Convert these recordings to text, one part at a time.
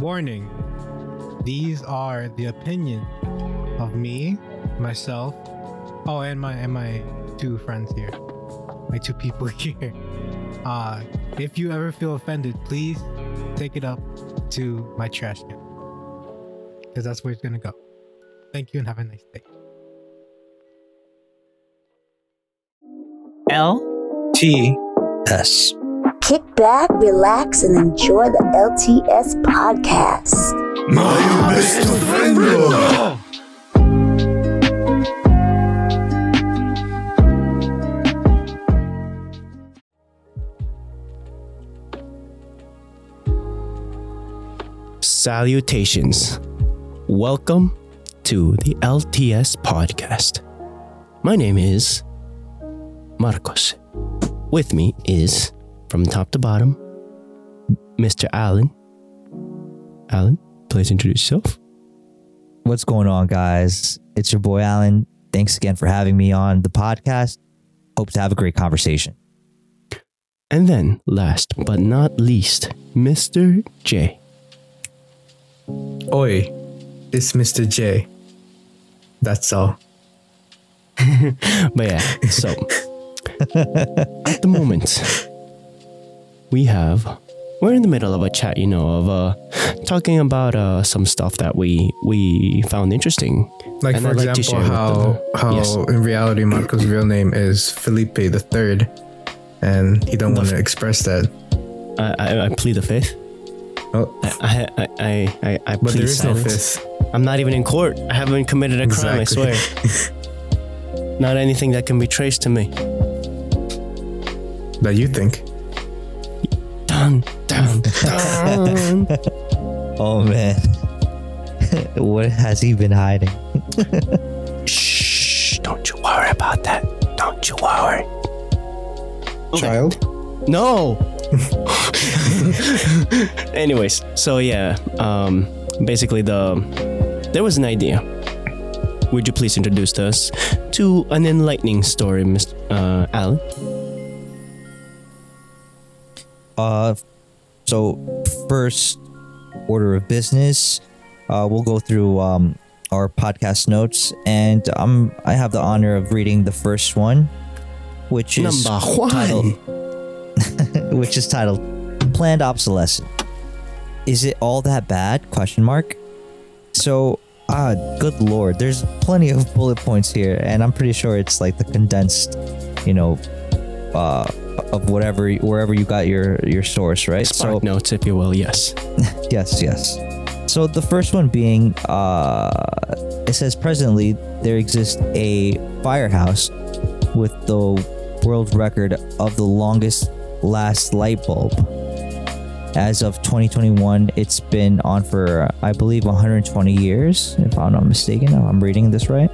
Warning These are the opinion of me, myself, oh, and my and my two friends here, my two people here. Uh, if you ever feel offended, please take it up to my trash can because that's where it's gonna go. Thank you and have a nice day. L T S. Kick back, relax, and enjoy the LTS podcast. My best friend. Salutations. Welcome to the LTS podcast. My name is Marcos. With me is, from top to bottom, Mr. Allen. Allen, please introduce yourself. What's going on, guys? It's your boy Alan. Thanks again for having me on the podcast. Hope to have a great conversation. And then, last but not least, Mr. J. Oi, it's Mr. J. That's all. But yeah, so at the moment, we have we're in the middle of a chat, you know, of uh talking about uh some stuff that we we found interesting. Like And for I'd example, with how how Yes. in reality Marco's real name is Felipe the Third, and he don't want to f- express that. I I, I plead the fifth. Oh, I I I I, I but plead there is no fifth. I'm not even in court. I haven't committed a crime. I swear. not anything that can be traced to me. that you think. Dun dun dun. Oh man. what has he been hiding? Shh! Don't you worry about that. Don't you worry. Child. No. Anyways, so yeah, um, basically the there was an idea. Would you please introduce us to an enlightening story, Mr. Uh, Alan? Uh so first order of business, uh we'll go through um our podcast notes and um I have the honor of reading the first one, which is Number one. titled which is titled planned obsolescence. Is it all that bad? Question mark. So ah good lord there's plenty of bullet points here and i'm pretty sure it's like the condensed you know uh of whatever wherever you got your your source right Spark notes, if you will. Yes. Yes, yes. So the first one being, uh, it says presently there exists a firehouse with the world record of the longest last light bulb. As of 2021, it's been on for, I believe, 120 years, if I'm not mistaken. if I'm reading this right.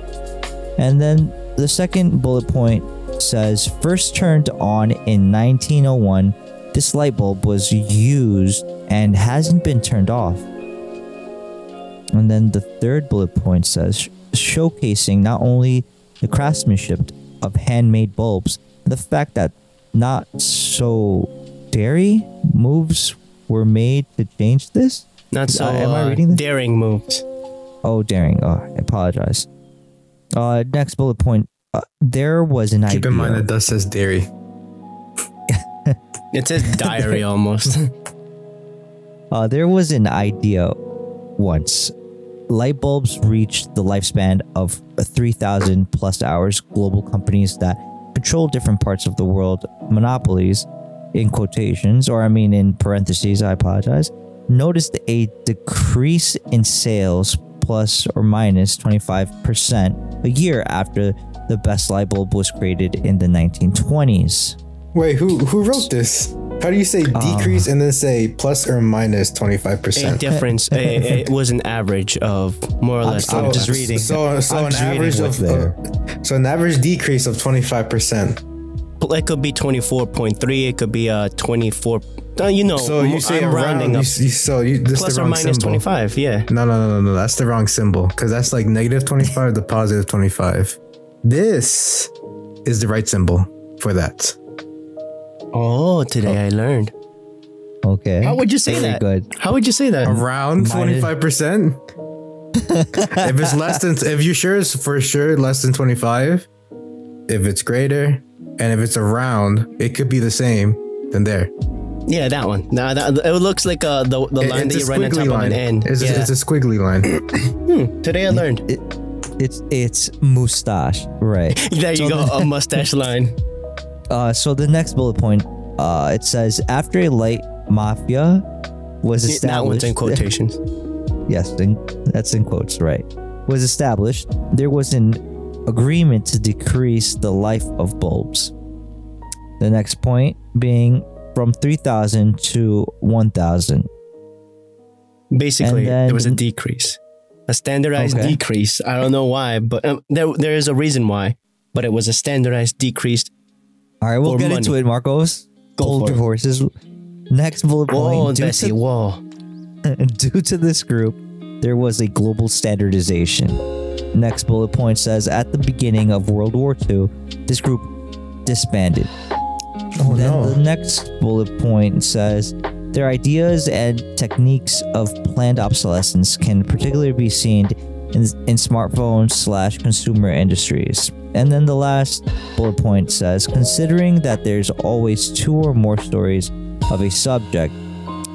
And then the second bullet point says first turned on in 1901 this light bulb was used and hasn't been turned off. And then the third bullet point says showcasing not only the craftsmanship of handmade bulbs, the fact that not so dairy moves were made to change this. Not so Uh, am I uh, reading this? daring moves. Oh, daring. Oh, I apologize. Uh, next bullet point. Uh, there was an Keep idea. Keep in mind that does says dairy. It says diary almost. Uh, there was an idea once. Light bulbs reached the lifespan of 3,000 plus hours. Global companies that control different parts of the world, monopolies in quotations, or I mean in parentheses, I apologize, noticed a decrease in sales plus or minus 25% a year after the best light bulb was created in the 1920s. Wait, who who wrote this? How do you say decrease and then say plus or minus minus twenty five a percent? difference. a, it was an average of more or less. I'm just 25%. reading. So so I'm an average what's of there. uh, so an average decrease of twenty five percent. It could be twenty four point three. It could be uh twenty four. Uh, you know, So you say I'm rounding you, up. s- you, so you this Plus the or wrong minus symbol. twenty five. Yeah. No, no, no, no, no. That's the wrong symbol because that's like negative 25 to positive 25. This is the right symbol for that. Oh, today I learned. Okay. How would you say Very that? good. How would you say that? Around 25%? if it's less than, if you sure it's for sure less than 25, if it's greater, and if it's around, it could be the same, then there. Yeah, that one. Nah, that, it looks like uh, the the It- line that you a run on top squiggly of line. an end. It's, yeah. it's a squiggly line. Hmm, today I learned. It, it's it's mustache, right? There you So go, the- a mustache line. Uh, so the next bullet point, uh, it says after a light mafia was established. That one's in quotations. yes, in, that's in quotes, right? Was established. There was an agreement to decrease the life of bulbs. The next point being from 3,000 to 1,000. Basically, then- there was a decrease, a standardized Okay. decrease. I don't know why, but um, there there is a reason why. But it was a standardized decrease. All right, we'll Or get into it, Marcos. Gold Hold for your it. horses. Next bullet Whoa, point. due Bessie, to- whoa. Due to this group, there was a global standardization. Next bullet point says at the beginning of World War II, this group disbanded. Oh then no. the next bullet point says their ideas and techniques of planned obsolescence can particularly be seen in, in smartphone slash consumer industries. And then the last bullet point says considering that there's always two or more stories of a subject,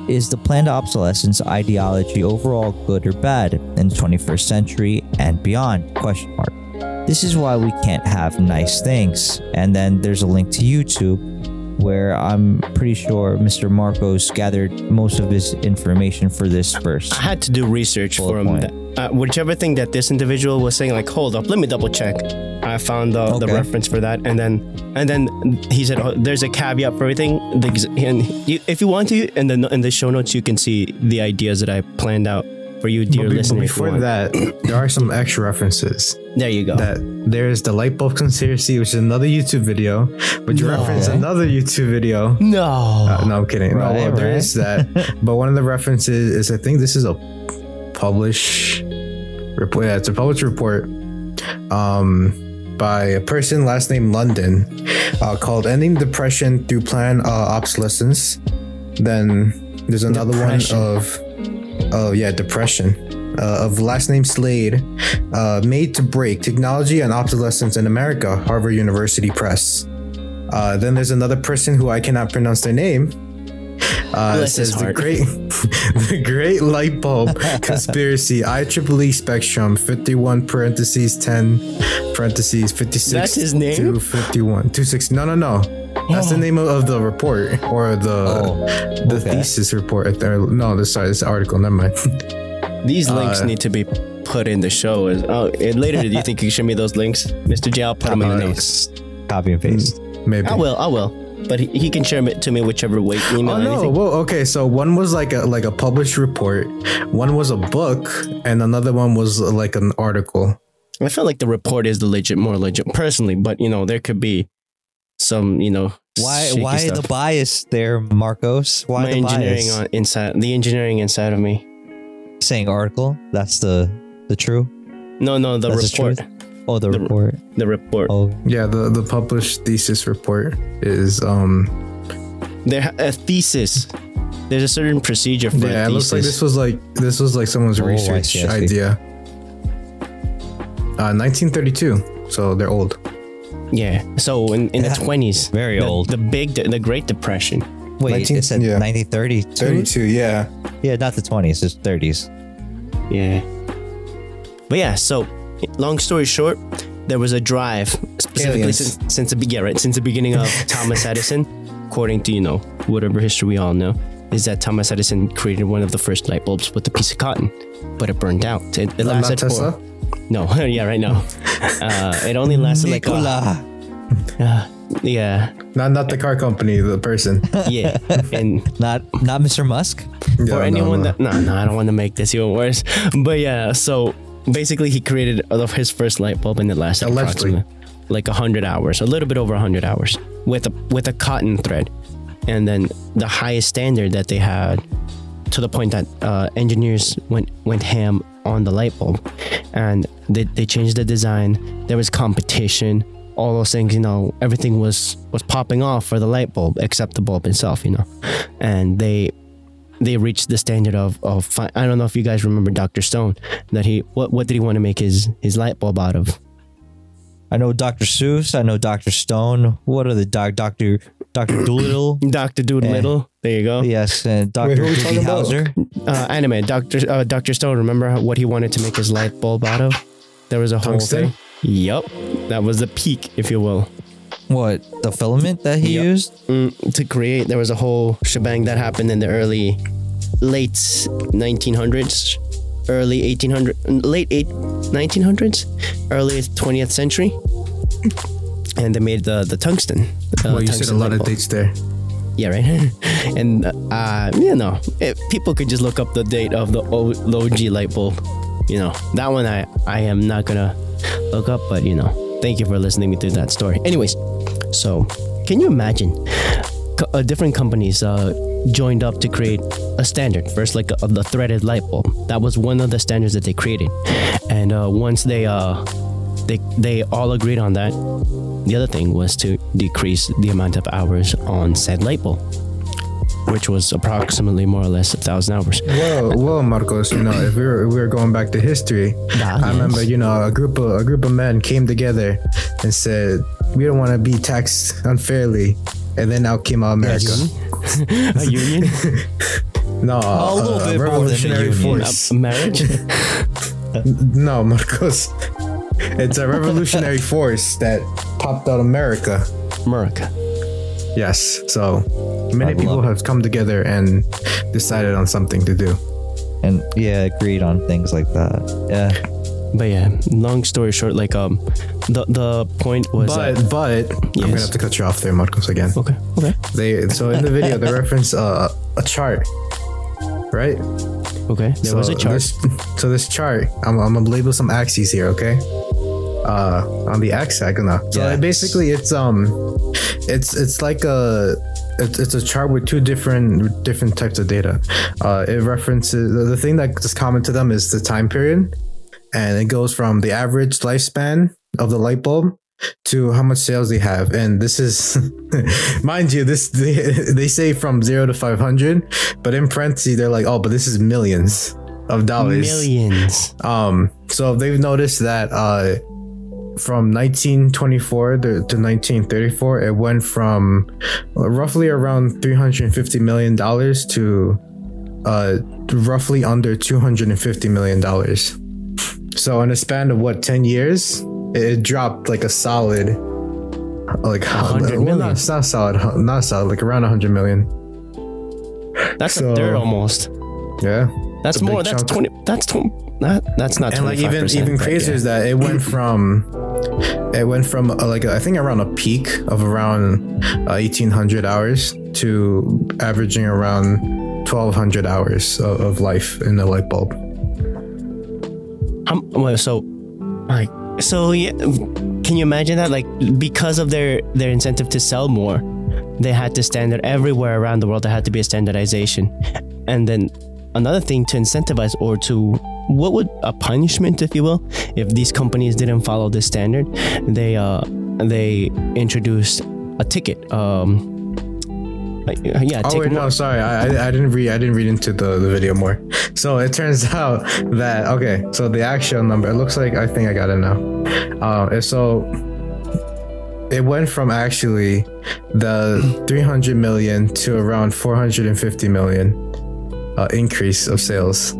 is the planned obsolescence ideology overall good or bad in the 21st century and beyond? Question mark. This is why we can't have nice things. And then there's a link to YouTube where I'm pretty sure Mr. Marcos gathered most of his information for this first. I had to do research for him. point. That- Uh, whichever thing that this individual was saying, like, hold up, let me double check. I found the, the reference for that, and then and then he said, oh, "There's a caveat for everything." The And you, if you want to, in the in the show notes, you can see the ideas that I planned out for you, dear But be- but listener. if before that, there are some extra references. There you go. That there's the light bulb conspiracy, which is another YouTube video, but you No. reference another YouTube video. no, Uh, no, I'm kidding. no, Right, well, there right. is that. but one of the references is I think this is a published report. Yeah, it's a published report um, by a person last name London uh, called "Ending Depression Through Planned uh, Obsolescence." Then there's another Depression. one of oh yeah, depression. Uh, of last name Slade, uh, made to break technology and obsolescence in America, Harvard University Press. Uh, then there's another person who I cannot pronounce their name. Uh, says the great, the great light bulb conspiracy. IEEE spectrum 51 parentheses 10 parentheses 56 That's his name? to 51 26. No, no, no. That's the name of, of the report or the Oh, the okay. thesis report. No, this sorry, this article. Never mind. these links uh, need to be put in the show. As, oh, and later, do you think you can show me those links, Mr. J? I'll put them in the Uh, notes. copy and paste. Maybe. I will. I will. But he, he can share it to me whichever way email. Oh no! anything. Well, okay. So one was like a like a published report, one was a book, and another one was uh, like an article. I feel like the report is the legit, more legit, personally. But you know, there could be some, you know, Why why stuff. the bias there, Marcos? Why My the engineering bias? on inside, the engineering inside of me. Saying article? That's the the true? No, no, the That's report, truth? Oh, the, The- report. the report. Oh, Yeah, the the published thesis report is um There, a thesis. There's a certain procedure for yeah. a It looks like this was like this was like someone's Oh, I research see, I see. idea. Uh, 1932. So they're old. yeah. So in, in the twenties, Very the, old. The big, the, the Great Depression. Wait, 19 it said yeah. 1932? 32. Yeah. Yeah, not the 20s, it's 30s. Yeah. But yeah, so long story short, there was a drive specifically since, since the be- yeah, right, since the beginning of Thomas Edison, according to you know whatever history we all know, is that Thomas Edison created one of the first light bulbs with a piece of cotton, but it burned out. It, it not lasted Tesla. for no, yeah, right now. Uh, it only lasted like a, uh, yeah, Not not the car company, the person. yeah, and Not not Mr. Musk. for Yeah, no, anyone no. that no no i don't want to make this even worse but yeah so basically he created of his first light bulb and it lasted Allegedly. approximately like 100 hours a little bit over 100 hours with a with a cotton thread and then the highest standard that they had to the point that uh, engineers went went ham on the light bulb and they, they changed the design there was competition all those things, you know, everything was was popping off for the light bulb except the bulb itself, you know, and they they reached the standard of of fi- I don't know if you guys remember Doctor Stone that he what what did he want to make his his light bulb out of? I know Dr. Seuss. I know Dr. Stone. What are the doc? Doctor Doctor Doolittle. Doctor Doolittle. There you go. Yes, and Doctor who are we talking about? Howser. Uh, anime. Doctor uh, Doctor Stone. Remember what he wanted to make his light bulb out of? There was a whole Tungsten? thing. Yup, that was the peak, if you will. What the filament that he Yep. used? mm, to create. There was a whole shebang that happened in the early, late 1900s, early 1800, late eight, 1900s, early 20th century, and they made the the tungsten. Uh, well, you said a lot of dates there. Yeah, right. and uh, you know, it, people could just look up the date of the o- the OG light bulb. You know, that one I I am not gonna look up, but you know, thank you for listening me through that story. Anyways, so can you imagine co- uh, different companies uh, joined up to create a standard? First, like uh, the threaded light bulb. That was one of the standards that they created, and uh, once they uh they they all agreed on that. The other thing was to decrease the amount of hours on said light bulb, which was approximately more or less a thousand hours. Whoa, whoa, Marcos. You know, if we were if we were going back to history, Ah, I remember you know a group of a group of men came together and said we don't want to be taxed unfairly, and then out came America. a union, No, A little a, bit more than a revolutionary union. force. a marriage. No, Marcos. It's a revolutionary force that popped out America. America. Yes. So many I people it. have come together and decided on something to do. And yeah, agreed on things like that. Yeah. But yeah, long story short, like um, the the point was But that, but I'm gonna have to cut you off there, Marcos, again. okay, okay, They so in the video they reference uh, a chart, right? okay. There so was a chart. This, so this chart, I'm, I'm gonna label some axes here, okay? Uh, on the hexagon. So Yeah. basically, it's um, it's it's like a it's, it's a chart with two different different types of data. Uh, it references the, the thing that is common to them is the time period, and it goes from the average lifespan of the light bulb to how much sales they have and this is mind you this they, they say from 0 to 500 but in parentheses they're like oh but this is millions of dollars Millions. um so they've noticed that uh from 1924 to, to 1934 it went from roughly around 350 million dollars to uh roughly under 250 million dollars so in a span of what 10 years it dropped like a solid like 100 well, million. not, it's not solid not solid like around 100 million That's So- a third almost. yeah That's more. That's chunk. twenty. That's twenty. That, that's not and like even 25%, even crazier yeah. is that it went from it went from uh, like I think around a peak of around uh, 1800 hours to averaging around 1200 hours of, of life in the light bulb. Um, well, so, like, so yeah, can you imagine that? Like, because of their their incentive to sell more, they had to standard everywhere around the world. There had to be a standardization, and then another thing to incentivize or to what would a punishment, if you will, if these companies didn't follow this standard, they uh they introduced a ticket. Um, yeah, Oh wait, no, sorry, I, I I didn't read I didn't read into the, the video more. So it turns out that okay, so the actual number it looks like I think I got it now. Uh, so it went from actually the 300 million to around 450 million uh, increase of sales.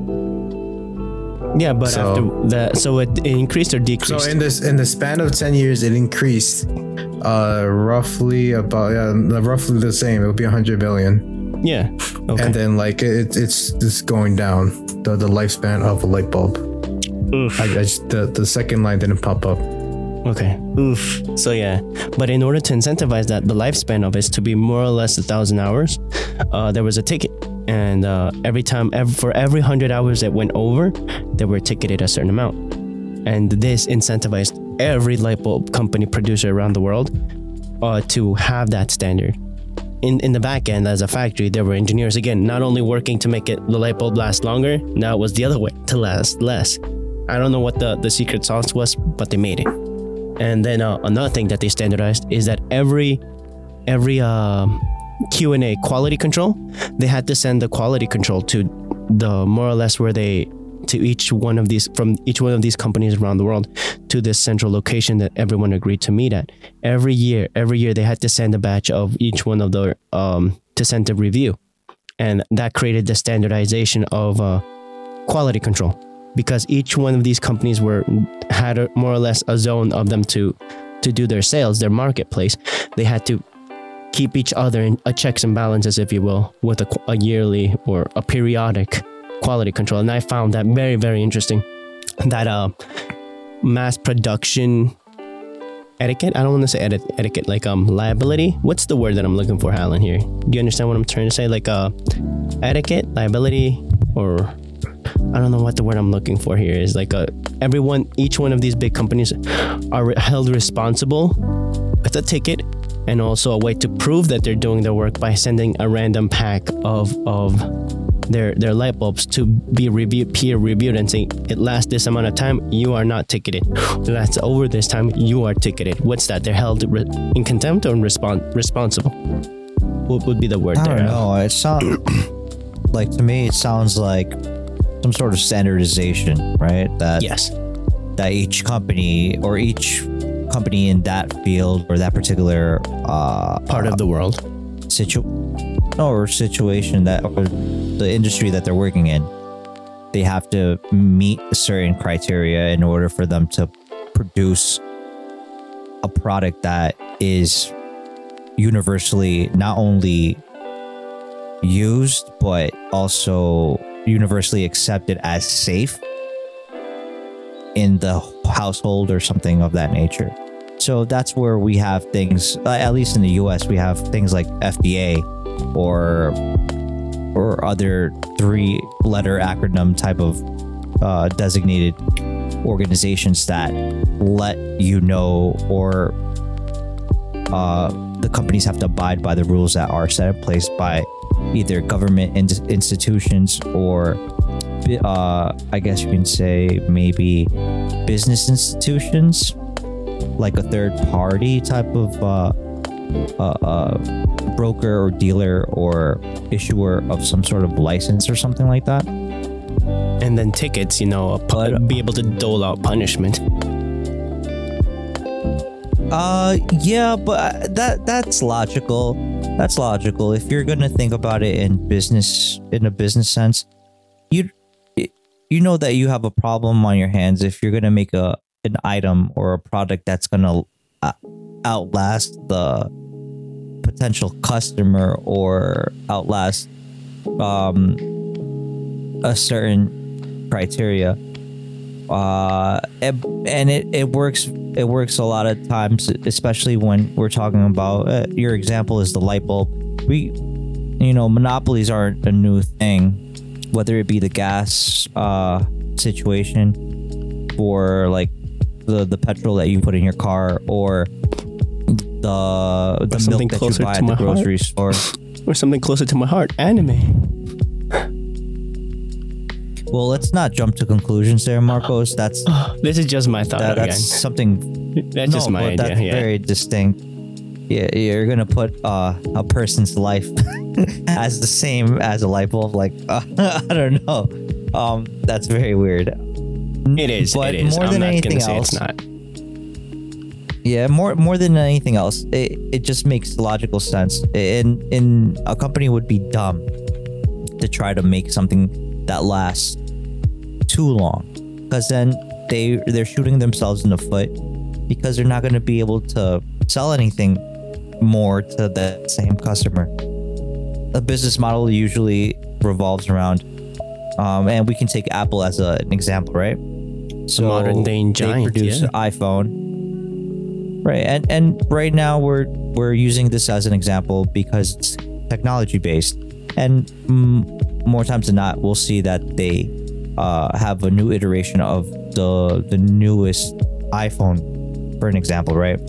Yeah, but so- after that, so it, increased or decreased. So in this in the span of 10 years, it increased uh roughly about yeah, roughly the same. It would be 100 billion. yeah. Okay. and then like it, it's just going down the, the lifespan of a light bulb Oof. I, I just, the, the second line didn't pop up Okay. Oof. So yeah, but in order to incentivize that, the lifespan of it is to be more or less a thousand hours. Uh, there was a ticket, and uh, every time, ev for every hundred hours that went over, they were ticketed a certain amount, and this incentivized every light bulb company producer around the world uh, to have that standard. In in the back end, as a factory, there were engineers again, not only working to make it the light bulb last longer. Now it was the other way to last less. I don't know what the the secret sauce was, but they made it. And then uh, another thing that they standardized is that every every um Q&A quality control, they had to send the quality control to the more or less where they to each one of these from each one of these companies around the world to this central location that everyone agreed to meet at. Every year, every year they had to send a batch of each one of the um to send to review. And that created the standardization of uh, quality control because each one of these companies were had a, more or less a zone of them to to do their sales, their marketplace. They had to keep each other in a checks and balances, if you will, with a, a yearly or a periodic quality control. And I found that very, very interesting. That uh, mass production etiquette. I don't want to say eti- etiquette, like um liability. What's the word that I'm looking for, Alan? Here, do you understand what I'm trying to say? Like uh, etiquette, liability, or I don't know what the word I'm looking for here is. Like uh, everyone, each one of these big companies are held responsible with a ticket and also a way to prove that they're doing their work by sending a random pack of of their their light bulbs to be reviewed peer reviewed and saying it lasts this amount of time you are not ticketed. It lasts over this time you are ticketed. What's that? They're held in contempt or respon- responsible? What would be the word I there? don't know. It sounds like to me, it sounds like some sort of standardization, right? That yes. that each company or each company in that field or that particular uh, part of the world? Situ or situation that or the industry that they're working in. They have to meet a certain criteria in order for them to produce a product that is universally not only used but also universally accepted as safe in the household or something of that nature. So that's where we have things, uh, at least in the US, we have things like FDA or or other three letter acronym type of uh, designated organizations that let you know or uh, the companies have to abide by the rules that are set in place by either government in- institutions or uh, I guess you can say maybe business institutions like a third party type of uh, uh, uh, broker or dealer or issuer of some sort of license or something like that. and then tickets you know But- be able to dole out punishment Uh, yeah, but uh, that that's logical. That's logical. If you're gonna think about it in business, in a business sense, you know that you have a problem on your hands if you're gonna make a an item or a product that's gonna uh, outlast the potential customer or outlast um a certain criteria uh and, and it, it works it works a lot of times especially when we're talking about uh, your example is the light bulb. We you know monopolies aren't a new thing whether it be the gas uh situation or like the the petrol that you put in your car or the the something milk that you closer buy to at the my heart. grocery store. Or something closer to my heart. Anime. Well let's not jump to conclusions there marcos. That's this is just my thought that, again. that's something that's just my idea That's yeah. very distinct. Yeah, you're gonna put uh, a person's life as the same as a light bulb. Like uh, I don't know. Um, that's very weird. it is But it is more i'm than not anything gonna say else, it's not Yeah, more more than anything else, it, it just makes logical sense. In in a company would be dumb to try to make something that lasts too long, because then they they're shooting themselves in the foot because they're not going to be able to sell anything more to that same customer. A business model usually revolves around, um, and we can take Apple as a, an example, right? So modern day they giant, produce yeah. iPhone, right? And and right now we're we're using this as an example because it's technology based, and more times than not, we'll see that they uh, have a new iteration of the the newest iPhone, for an example, right?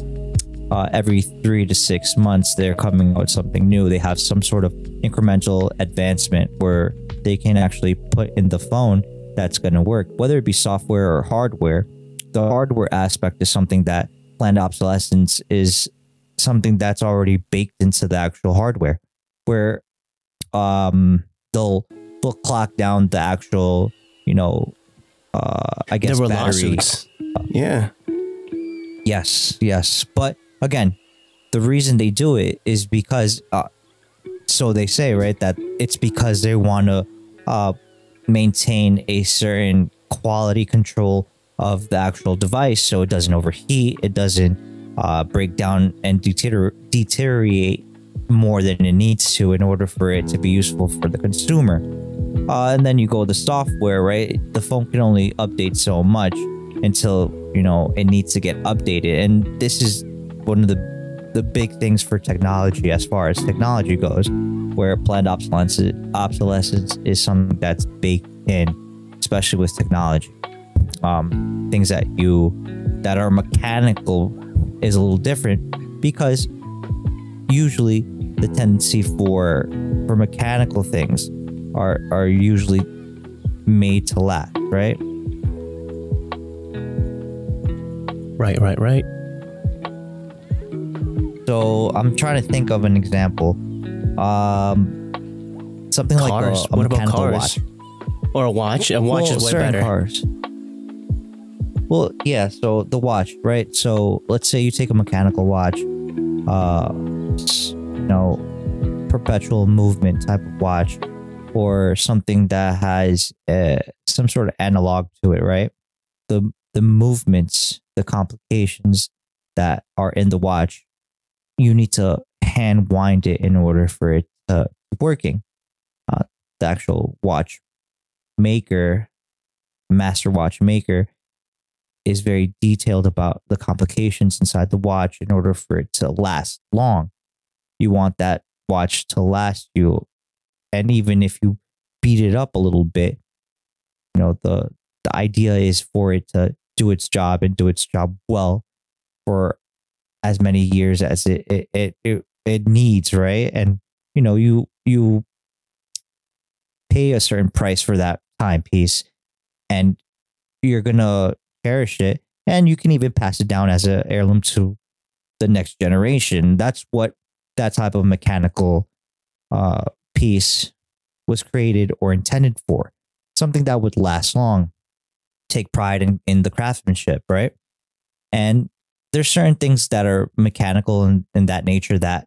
Uh, every three to six months they're coming out with something new they have some sort of incremental advancement where they can actually put in the phone that's going to work whether it be software or hardware the hardware aspect is something that planned obsolescence is something that's already baked into the actual hardware, where um they'll they'll clock down the actual you know uh I guess there were battery. lawsuits. Yeah. Yes, yes. But again, the reason they do it is because, uh, so they say, right, that it's because they want to uh, maintain a certain quality control of the actual device so it doesn't overheat, it doesn't uh, break down and deterior- deteriorate more than it needs to in order for it to be useful for the consumer. Uh, and then you go to the software, right? The phone can only update so much until you know it needs to get updated. And this is one of the the big things for technology as far as technology goes, where planned obsolescence obsolescence is something that's baked in, especially with technology. Um, things that you that are mechanical is a little different because usually the tendency for for mechanical things are are usually made to last, right? Right, right, right. So I'm trying to think of an example. Um, something Cars. like a, a what about mechanical cars? watch. Or a watch? A watch Well, is way better. Cars. Well, yeah. So the watch, right? So let's say you take a mechanical watch, uh, you know, perpetual movement type of watch, or something that has uh, some sort of analog to it, right? The the movements, the complications that are in the watch, you need to hand wind it in order for it to keep working. Uh, the actual watch maker, master watch maker, is very detailed about the complications inside the watch in order for it to last long. You want that watch to last you, and even if you beat it up a little bit, you know the the idea is for it to do its job and do its job well for as many years as it it it, it, it needs, right? And you know you you pay a certain price for that timepiece and you're gonna cherish it. And you can even pass it down as an heirloom to the next generation. That's what that type of mechanical uh, piece was created or intended for. Something that would last long take pride in, in the craftsmanship right? And there's certain things that are mechanical and in that nature that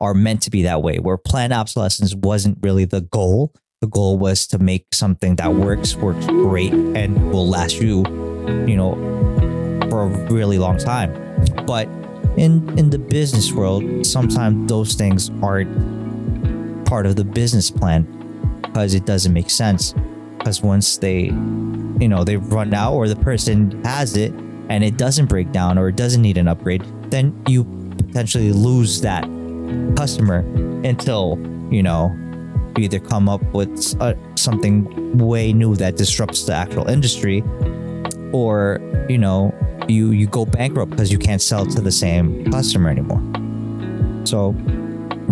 are meant to be that way where planned obsolescence wasn't really the goal. The goal was to make something that works works great and will last you you know for a really long time. But in in the business world sometimes those things aren't part of the business plan because it doesn't make sense. Because once they you know they run out or the person has it and it doesn't break down or it doesn't need an upgrade then you potentially lose that customer until you know you either come up with uh, something way new that disrupts the actual industry or you know you you go bankrupt because you can't sell to the same customer anymore. So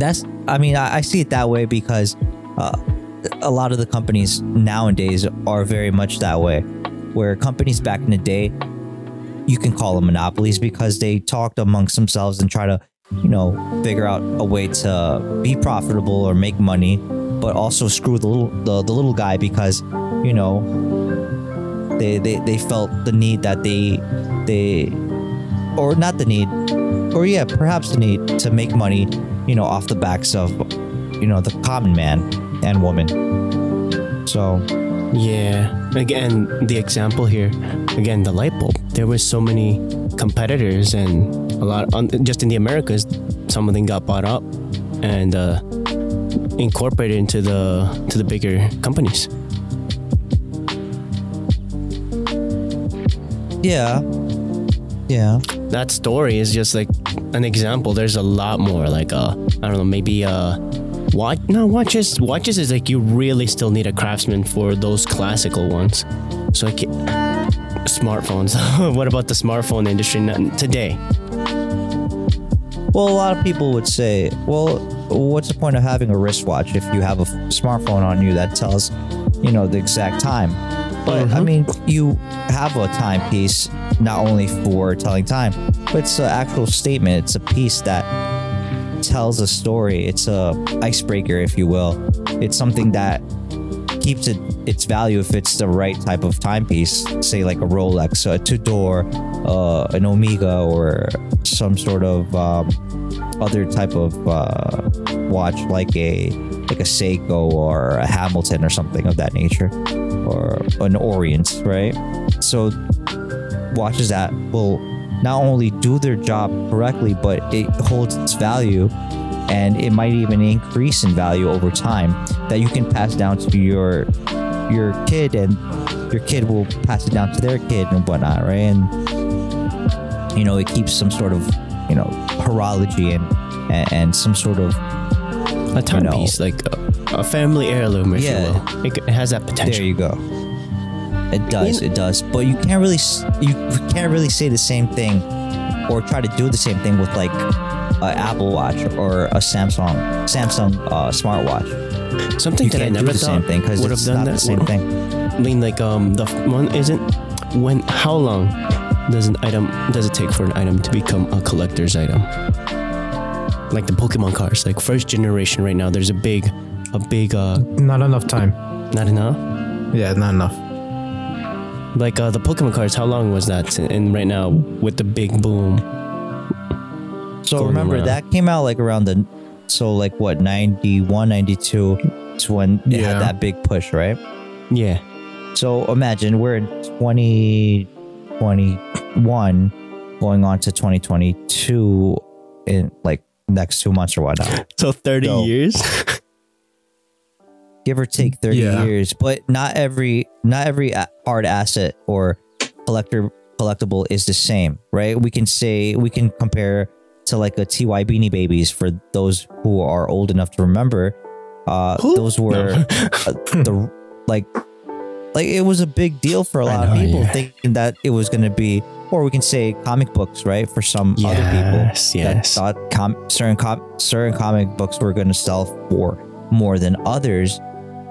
that's i mean i, I see it that way because uh, a lot of the companies nowadays are very much that way where companies back in the day you can call them monopolies because they talked amongst themselves and try to you know figure out a way to be profitable or make money but also screw the little the, the little guy because you know they, they they felt the need that they they or not the need or yeah perhaps the need to make money you know off the backs of you know the common man and woman so Yeah. Again, the example here, again, the light bulb. There were so many competitors, and a lot on, just in the Americas. Some of them got bought up and uh, incorporated into the to the bigger companies. yeah yeah That story is just like an example. There's a lot more. Like uh, I don't know, maybe uh, watch. No, watches. Watches is like you really still need a craftsman for those classical ones. So like smartphones. what about the smartphone industry today? Well, a lot of people would say, well, what's the point of having a wristwatch if you have a f- smartphone on you that tells, you know, the exact time? But I Mhm. mean, you have a timepiece not only for telling time, but it's an actual statement. It's a piece that tells a story. It's a icebreaker, if you will. It's something that keeps it its value if it's the right type of timepiece. Say like a Rolex, a Tudor, uh, an Omega, or some sort of um, other type of uh, watch, like a like a Seiko or a Hamilton or something of that nature, or an Orient, right? So watches that will not only do their job correctly, but it holds its value and it might even increase in value over time that you can pass down to your your kid and your kid will pass it down to their kid and whatnot, right? And you know, it keeps some sort of you know horology and and, and some sort of A timepiece, like a, a family heirloom, if Yeah. you will. It has that potential. There you go. It does. It does. But you can't really you can't really say the same thing or try to do the same thing with like an Apple Watch or a Samsung Samsung uh, smartwatch. Something You that I can't do never the same thought thing because would it's have done not that. the same thing. I mean, like um, the one isn't when. How long does an item does it take for an item to become a collector's item? Like the Pokemon cards, like first generation right now. There's a big, a big uh, Not enough time. not enough. Yeah, not enough. Like uh, the Pokemon cards, how long was that? And right now with the big boom, So remember around. that came out like around the so like what 91 92 is when it Yeah. had that big push, right? yeah, So imagine we're in 2021 going on to 2022 in like next two months or whatnot. so thirty So- years. give or take 30 Yeah. years but not every not every hard asset or collector collectible is the same right we can say we can compare to like a ty beanie babies for those who are old enough to remember uh Who? those were No. uh, the like like it was a big deal for a lot of people yeah. thinking that it was going to be or we can say comic books right for some other people yes, that yes. thought com- certain com- certain comic books were going to sell for more than others,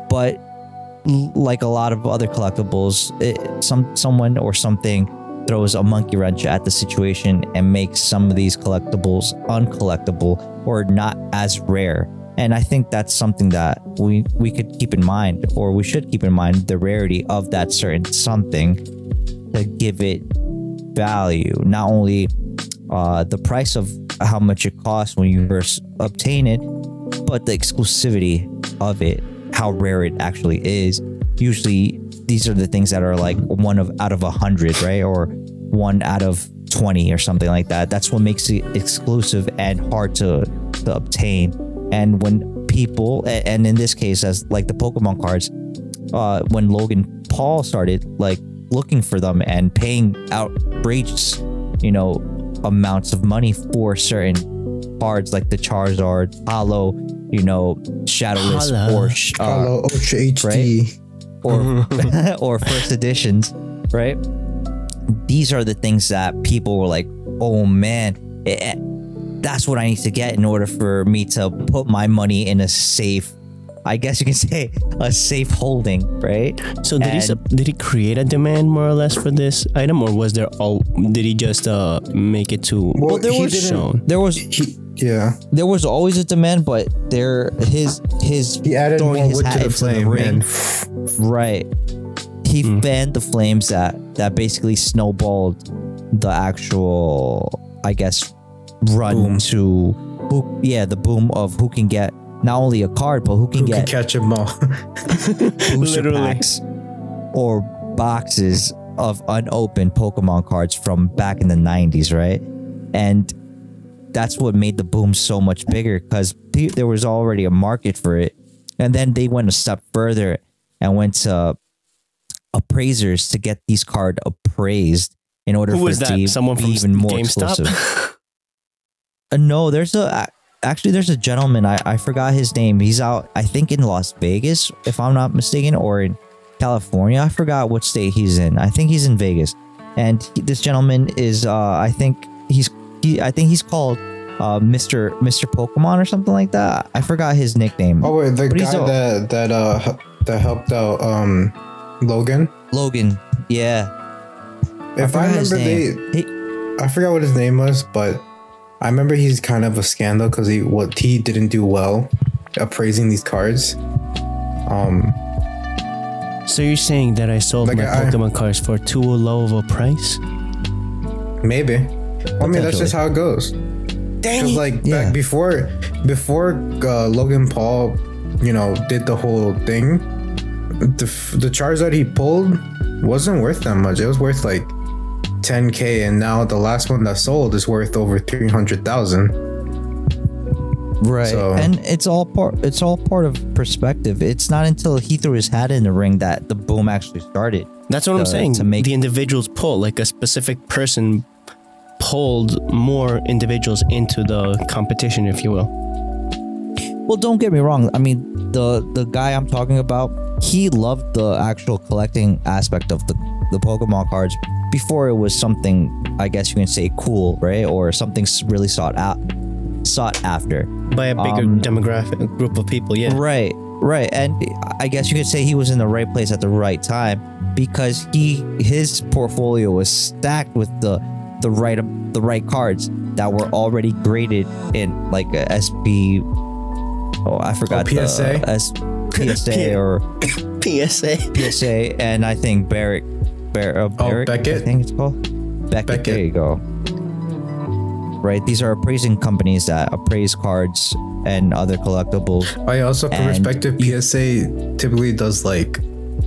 but like a lot of other collectibles, it, some someone or something throws a monkey wrench at the situation and makes some of these collectibles uncollectible or not as rare. And I think that's something that we we could keep in mind, or we should keep in mind the rarity of that certain something to give it value. Not only uh, the price of how much it costs when you first obtain it, but the exclusivity of it, how rare it actually is. Usually, these are the things that are like one of out of a hundred, right, or one out of twenty or something like that. That's what makes it exclusive and hard to to obtain. And when people, and in this case, as like the Pokemon cards, uh, when Logan Paul started like looking for them and paying outrageous, you know, amounts of money for certain cards like the Charizard, Holo, you know, Shadowless, Holo. or sh- uh, Follow Ultra HD. or or first editions, right? These are the things that people were like, "Oh man, eh, that's what I need to get in order for me to put my money in a safe." I guess you can say a safe holding, right? So did he And- sup- did he create a demand more or less for this item, or was there all? Did he just uh make it to Well, there he was- didn't. shown? There was He, yeah, there was always a demand, but there his his he added throwing more his wood hat to the into flame, ring. and Right. He Hmm. fanned the flames that that basically snowballed the actual, I guess, run Boom. to who. Yeah, the boom of who can get not only a card but who can who can get catch them all? booster Literally. packs or boxes of unopened Pokemon cards from back in the 90s, right? And that's what made the boom so much bigger because there was already a market for it. And then they went a step further and went to appraisers to get these cards appraised in order Who for was it to? Someone be from even more GameStop? exclusive. Uh, no, there's a actually there's a gentleman I, I forgot his name. He's out I think in Las Vegas if I'm not mistaken or in California. I forgot what state he's in. I think he's in Vegas. And he- this gentleman is uh I think he's he I think he's called uh Mr. Mr. Pokemon or something like that. I forgot his nickname. Oh wait, the But guy a- that that uh that helped out um Logan. Logan. Yeah. If I, forgot his remember, they. He- I forgot what his name was, but I remember he's kind of a scandal because he what he didn't do well appraising these cards. Um, So you're saying that I sold Like, my I- Pokemon cards for too low of a price? maybe. I mean, that's just how it goes. Dang Because like Yeah. back before, before uh, Logan Paul, you know, did the whole thing, the f- the Charizard he pulled wasn't worth that much. It was worth like 10k, and now the last one that sold is worth over 300,000. Right. So- and it's all part it's all part of perspective. It's not until he threw his hat in the ring that the boom actually started. That's what I'm saying. to make- the individuals pull, like a specific person pulled more individuals into the competition, if you will. Well, don't get me wrong. I mean, the the guy I'm talking about, he loved the actual collecting aspect of the the Pokemon cards before it was something I guess you can say cool, right? Or something really sought out sought after. By a bigger Um, demographic group of people, yeah. Right, right. And I guess you could say he was in the right place at the right time because he his portfolio was stacked with the the right the right cards that were already graded in like a SP oh I forgot the PSA? S, PSA or PSA. PSA and I think Barrick Bar, uh, Barrick I Beckett? think it's called Beckett, Beckett. there you go right these are appraising companies that appraise cards and other collectibles I also, for And perspective, PSA typically does like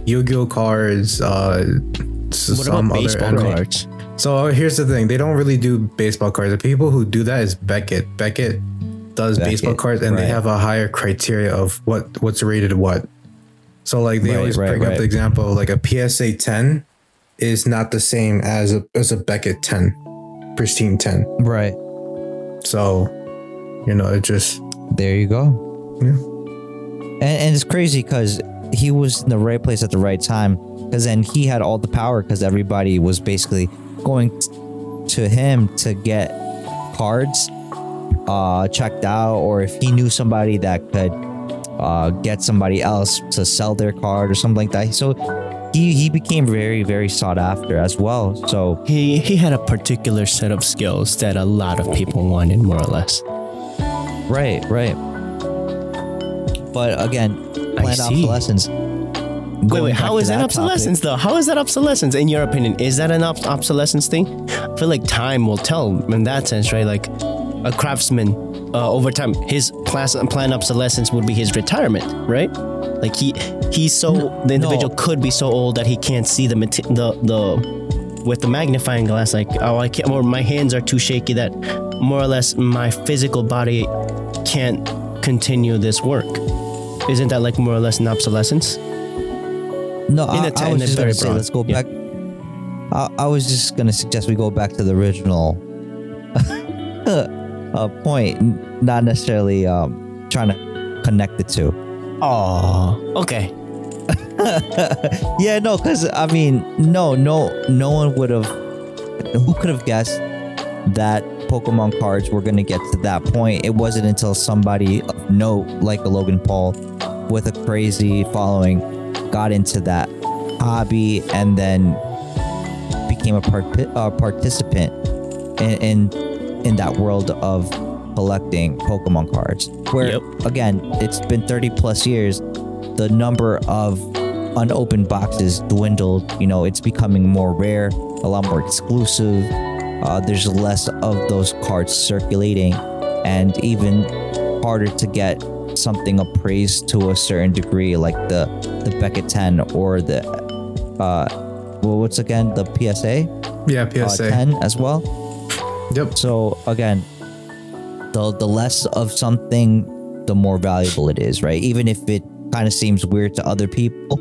Yu-Gi-Oh cards, uh, What some about other baseball anime- cards? So here's the thing: they don't really do baseball cards. The people who do that is Beckett. Beckett does Beckett, baseball cards, and they have a higher criteria of what what's rated what. So like they Right, always right, bring up the example of like a PSA 10 is not the same as a as a Beckett 10, pristine 10. right So you know it just There you go. Yeah. And, and it's crazy because he was in the right place at the right time. Because then he had all the power because everybody was basically going to him to get cards uh, checked out, or if he knew somebody that could uh, get somebody else to sell their card or something like that. So he, he became very, very sought after as well. So He he had a particular set of skills that a lot of people wanted, more or less. Right, right. But again, planned see. obsolescence. Wait, wait, how is that, topic- obsolescence though? How is that obsolescence in your opinion? Is that an ob- obsolescence thing? I feel like time will tell in that sense, right? Like a craftsman, uh, over time, his class plan obsolescence would be his retirement, right? Like he he's so the individual no. could be so old that he can't see the mate- the the with the magnifying glass. Like oh, I can't, or my hands are too shaky that more or less my physical body can't continue this work. Isn't that like more or less an obsolescence? No, In I, the I was just gonna say, broad. let's go Yeah. back. I, I was just gonna suggest we go back to the original uh, point, not necessarily um, trying to connect the two. Oh, okay. yeah, no, because I mean, no, no, no one would have. Who could have guessed that Pokemon cards were gonna get to that point? It wasn't until somebody of note, like a Logan Paul, with a crazy following, got into that hobby and then became a part- uh, participant in, in in that world of collecting Pokemon cards. Where Yep. again, it's been 30 plus years. The number of unopened boxes dwindled. You know, it's becoming more rare, a lot more exclusive. Uh, there's less of those cards circulating, and even harder to get something appraised to a certain degree, like the the Beckett 10 or the uh, well, what's again the PSA yeah uh, PSA. 10 as well. Yep. So again, the the less of something, the more valuable it is, right? Even if it kind of seems weird to other people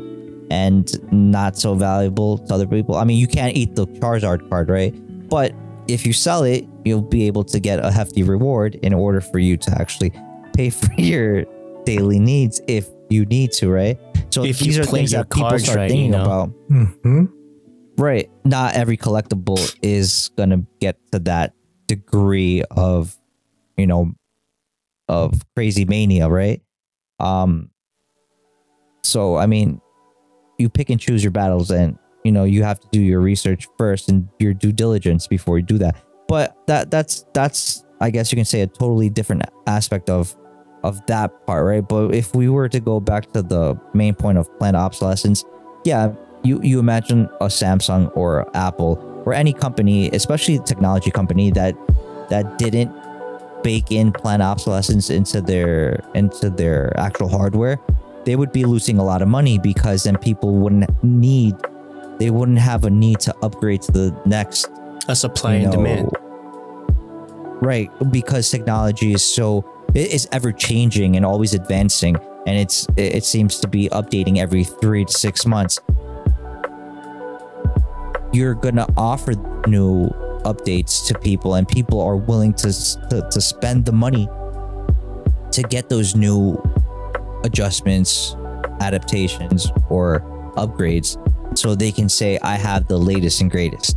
and not so valuable to other people. I mean, you can't eat the Charizard card, right? But if you sell it, you'll be able to get a hefty reward in order for you to actually pay for your daily needs if you need to, right? So If these are things that people cards start right, you thinking know? about. hmm Right. Not every collectible is gonna get to that degree of, you know, of crazy mania, right? Um so I mean, you pick and choose your battles, and you know you have to do your research first and your due diligence before you do that. But that that's that's I guess you can say a totally different aspect of of that part, right? But if we were to go back to the main point of planned obsolescence, yeah, you you imagine a Samsung or Apple or any company, especially a technology company that that didn't bake in planned obsolescence into their into their actual hardware, they would be losing a lot of money because then people wouldn't need they wouldn't have a need to upgrade to the next A supply you and demand. Right, because technology is so it is ever changing and always advancing, and it's it seems to be updating every three to six months. You're gonna offer new updates to people, and people are willing to to, to spend the money to get those new adjustments, adaptations, or upgrades, so they can say, "I have the latest and greatest."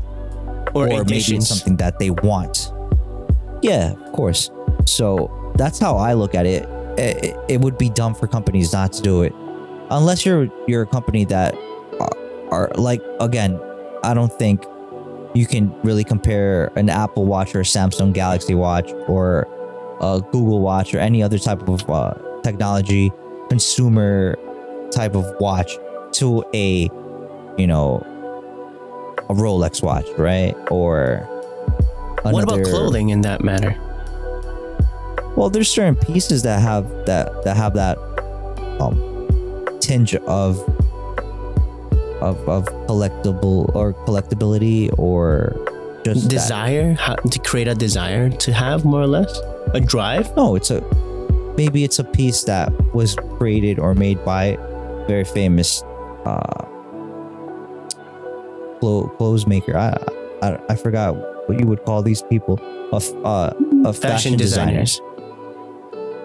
Or, maybe it's something that they want. Yeah, of course. So that's how I look at it. It, it would be dumb for companies not to do it, unless you're you're a company that are, are like again. I don't think you can really compare an Apple Watch or a Samsung Galaxy Watch or a Google Watch or any other type of uh, technology consumer type of watch to a you know a Rolex watch, right? Or what about clothing in that matter? Well, there's certain pieces that have that that have that um tinge of of of collectible or collectability or just Desire how, to create a desire to have more or less a drive. No, it's a maybe it's a piece that was created or made by very famous uh clo- clothes maker. I, I I forgot what you would call these people. A f- uh, a fashion, Fashion designer. designers.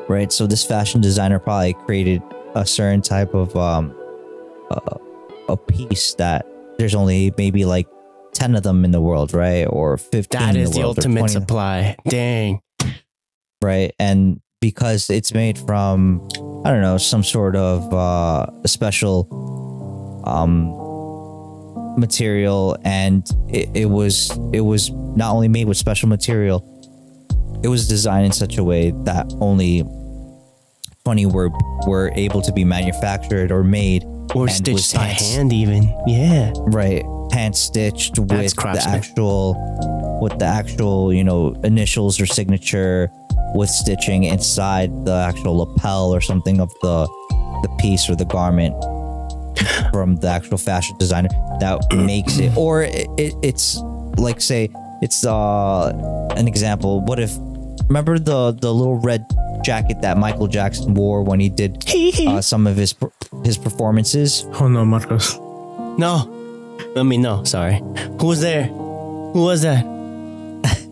Right? So this fashion designer probably created a certain type of um uh, a piece that there's only maybe like 10 of them in the world, right? Or 15 That in the, the world, ultimate supply. Dang. right? And because it's made from I don't know, some sort of uh special um material and it, it was it was not only made with special material it was designed in such a way that only 20 were were able to be manufactured or made Or stitched by hand, even. Yeah. right. Hand stitched with the actual with the actual you know initials or signature with stitching inside the actual lapel or something of the the piece or the garment from the actual fashion designer that makes it. Or it, it, it's like say it's uh an example. What if remember the the little red jacket that michael jackson wore when he did uh, some of his his performances Oh no, Marcos. No. I mean, no. Sorry. Who was there? Who was that?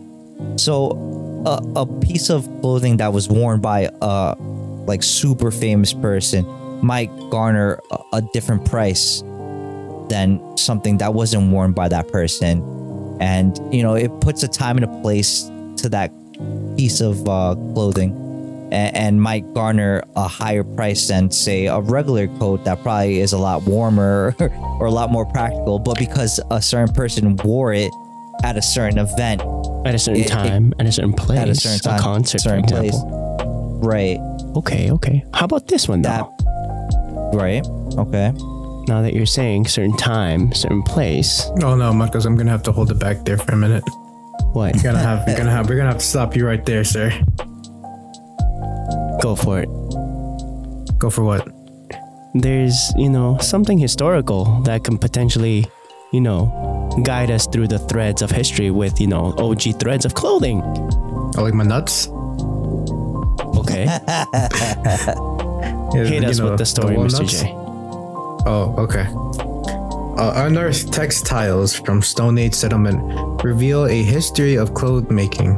So, a, a piece of clothing that was worn by a like super famous person might garner a, a different price than something that wasn't worn by that person, and you know it puts a time and a place to that piece of uh, clothing, and, and might garner a higher price than say a regular coat that probably is a lot warmer or a lot more practical, but because a certain person wore it at a certain event At a certain It- it- time, at a certain place, at a certain time, a concert, certain for place. Right. Okay, okay. How about this one That. though? Right. Okay. Now that you're saying certain time, certain place, Oh no, Marcos, I'm gonna have to hold it back there for a minute. What? You're gonna have, you're gonna have, we're gonna have to stop you right there, sir. Go for it. Go for what? There's, you know, something historical that can potentially, you know, guide us through the threads of history with, you know, OG threads of clothing. Oh, like my nuts? Okay. Yeah, Hit us know, with the story, Mr. walnuts? J. Oh, okay. Uh, unearthed textiles from Stone Age settlement reveal a history of cloth making.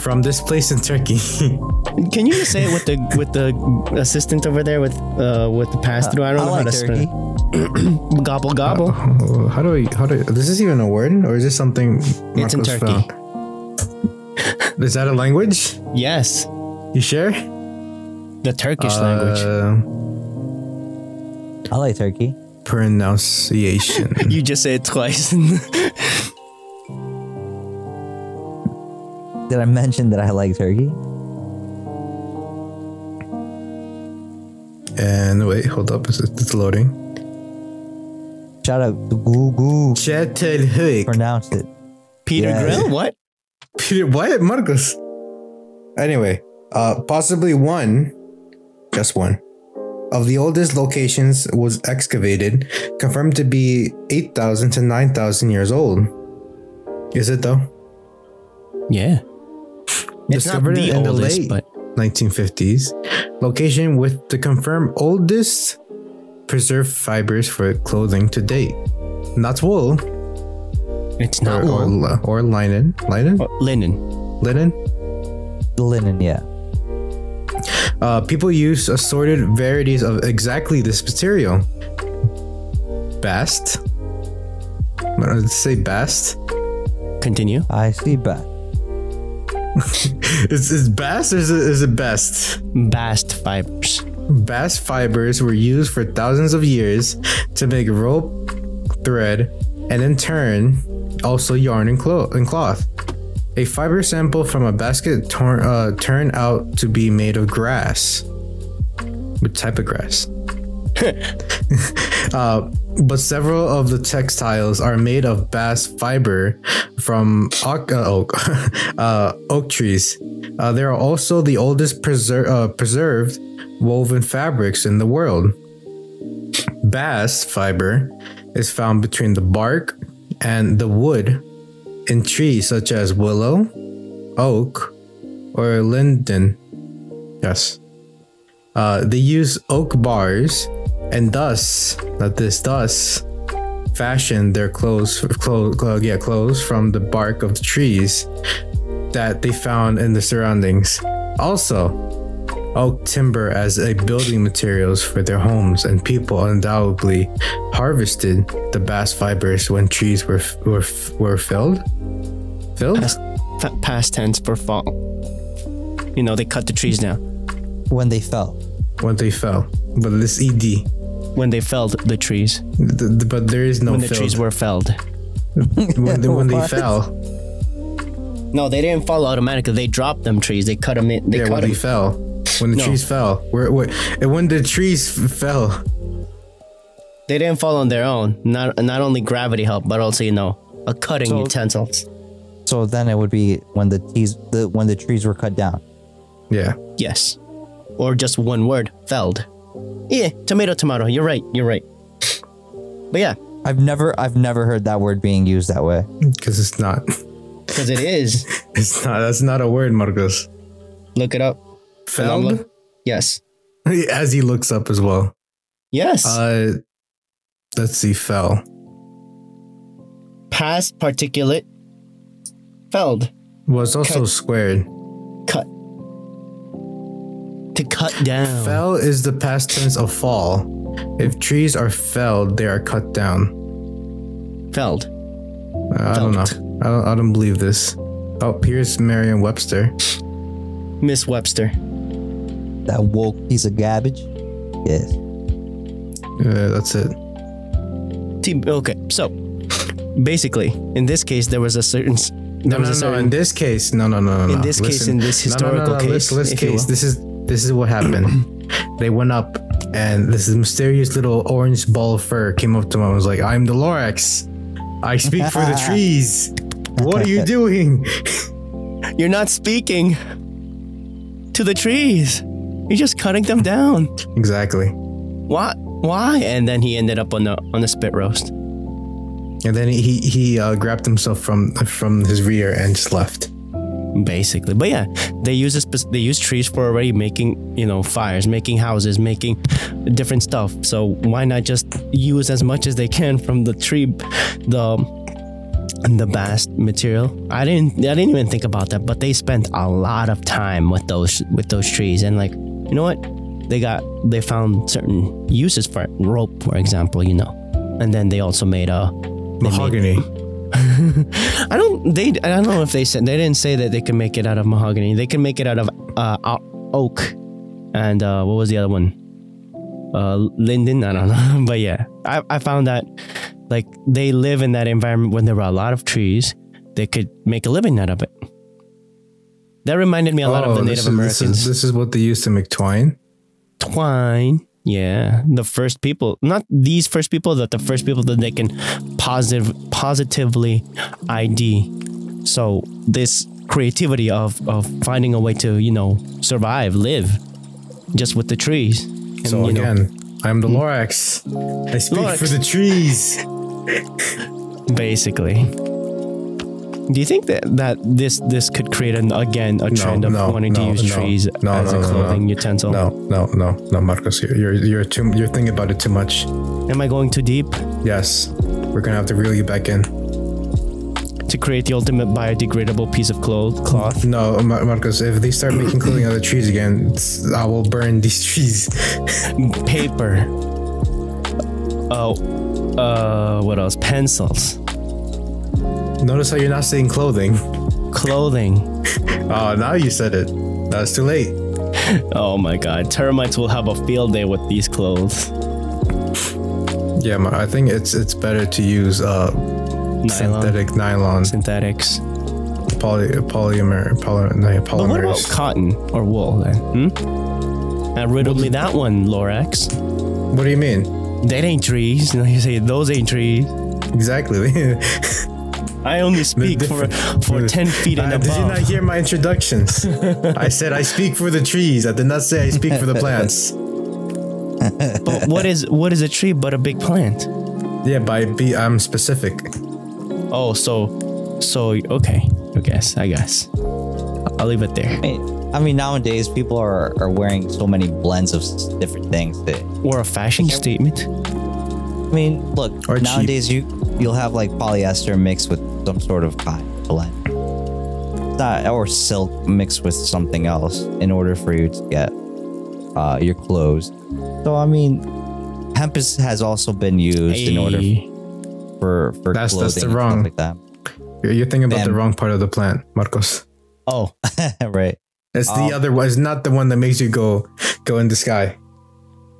From this place in Turkey. Can you just say it with the with the assistant over there with uh with the pass through? I don't know like how to turkey. spell. Gobble gobble. Oh, how do I? How do? I, is this even a word, or is this something? It's in Turkey. found? Is that a language? Yes, You sure? the Turkish language. Uh, I like turkey. Pronunciation. You just say it twice. Did I mention that I like turkey? and wait, hold up, it's, it's loading. Shout out to Google. Çatalhöyük. Pronounced it. Peter Yeah. Grill? What? Peter, what? Marcos. Anyway, uh, possibly one, just one, of the oldest locations was excavated, confirmed to be 8,000 to 9,000 years old. Is it though? Yeah. It's Discovered not the in the oldest, late but 1950s. Location with the confirmed oldest preserved fibers for clothing to date. Not wool it's not or, wool. or linen. Linen? Oh, linen. Linen? Linen, yeah. Uh, people use assorted varieties of exactly this material. Did it say? best. Continue. I see back. Is is bast or is it, is it best? Bast fibers. Bast fibers were used for thousands of years to make rope, thread, and in turn, also yarn and, clo- and cloth. A fiber sample from a basket uh, turned out to be made of grass. What type of grass? uh, but several of the textiles are made of bast fiber from oak, uh, oak, uh, oak trees. Uh, they are also the oldest preser- uh, preserved woven fabrics in the world. Bast fiber is found between the bark and the wood in trees such as willow, oak, or linden. Yes. Uh, they use oak bars and thus, not this, thus, fashion their clothes, clothes, clothes, yeah, clothes from the bark of the trees that they found in the surroundings. Also, oak timber as a building materials for their homes, and people undoubtedly harvested the bast fibers when trees were were were felled. Filled? Past, past tense for fall. You know, they cut the trees down. When they fell. When they fell, but this ed, When they felled the trees. th- th- but there is no when the filled. trees were felled. when, they, when they fell. No, they didn't fall automatically. They dropped them trees. They cut them in. They yeah, cut when them. they fell. When the No. trees fell. Where, where, and when the trees f- fell. They didn't fall on their own. Not not only gravity helped, but also you know a cutting So- utensils. So then it would be when the trees the when the trees were cut down. Yeah. Yes, or just one word, felled. Yeah, tomato, tomato. You're right. You're right. But yeah, I've never I've never heard that word being used that way. Because it's not. because it is. It's not. That's not a word, Marcos. Look it up. And I'm Felled? Yes. As he looks up as well. Yes. Uh, let's see. Fell. Past particulate. Felled. Well, it's also Cut. squared. Cut. To cut down. Fell is the past tense of fall. If trees are felled, they are cut down. Felled. Uh, I don't know. I don't, I don't believe this. Oh, here's Merriam-Webster. Miss Webster. That woke piece of garbage. Yes. Yeah, that's it. T- Okay, so basically, in this case, there was a certain. There No, was no, a no. In this case, no, no, no, no. In no. this case, in this historical no, no, no, case, This, this case, this is this is what happened. they went up, and this mysterious little orange ball of fur came up to him and was like, "I'm the Lorax. I speak for the trees. What are you doing?" You're not speaking to the trees. You're just cutting them down. exactly. Why? Why? And then he ended up on the on the spit roast. And then he he uh, grabbed himself from from his rear and just left. basically. But yeah, they use a spec- they use trees for already making you know fires, making houses, making different stuff. So why not just use as much as they can from the tree, the the bast material? I didn't I didn't even think about that, but they spent a lot of time with those with those trees and like you know what they got they found certain uses for it rope for example you know and then they also made a they made- Mahogany. I don't. They. I don't know if they said they didn't say that they can make it out of mahogany. They can make it out of uh, oak, and uh, what was the other one? uh, linden. I don't know, but yeah, I, I found that like they live in that environment when there were a lot of trees. They could make a living out of it. That reminded me a lot of the Oh, this Native is- This Americans. is, this is what they used to make twine. Twine. Yeah, the first people, not these first people, but the first people that they can positive, positively ID. So this creativity of of finding a way to you know survive, live, just with the trees. And, So you know, again, I'm the hmm? Lorax. I speak Lorax. for the trees. basically. Do you think that, that this this could create an again a trend of no, wanting to no, use no, trees no, as no, a no, clothing no. utensil? No, no, no, no, Marcos, you're you're you're too you're thinking about it too much. Am I going too deep Yes, we're gonna have to reel you back in. to create the ultimate biodegradable piece of cloth? Cloth. No, Mar- Marcos, if they start making clothing out of trees again, I will burn these trees. paper. Oh, uh, what else? Pencils, Notice how you're not saying clothing. clothing. Oh, now you said it. That's too late. Oh my God, termites will have a field day with these clothes. Yeah, I think it's it's better to use uh, Nylon, synthetic nylon, synthetics. poly, polymer, poly, no, But what about cotton or wool then? Hmm? Now riddle me that one, Lorax. What do you mean? That ain't trees. You know, you say those ain't trees. Exactly. I only speak for for ten feet and Uh, Did you not hear my introductions? I said I speak for the trees. I did not say I speak for the plants. But what is what is a tree but a big plant? Yeah, by be I'm specific. Oh, so so okay. I guess. I guess. I'll leave it there. I mean, I mean, nowadays people are, are wearing so many blends of different things that Or a fashion statement. I mean, look, Or cheap. nowadays you you'll have like polyester mixed with some sort of cotton blend. Not, or silk mixed with something else in order for you to get uh, your clothes. So I mean, hemp is, has also been used in order for for That's- clothing that's the wrong- like that. You're, thinking about the wrong part of the plant, Marcos. Oh, right. It's the Um, other one. It's not the one that makes you go go in the sky.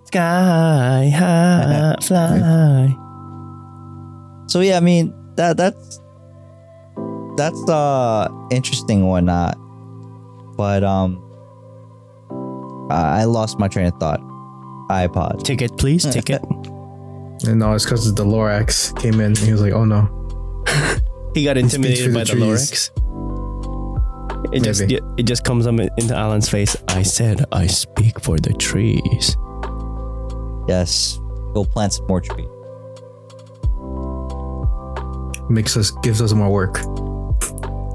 sky high, fly. So yeah, I mean that that's that's uh interesting and whatnot. But um I I lost my train of thought. iPod. Ticket, please. Ticket. And no, it's because the Lorax came in he was like, oh no. He got intimidated for by the the. Lorax. It just it just comes up into Alan's face. I said I speak for the trees. Yes. Go plant some more trees. Makes us gives us more work.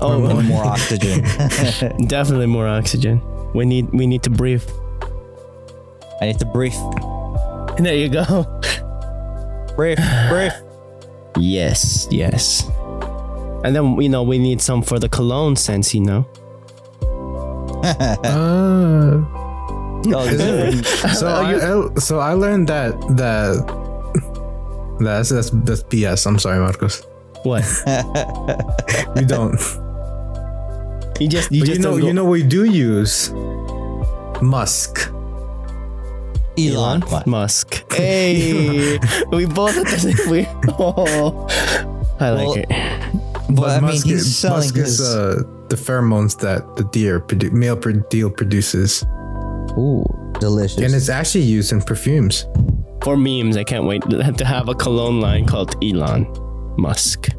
Oh, And more oxygen. definitely more oxygen. We need we need to breathe. I need to breathe. There you go. Breathe. Breathe. Yes, yes. And then you know we need some for the cologne sense, you know. Uh, Oh, so I, I so I learned that that that's that's that's BS. I'm sorry, Marcos. What? We don't. You just you just you know go- you know we do use Musk. Elon Musk. Hey, we both at the same. We, oh, I like Well, it. But I mean, Musk, he's selling Musk his. is uh, the pheromones that the deer produ- male pro- deer produces, Ooh, delicious. and it's actually used in perfumes. For memes, I can't wait to have a cologne line called Elon Musk.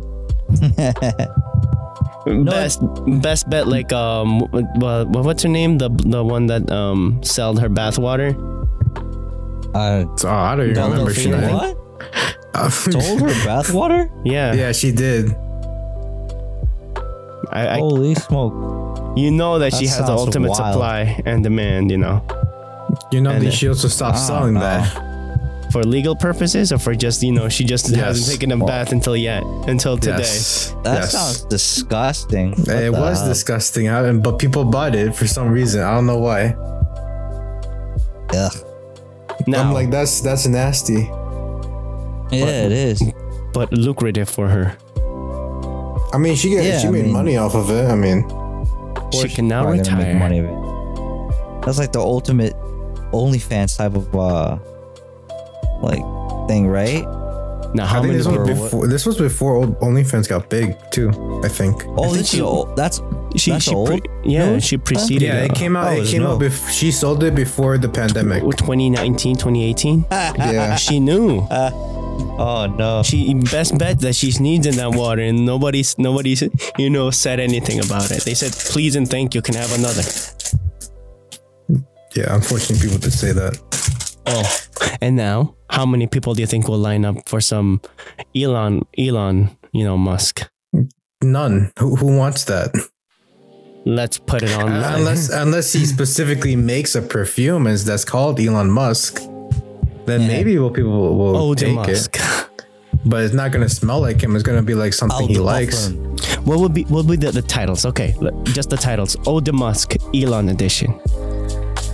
Best best bet like um what, what's her name the the one that um sold her bathwater uh, So oh, I don't even remember. She it. what? Told her bathwater? yeah yeah, she did. I, I Holy smoke! you know that, she has the ultimate wild. supply and demand you know You know, And they it- should also stop Oh, selling no. that. For legal purposes or for just you know she just Yes. hasn't taken a bath until yet until today Yes, That yes. sounds disgusting. What It was hell? disgusting, I- but people bought it for some reason. I don't know why. Ugh. now I'm like, that's that's nasty. Yeah, it is. but lucrative for her I mean, she get, Yeah, she I made mean- money off of it. I mean, she can now Probably gonna make retire money of it. That's like the ultimate OnlyFans type of uh like thing, right? Now, I how think many? this was before. This was before old OnlyFans got big too. I think. Oh, think this she- is old. That's She, that's she old. pre- yeah, news? she preceded. Yeah, it uh, came out. Oh, it it's came out. no. Bef- she sold it before the pandemic. 2019, 2018. yeah. She knew. Oh no. She best bet that she's needs in that water, and nobody's nobody's you know said anything about it. They said please and thank you. Can I have another. Yeah. Unfortunately, people did say that. Oh, and now how many people do you think will line up for some Elon Elon you know Musk? None. Who who wants that? Let's put it on. Uh, unless unless he specifically makes a perfume as that's called Elon Musk, then Yeah. maybe will people will, oh, take Musk. it. But it's not gonna smell like him. It's gonna be like something he likes. What would be what would be the, the titles? Okay, just the titles. Oh, the Musk Elon edition.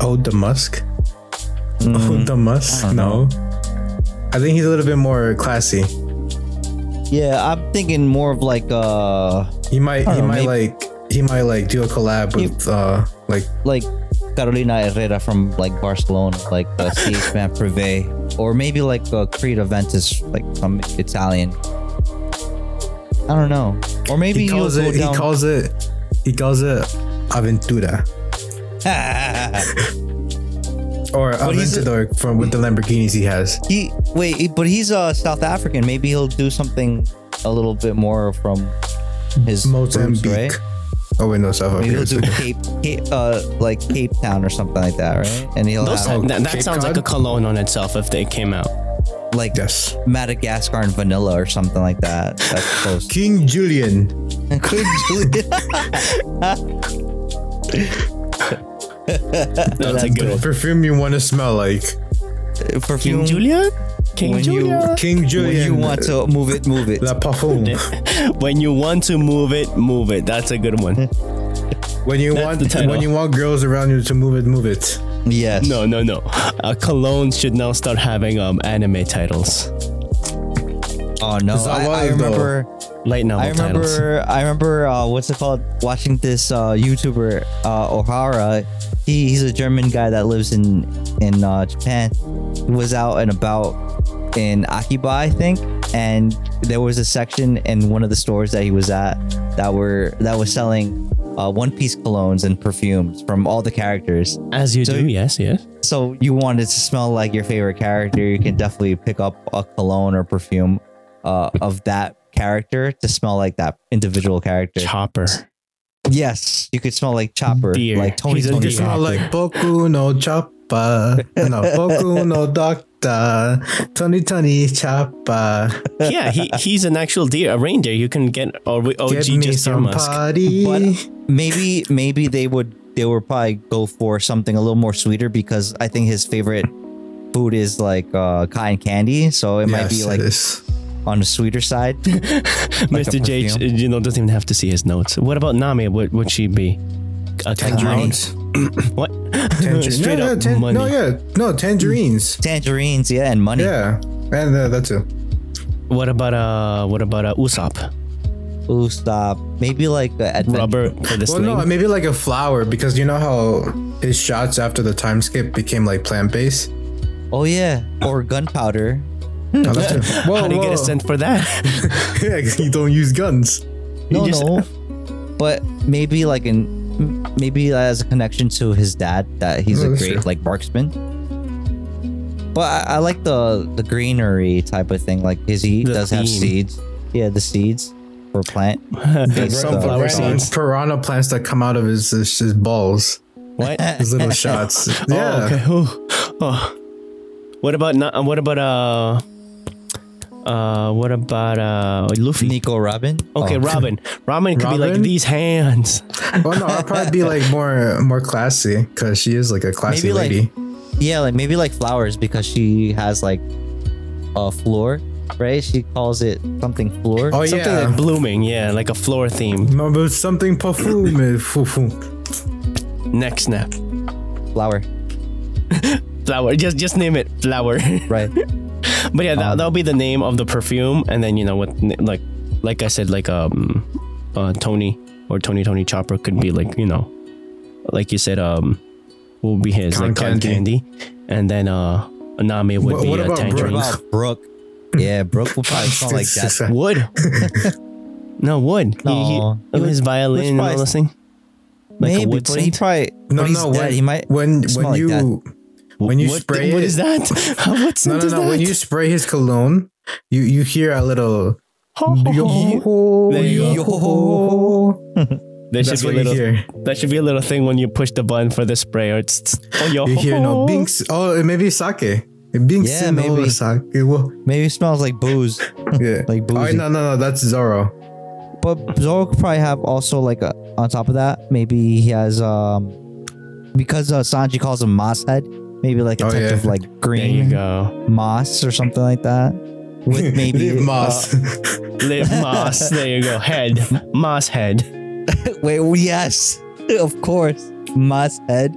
Oh, the Musk. Mm, the Musk. I don't No. I think he's a little bit more classy. Yeah, I'm thinking more of like uh He might. He know, might maybe- like. He might like do a collab with uh like like Carolina Herrera from like Barcelona, like uh, CH Men Privé, or maybe like uh, Creed Aventus, like some Italian. I don't know, or maybe he calls it. He calls it. He calls it Aventura or But he's a- Aventador from with the Lamborghinis he has. he wait, but he's uh South African. Maybe he'll do something a little bit more from his roots, Mozambique. right? Oh wait, no, South Maybe he'll Africa. do Cape, Cape, uh, like Cape Town or something like that, right? And he'll Those, have that, that Cape sounds like a cologne on itself if they came out. like Yes. Madagascar and vanilla or something like that. That's close. King Julian. Good Julian. That's a good one. Perfume you want to smell like. Perfume. King Julian? King When you- Julian? King When Julian. you want to move it, move it. La parfum. when you want to move it, move it. That's a good one. When you That's want the when you want girls around you to move it, move it. Yes. No, no, no. Uh, cologne should now start having um anime titles, Oh no. Is I, I remember. light novel I titles. remember. I remember. Uh, what's it called? Watching this uh, YouTuber uh, O'Hara. He, he's a German guy that lives in in uh, Japan. He was out and about in Akiba, I think, and there was a section in one of the stores that he was at that were that was selling uh, One Piece colognes and perfumes from all the characters. As you So- do, yes, yes. So you wanted to smell like your favorite character, you can definitely pick up a cologne or perfume uh, of that character to smell like that individual character. Chopper. Yes, you could smell like Chopper, Beer. like Tony Tony You deer. smell like Boku no Chopper. No, Boku no Doctor. Tony Tony Chopper. yeah, he, he's an actual deer, a reindeer. You can get or OG Get me just deer some musk. party. But maybe maybe they would they would probably go for something a little more sweeter because I think his favorite food is like uh, cotton candy, so it might be like it is. On the sweeter side. Mr. J, you know, doesn't even have to see his notes. What about Nami? What would she be? A Tangerines. What? Tangerines. Straight no, up tan- money. no, yeah, no tangerines. Tangerines, yeah, and money. Yeah, and uh, that too. What about uh? What about uh? Usopp? Ooh, stop. Maybe like uh. Rubber for the Well, sling. no, maybe like a flower because you know how his shots after the time skip became like plant based. Oh yeah, or gunpowder. Oh, that's true. Whoa, How do you get a scent for that? yeah, 'cause you don't use guns. No, just- no. But maybe like in maybe as a connection to his dad that he's Oh, a great true. like marksman. But I, I like the the greenery type of thing. Like his he The does have seeds. Yeah, the seeds for plant. It's Some sunflower Random seeds. Piranha plants that come out of his his, his balls. What? His little shots. Yeah. Oh, okay. Oh, oh. What about not? What about uh? Uh, what about uh Luffy? Nico Robin. Okay, Oh. Robin. Robin could be like these hands. Well, no, I'll probably be like more more classy because she is like a classy Maybe, like, lady. Yeah, like maybe like flowers because she has like a floor, right? She calls it something floor. oh Something yeah. like blooming, yeah, like a floor theme. no, but something perfume. Fufu. Neck snap. Flower, Flower. Just just name it flower. right? but yeah, that, Um, that'll be the name of the perfume, and then you know what, like like I said, like um, uh, Tony or Tony Tony Chopper could be like you know, like you said, um, what will be his Cotton like cotton candy. candy, and then uh, Nami would What- be what a about What tangerine. Brook? Brook? Yeah, Brook will probably smell like that. Wood. no wood. He, he, No. oh, his violin and all this thing. Like a Maybe, wood but he scent? probably No, when no. dead, When, he might when smell when like you that. When you what, spray what it, is that? what no, no, no. that? When you spray his cologne, you you hear a little. There you go. there should That's be a little. hear. That should be a little thing when you push the button for the sprayer. It's, it's oh yo. You hear no binks. Oh, maybe sake. Binks Yeah, no maybe. sake. Whoa. Maybe it smells like booze. Yeah. Like boozy. no, no, no. That's Zoro. But Zoro could probably have also like a, on top of that, maybe he has um because uh, Sanji calls him Moss Head, maybe like a Oh, type yeah. of like green moss or something like that. With maybe Leave moss. uh, Live moss. There you go. Head. Moss head. wait, well, yes, of course, Moss Head.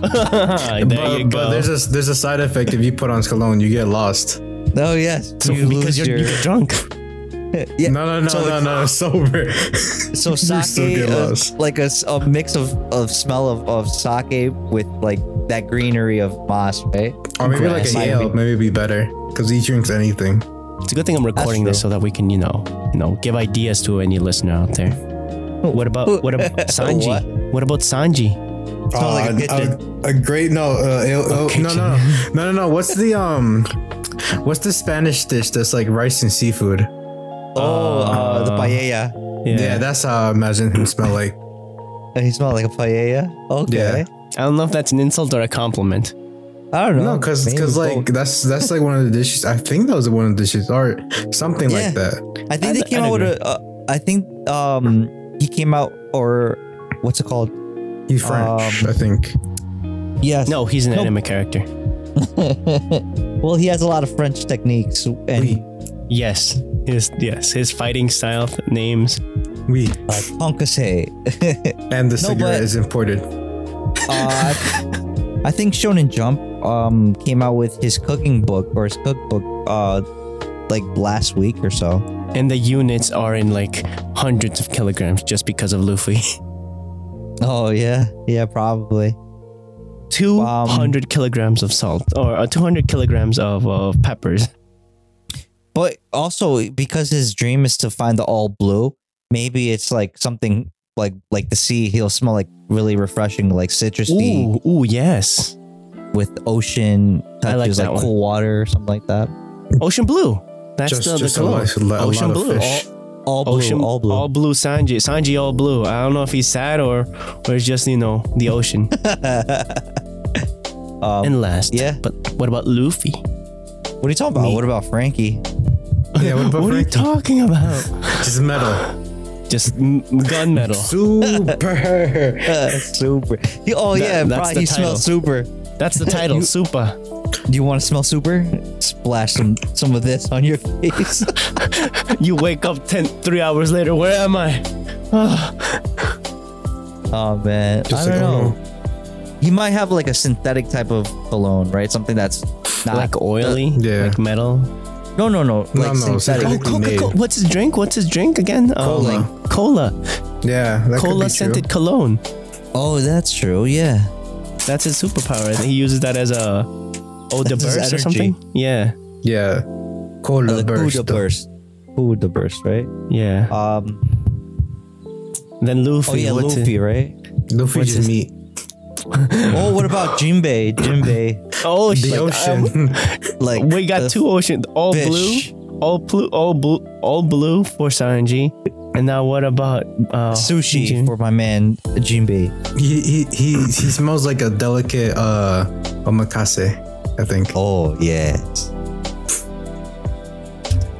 there but, you but there's a there's a side effect if you put on cologne, you get lost. Oh yes, so, you because lose you're, your you're drunk. yeah. No, no, no, So no, no. Sober. So sake, get uh, lost. like a, s- a mix of, of smell of, of sake with like that greenery of moss, right? Or maybe like a ale, maybe be better because he drinks anything. It's a good thing I'm recording this so that we can, you know, you know, give ideas to any listener out there. What about what about Sanji? What? What, about Sanji? Smells like a a, a great no, uh, ale, oh, no, no, no, no, no, no. What's the um, what's the Spanish dish that's like rice and seafood? Oh, uh, the Uh, paella. Yeah, that's how I imagine him smell like. He smelled like a paella. Okay. Yeah. I don't know if that's an insult or a compliment. I don't know. No, because because like both. that's that's like one of the dishes. I think that was one of the dishes or something Yeah. like that. I think they I'd- came I'd out with agree. a. Uh, I think um he came out or what's it called? He's French, Um, I think. Yes. No, he's an Nope. anime character. well, he has a lot of French techniques and Oui, Yes, his yes, his fighting style names. oui. uh, Concassé. And the No, cigarette but- is imported. uh, I think Shonen Jump um came out with his cooking book or his cookbook uh like last week or so. And the units are in like hundreds of kilograms just because of Luffy. Oh yeah, yeah, probably. 200 kilograms of salt or uh, 200 kilograms of uh, peppers. But also because his dream is to find the all blue, maybe it's like something like like the sea. He'll smell like really refreshing, like citrusy Ooh, ooh, yes. with ocean I like that like one. cool water or something like that. Ocean blue. That's Just, the, just the a, lot, a lot Ocean blue. fish. All blue, Ocean, all blue. all blue Sanji. Sanji all blue. I don't know if he's sad or or it's just you know the ocean. um, and last, yeah. But what about Luffy? what are you talking about? me. What about Franky? Yeah, what about What are you talking about? Just metal. Just m- gunmetal. Super. Uh, super. He- oh That- yeah, that's probably the he smells super. That's the title. Super. Do you want to smell super? Splash some some of this on your face. You wake up 10, three hours later. Where am I? Oh man, Just I don't oh, know. He might have like a synthetic type of cologne, right? Something that's not like oily. Yeah. Like metal. No, no, no. No, Like no, synthetic. Oh. Coca-Cola. What's his drink? What's his drink again? Cola. Um, cola. Yeah, that could Cola be true. scented cologne. Oh, that's true. Yeah. That's his superpower. He uses that as a oh the That's burst or something. Yeah. Yeah. Cola the burst. Buddha burst. Buddha burst, right? Yeah. Um. Then Luffy. Oh yeah, Luffy, it? right? Luffy What's just his- meat. Oh, what about Jinbei? Jinbei, Oh, The shit. ocean. like we got two oceans. All fish. blue. All blue. All blue. All blue for Sanji. And now what about uh, sushi Jin? for my man Jinbei. he, he he he smells like a delicate uh omakase. I think. Oh yes.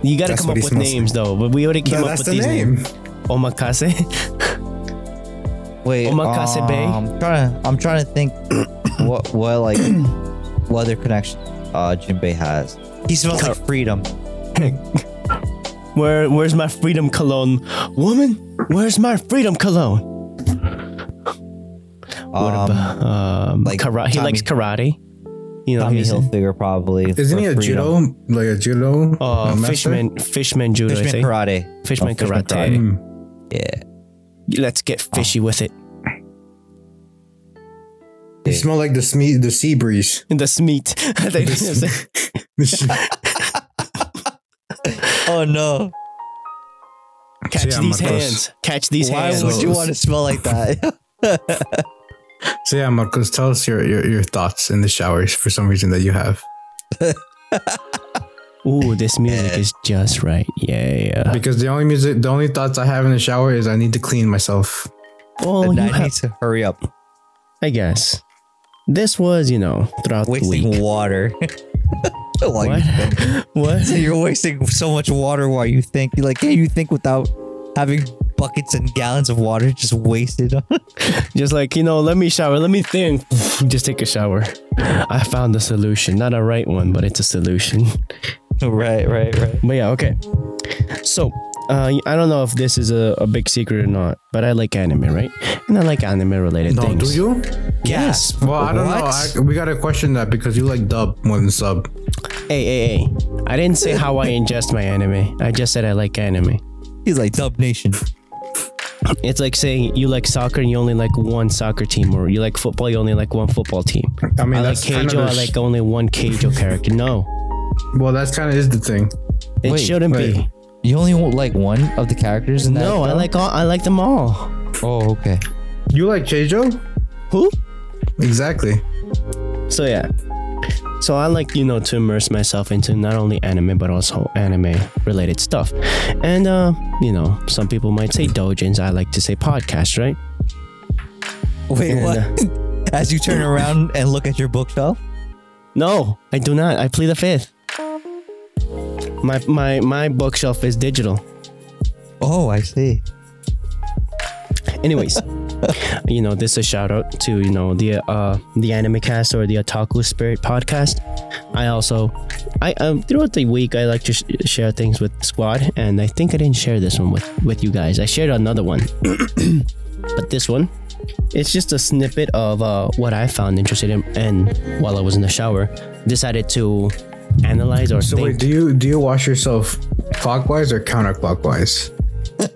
You gotta That's come up with smells names though. But we already came No, up with the these name. names. Omakase. Wait, Omakase Bay? um, I'm trying to. I'm trying to think what what like what other connection uh Jinbei has. He smells like freedom. Where where's my freedom cologne? Woman, where's my freedom cologne? What Um, about um like karate? He likes karate. You know, Tommy he's a Hilfiger probably. Isn't he a freedom. judo? Like a judo? uh, uh, fishman fishman judo. I Fishman karate. Fishman Oh, fishman karate. Mm. Yeah. Let's get fishy with it. You smell like the sme- the sea breeze. In the smeat. I thought you were gonna say, Oh no! Catch yeah, these Marcos. hands. Catch these Why hands. would you want to smell like that? So yeah, Marcos, tell us your, your your thoughts in the showers for some reason that you have. Ooh, this music is just right. Yeah. Because the only music, the only thoughts I have in the shower is I need to clean myself. Well, and you I have, need to hurry up. I guess. This was, you know, throughout the Wasting week. water. You. What? So you're wasting so much water while you think. You're like, can you think without having buckets and gallons of water just wasted? Just like, you know, let me shower, let me think. Just take a shower. I found a solution. Not a right one, but it's a solution. right, right, right. But yeah, okay. So, uh, I don't know if this is a, a big secret or not, but I like anime, right? And I like anime related No, things. do you? Yes. Well, I don't know. I, we gotta question that because you like dub more than sub. Hey, hey, hey. I didn't say how I ingest my anime. I just said I like anime. He's like Dub Nation. It's like saying you like soccer and you only like one soccer team, or you like football, you only like one football team. I mean, I like that's kind Keijo, I like only one Keijo character. No, well, that's kind of is the thing. it Wait, shouldn't wait. be. You only like one of the characters in that? No, I like all. I like them all. Oh, okay. You like Cheijo? Who? Exactly. So yeah. So I like you know to immerse myself into not only anime but also anime related stuff, and uh, you know some people might say dojins. I like to say podcast, right? Wait, And, what? uh, As you turn around and look at your bookshelf? No, I do not. I plead the fifth. My my my bookshelf is digital. Oh, I see. Anyways, you know, this is a shout out to you know the uh the anime cast or the Otaku Spirit podcast. I also, I um throughout the week I like to sh- share things with Squad, and I think I didn't share this one with with you guys. I shared another one, but this one, it's just a snippet of uh what I found interesting in, and while I was in the shower, decided to analyze or So think. wait, do you do you wash yourself clockwise or counterclockwise,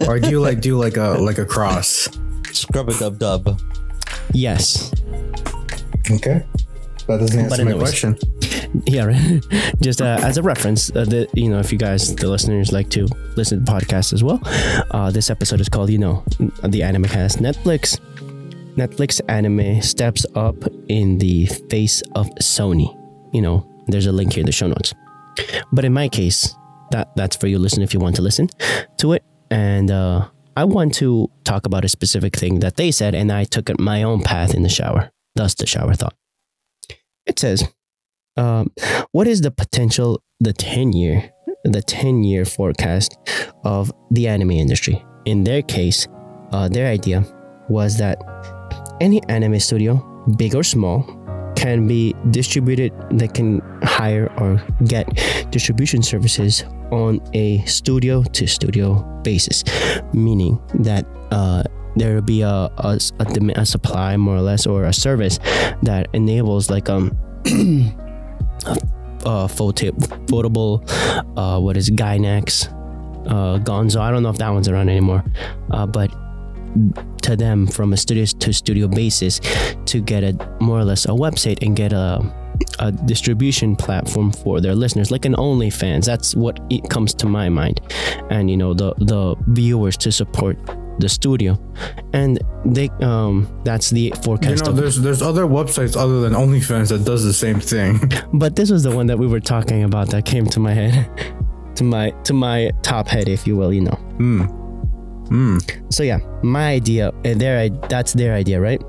or do you like do like a like a cross? Scrub a dub dub. yes, Okay, that doesn't answer But my anyways. question. yeah right. just uh, as a reference uh, the you know if you guys the listeners like to listen to podcasts as well uh, this episode is called you know the anime cast netflix netflix anime steps up in the face of sony you know there's a link here in the show notes. But in my case that that's for you listen if you want to listen to it. And uh i want to talk about a specific thing that they said and i took it my own path in the shower thus the shower thought. It says um, what is the potential the 10 year the 10 year forecast of the anime industry? In their case uh, their idea was that any anime studio big or small can be distributed they can hire or get distribution services on a studio to studio basis. Meaning that uh, there will be a, a, a, dem- a supply more or less or a service that enables like um uh photo photable uh what is Gainax uh Gonzo? I don't know if that one's around anymore. Uh but to them from a studio to studio basis to get a more or less a website and get a a distribution platform for their listeners like an OnlyFans that's what it comes to my mind and you know the the viewers to support the studio and they um that's the forecast. You know, there's there's other websites other than OnlyFans that does the same thing. But this was the one that we were talking about that came to my head, to my to my top head, if you will, you know. Hmm. Hmm. So yeah, my idea, uh, their that's their idea, right?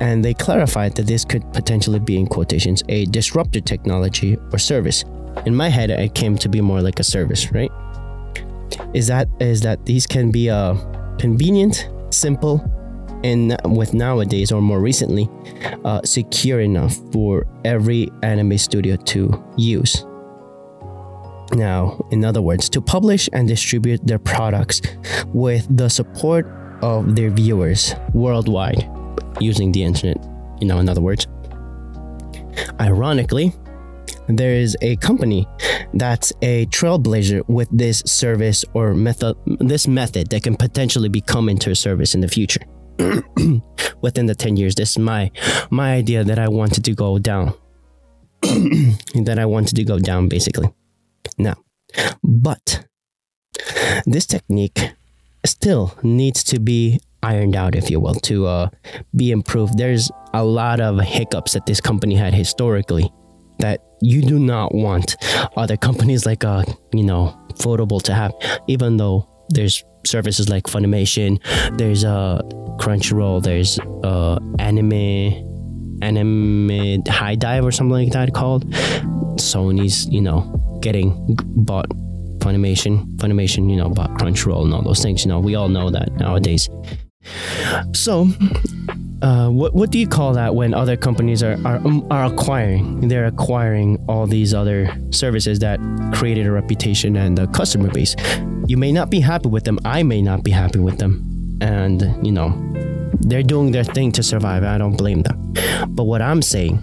And they clarified that this could potentially be in quotations a disruptive technology or service. In my head, it came to be more like a service, right? Is that is that these can be uh convenient, simple, and with nowadays or more recently, uh, secure enough for every anime studio to use. Now, in other words, to publish and distribute their products with the support of their viewers worldwide using the internet, you know, in other words. Ironically, there is a company that's a trailblazer with this service or method this method that can potentially become into a service in the future. within the 10 years. This is my my idea that I wanted to go down. that I wanted to go down basically. Now, but this technique still needs to be ironed out, if you will, to uh, be improved. There's a lot of hiccups that this company had historically that you do not want other companies like uh you know Photable to have, even though there's services like Funimation, there's uh Crunchyroll, there's uh anime anime HIDIVE or something like that called sony's you know getting bought funimation funimation you know bought crunchyroll and all those things you know we all know that nowadays. So uh, what what do you call that when other companies are, are um, are acquiring they're acquiring all these other services that created a reputation and a customer base? You may not be happy with them i may not be happy with them and you know they're doing their thing to survive i don't blame them. But what i'm saying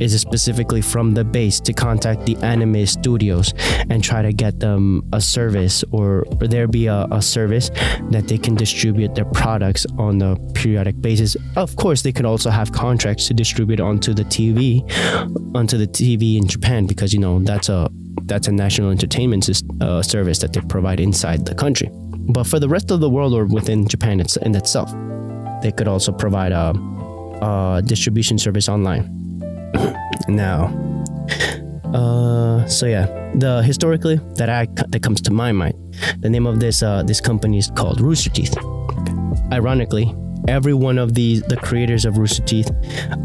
is specifically from the base to contact the anime studios and try to get them a service or, or there be a, a service that they can distribute their products on a periodic basis. Of course, they could also have contracts to distribute onto the TV, onto the TV in Japan because you know that's a that's a national entertainment uh, service that they provide inside the country. But for the rest of the world or within Japan in itself, they could also provide a, a distribution service online now uh so yeah the historically that i that comes to my mind the name of this uh this company is called rooster teeth ironically every one of these the creators of rooster teeth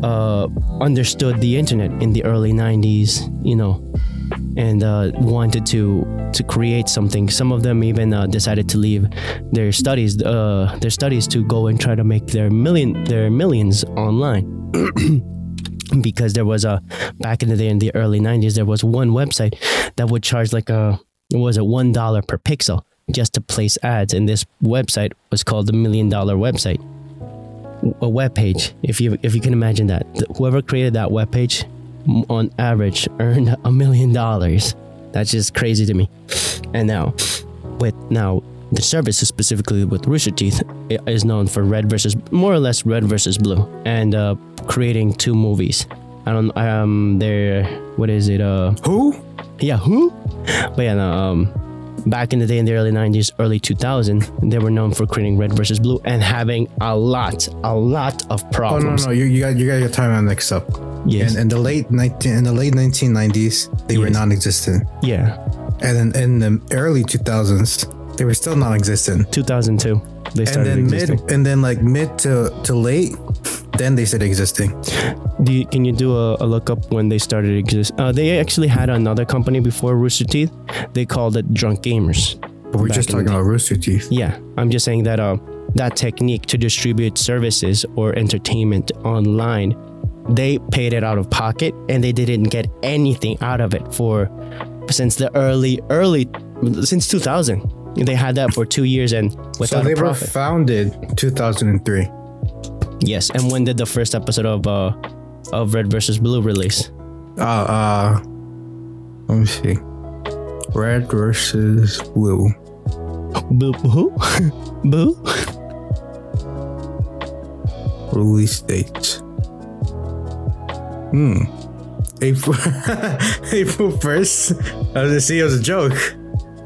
uh understood the internet in the early 90s you know and uh, wanted to to create something. Some of them even uh, decided to leave their studies uh, their studies to go and try to make their million their millions online. because there was a back in the day in the early 90s there was one website that would charge like a was it one dollar per pixel just to place ads. And this website was called the million dollar website. A web page if you if you can imagine that. Whoever created that web page on average earned a million dollars. That's just crazy to me. And now with now the service specifically with Rooster Teeth is known for red versus more or less red versus blue and uh, creating two movies I don't um they're what is it uh Who? yeah who but yeah no, um back in the day in the early 90s early 2000 they were known for creating red versus blue and having a lot a lot of Oh no problems no you, you got you got your timeline mixed up. yes In, in the late nineteen in the late nineteen nineties, they were Yes. non-existent, yeah and then in the early two thousands, they were still non-existent. 2002 they started And then existing mid and then like mid to to late, then they started existing. do you, can you do a, a look up when they started exist uh, they actually had another company before rooster teeth they called it drunk gamers But we're just talking about Rooster Teeth. Yeah, I'm just saying that uh, that technique to distribute services or entertainment online, they paid it out of pocket and they didn't get anything out of it for since the early early since 2000. They had that for two years and without. So they were founded 2003. yes, and when did the first episode of uh of Red versus Blue release? Uh, uh, let me see. Red versus blue. Boo who? Boo? Release dates. Hmm. April April 1st. I was gonna see it was a joke.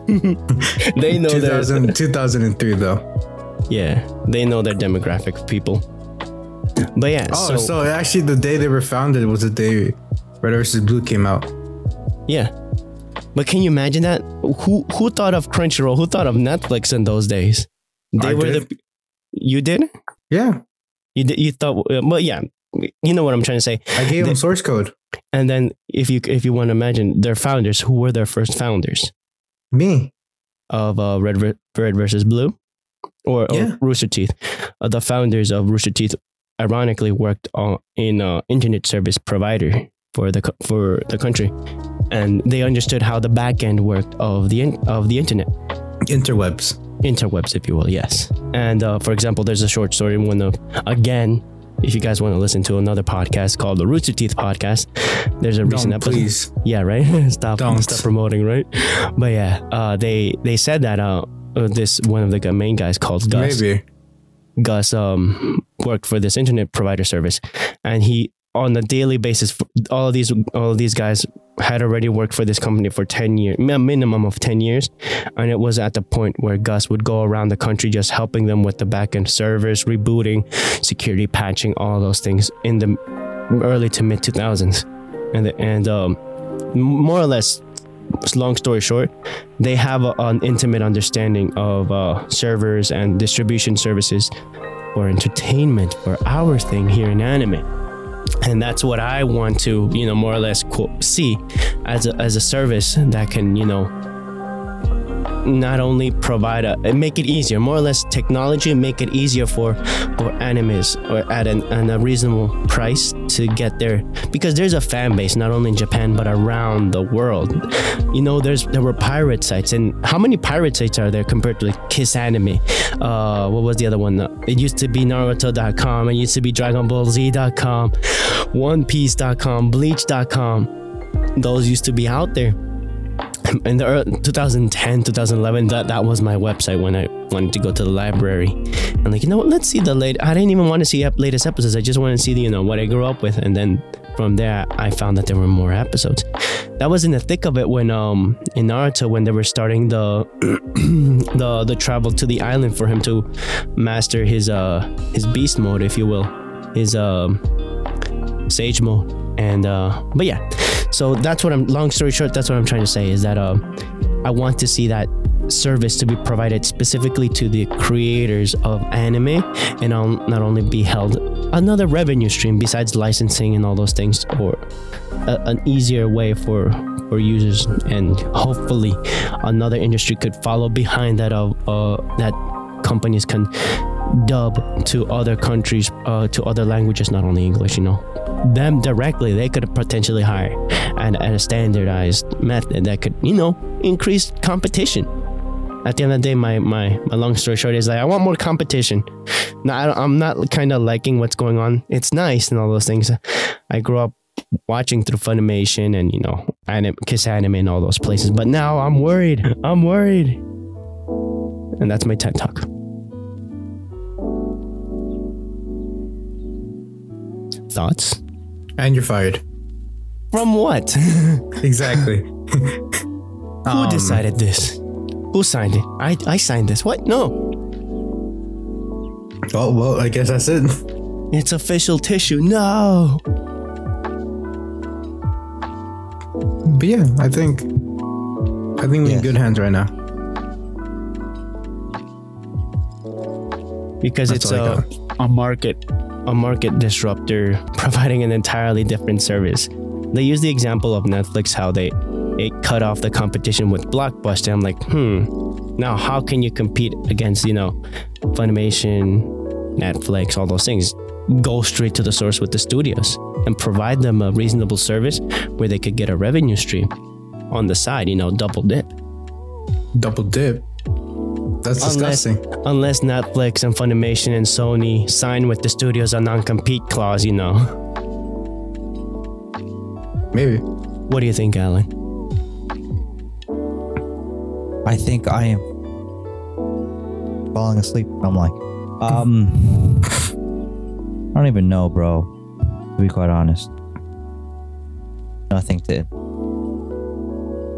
They know their 2000, 2003 though. yeah, they know their demographic of people. But yeah, Oh, so, actually the day they were founded was the day Red versus Blue came out. Yeah. But can you imagine that? Who who thought of Crunchyroll? Who thought of Netflix in those days? They I were did. the You did? Yeah. You did, you thought uh, but yeah. You know what I'm trying to say. I gave The- them source code. And then if you if you want to imagine their founders, who were their first founders Me. of uh, Red Red versus Blue or, or Rooster Teeth? Uh, the founders of Rooster Teeth ironically worked on in uh, internet service provider for the for the country. And they understood how the back end worked of the in- of the internet. Interwebs. interwebs, if you will. Yes. And uh, for example, there's a short story. in One of again, if you guys want to listen to another podcast called the Rooster Teeth podcast, there's a recent Don't, episode. please. Yeah, right. stop, Don't. stop promoting, right? But yeah, uh, they they said that uh, uh, this one of the main guys called Gus. Maybe. Gus um, worked for this internet provider service, and he on a daily basis, all of these all of these guys had already worked for this company for 10 years, a minimum of 10 years. And it was at the point where Gus would go around the country just helping them with the backend servers, rebooting, security patching, all those things in the early to mid 2000s. And, and um, more or less, long story short, they have a, an intimate understanding of uh, servers and distribution services for entertainment for our thing here in anime and that's what I want to, you know, more or less see as a, as a service that can, you know, not only provide a make it easier, more or less technology make it easier for for animes or at an, an, a reasonable price to get there because there's a fan base not only in Japan but around the world. You know, there's there were pirate sites and how many pirate sites are there compared to like Kiss Anime? Uh, what was the other one? It used to be Naruto.com. It used to be Dragon Ball Z.com, OnePiece.com, Bleach.com. Those used to be out there in the early, 2010 2011 that that was my website when i wanted to go to the library. And like you know what? Let's see the late i didn't even want to see ep- latest episodes. I just wanted to see the, you know what i grew up with. And then from there i found that there were more episodes. That was in the thick of it when um in naruto when they were starting the the the travel to the island for him to master his uh his beast mode if you will. His um sage mode. And uh but yeah so that's what I'm. Long story short, that's what I'm trying to say is that uh, I want to see that service to be provided specifically to the creators of anime, and I'll not only be held another revenue stream besides licensing and all those things, or a, an easier way for for users, and hopefully another industry could follow behind that of uh, that companies can dub to other countries, uh, to other languages, not only English. You know, them directly, they could potentially hire and, and a standardized method that could, you know, increase competition. At the end of the day, my, my, my long story short is like, I want more competition. Now, I, am not kind of liking what's going on. It's nice and all those things. I grew up watching through Funimation and, you know, anim- Kiss Anime and all those places. But now I'm worried. I'm worried. And that's my TED Talk. Thoughts? And you're fired. From what? exactly. Who um, decided this? Who signed it? I, I signed this. What? No. Oh, well, I guess that's it. It's official tissue. No. But yeah, I think I think we're yes. in good hands right now. Because That's it's a, a market a market disruptor providing an entirely different service. They use the example of Netflix, how they it cut off the competition with Blockbuster. I'm like, hmm, now how can you compete against, you know, Funimation, Netflix, all those things? Go straight to the source with the studios and provide them a reasonable service where they could get a revenue stream on the side, you know, double dip. Double dip? That's unless, disgusting. Unless Netflix and Funimation and Sony sign with the studios a non-compete clause, you know. Maybe. What do you think, Alan? I think I am falling asleep. I'm like, um, I don't even know, bro. To be quite honest, nothing to.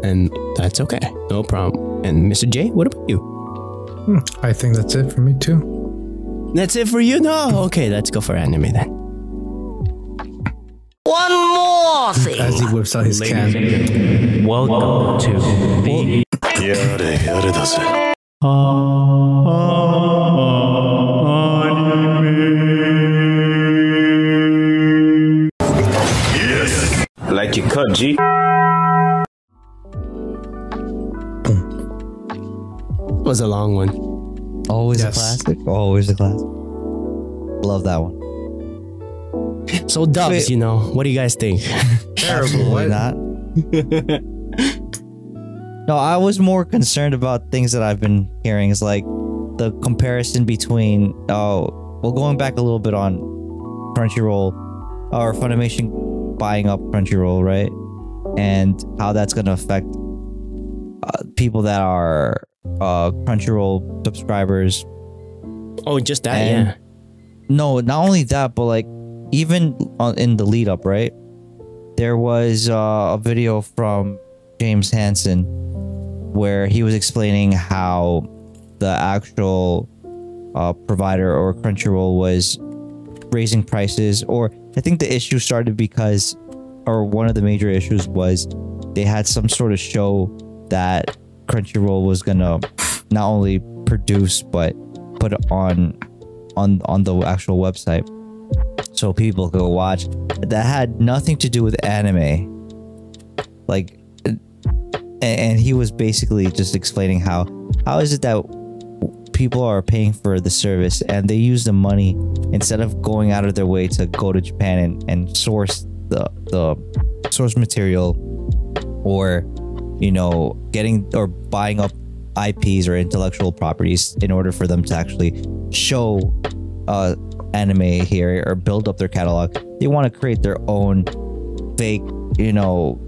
And that's okay, no problem. And Mr. J, what about you? Hmm, I think that's it for me too. That's it for you? No? Okay, let's go for anime then. One more thing. As he whips out his can. Welcome to the. Yes. Like you cut, G. was a long one. Always yes. a classic. Always a classic. Love that one. So dubs, Wait. you know, what do you guys think? Absolutely not. no, I was more concerned about things that I've been hearing. Is like the comparison between oh, well, going back a little bit on Crunchyroll or Funimation buying up Crunchyroll, right? And how that's going to affect uh, people that are uh, Crunchyroll subscribers Oh, just that, And- yeah. No, not only that, but like even on, in the lead up, right? There was uh, a video from James Hansen where he was explaining how the actual uh, provider or Crunchyroll was raising prices, or I think the issue started because, or one of the major issues was they had some sort of show that Crunchyroll was gonna not only produce but put it on on on the actual website so people could watch. That had nothing to do with anime. Like and, he was basically just explaining how how is it that people are paying for the service and they use the money instead of going out of their way to go to Japan and, and source the the source material or you know getting or buying up IPs or intellectual properties in order for them to actually show uh anime here or build up their catalog they want to create their own fake you know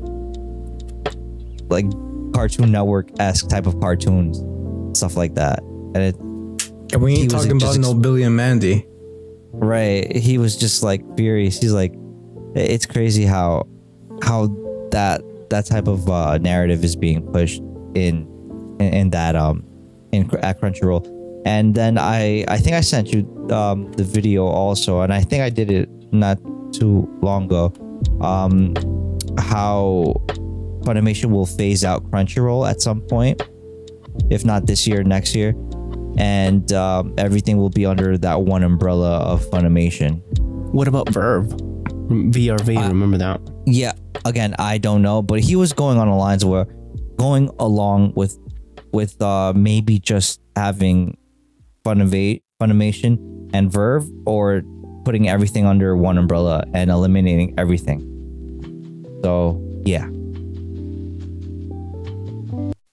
like cartoon network esque type of cartoons stuff like that and it And we ain't talking about ex- no Billy and Mandy. Right. He was just like furious. He's like, it's crazy how how that that type of uh, narrative is being pushed in, in in that um in at Crunchyroll. And then I I think I sent you um the video also, and I think I did it not too long ago. Um, how Funimation will phase out Crunchyroll at some point, if not this year, next year and um, everything will be under that one umbrella of Funimation. What about VRV? VRV, Uh, remember that? Yeah, again, I don't know, but he was going on the lines where going along with with uh, maybe just having Funimate, Funimation and VRV, or putting everything under one umbrella and eliminating everything. So yeah,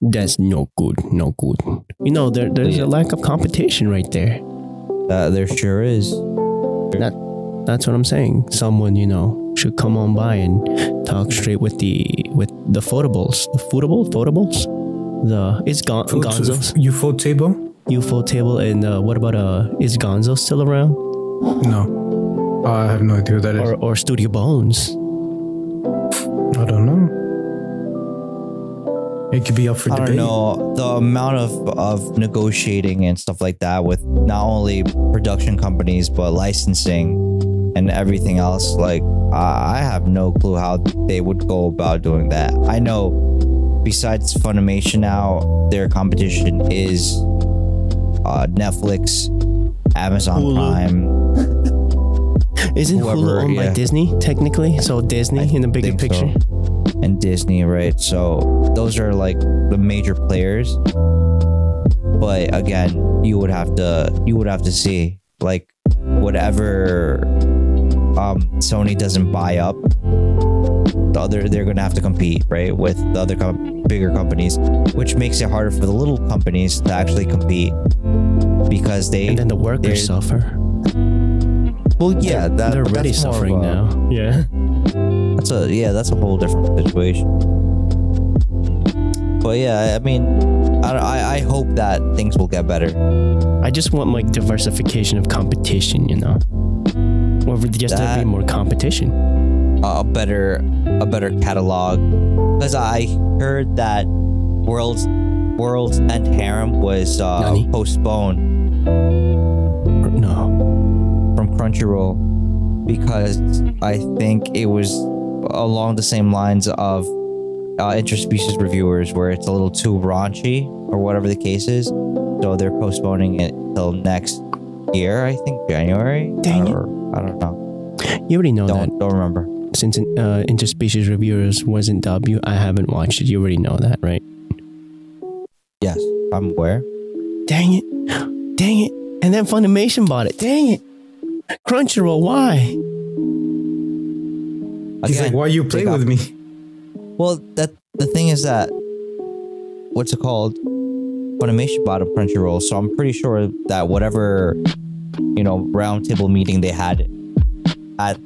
That's no good, no good. You know, there, there's Yeah. a lack of competition right there. uh, there sure is. That, that's what I'm saying. Someone, you know, should come on by and talk straight with the with the fotables. The footable fotables? The is Gon- Gonzo's UFO table? UFO table and uh, what about uh is Gonzo still around? No. I have no idea who that is. Or or Studio Bones? I don't know. It could be up for I debate. don't know the amount of of negotiating and stuff like that with not only production companies but licensing and everything else. Like I I have no clue how they would go about doing that. I know besides Funimation now, their competition is uh, Netflix, Amazon Hulu. Prime. Isn't Whoever, Hulu owned by. Disney technically? So Disney I in the bigger think so. picture. and Disney, right? So those are like the major players. But again, you would have to you would have to see like whatever um Sony doesn't buy up the other they're going to have to compete, right, with the other com- bigger companies, which makes it harder for the little companies to actually compete because they And then the workers suffer. well yeah, that, They're but already that's suffering a- now. Yeah. That's a yeah, that's a whole different situation. But yeah, I mean, I, I I hope that things will get better. I just want like diversification of competition, you know. Or just to That- be more competition. A better a better catalog. Because I heard that World's World's End Harem was uh, Nani? postponed No. from Crunchyroll because I think it was along the same lines of uh, interspecies reviewers, where it's a little too raunchy or whatever the case is. So they're postponing it till next year. I think January. Dang it. Or, I don't know. You already know Don't don't remember. since uh, interspecies reviewers wasn't W, I haven't watched it. You already know that, right? Yes, I'm aware. Dang it. Dang it. And then Funimation bought it. Dang it. Crunchyroll, why? He's like, why you play with me? Well, that the thing is that what's it called? Funimation bought up Crunchyroll, so I'm pretty sure that whatever you know roundtable meeting they had at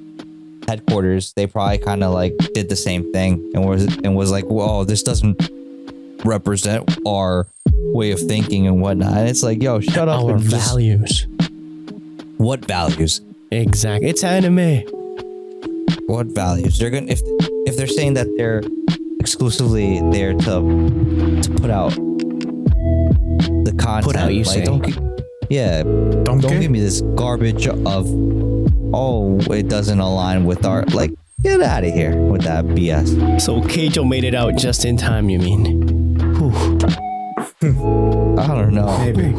headquarters, they probably kind of like did the same thing and was and was like, "Whoa, this doesn't represent our way of thinking and whatnot." And it's like, "Yo, shut up Our and just values. What values? Exactly. It's anime. What values? They're gonna if if they're saying that they're exclusively there to to put out the content. out, you like, say? Don't, gi- yeah, Don't, don't give me this garbage of oh it doesn't align with our like get out of here with that BS. So Keijo made it out just in time. You mean? Whew. I don't know. maybe.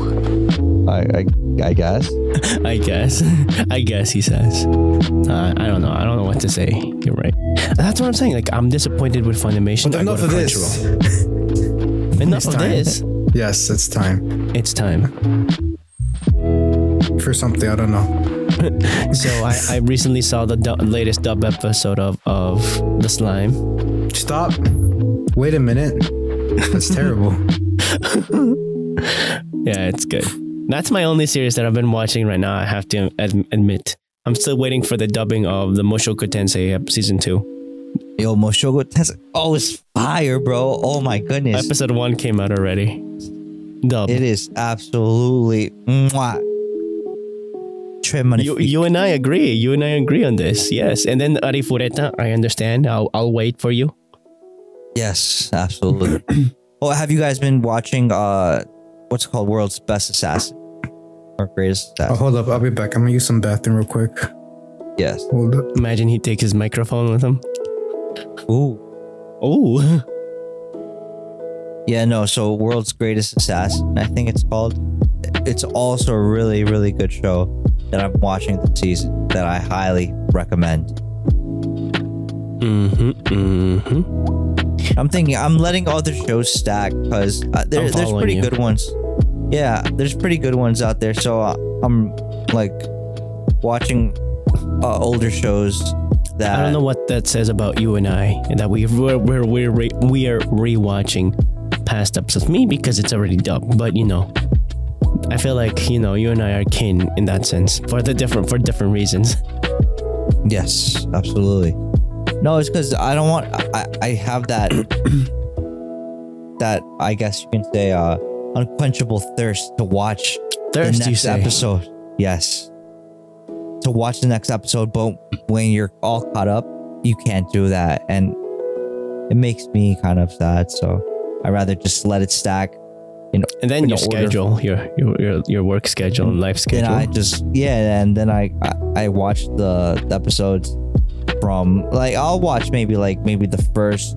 I I, I guess. I guess. I guess he says. Uh, I don't know. I don't know what to say. You're right. That's what I'm saying. Like I'm disappointed with Funimation. But I go enough of this. Enough It's of time. this. Yes, it's time It's time. For something. I don't know. So I, I recently saw the du- latest dub episode of of the slime. Stop. Wait a minute. That's terrible. Yeah, it's good. That's my only series that I've been watching right now. I have to ad- admit. I'm still waiting for the dubbing of the Mushoku Tensei season two. Yo, Mushoku Tensei. Oh, it's fire, bro. Oh my goodness. Episode one came out already. Dub. It is absolutely mwah. Très You, magnifique. you and I agree. You and I agree on this. Yes. And then Arifureta, I understand. I'll, I'll wait for you. Yes, absolutely. oh, have you guys been watching uh what's it called World's Best Assassin? Or Greatest Oh, hold up. I'll be back. I'm gonna use some bathroom real quick. yes. Hold up. Imagine he takes his microphone with him. Ooh. Oh. Yeah, no, so World's Greatest Assassin, I think it's called. It's also a really, really good show that I'm watching this season that I highly recommend. Mm-hmm. Mm-hmm. I'm thinking I'm letting other shows stack because uh, there, there's pretty you. good ones. Yeah, there's pretty good ones out there. So uh, I'm like watching uh, older shows that I don't know what that says about you and I, that we we're we're we're re, we are rewatching past episodes. Me because it's already dubbed, but you know, I feel like you know you and I are kin in that sense for the different for different reasons. Yes, absolutely. No, it's because I don't want. I I have that that I guess you can say uh unquenchable thirst to watch Thirst, the next episode. Yes, to watch the next episode, but when you're all caught up, you can't do that, and it makes me kind of sad. So I rather just let it stack. And then your schedule, your your your your work schedule and life Then schedule. I just yeah, and then I I, I watch the, the episodes from like I'll watch maybe like maybe the first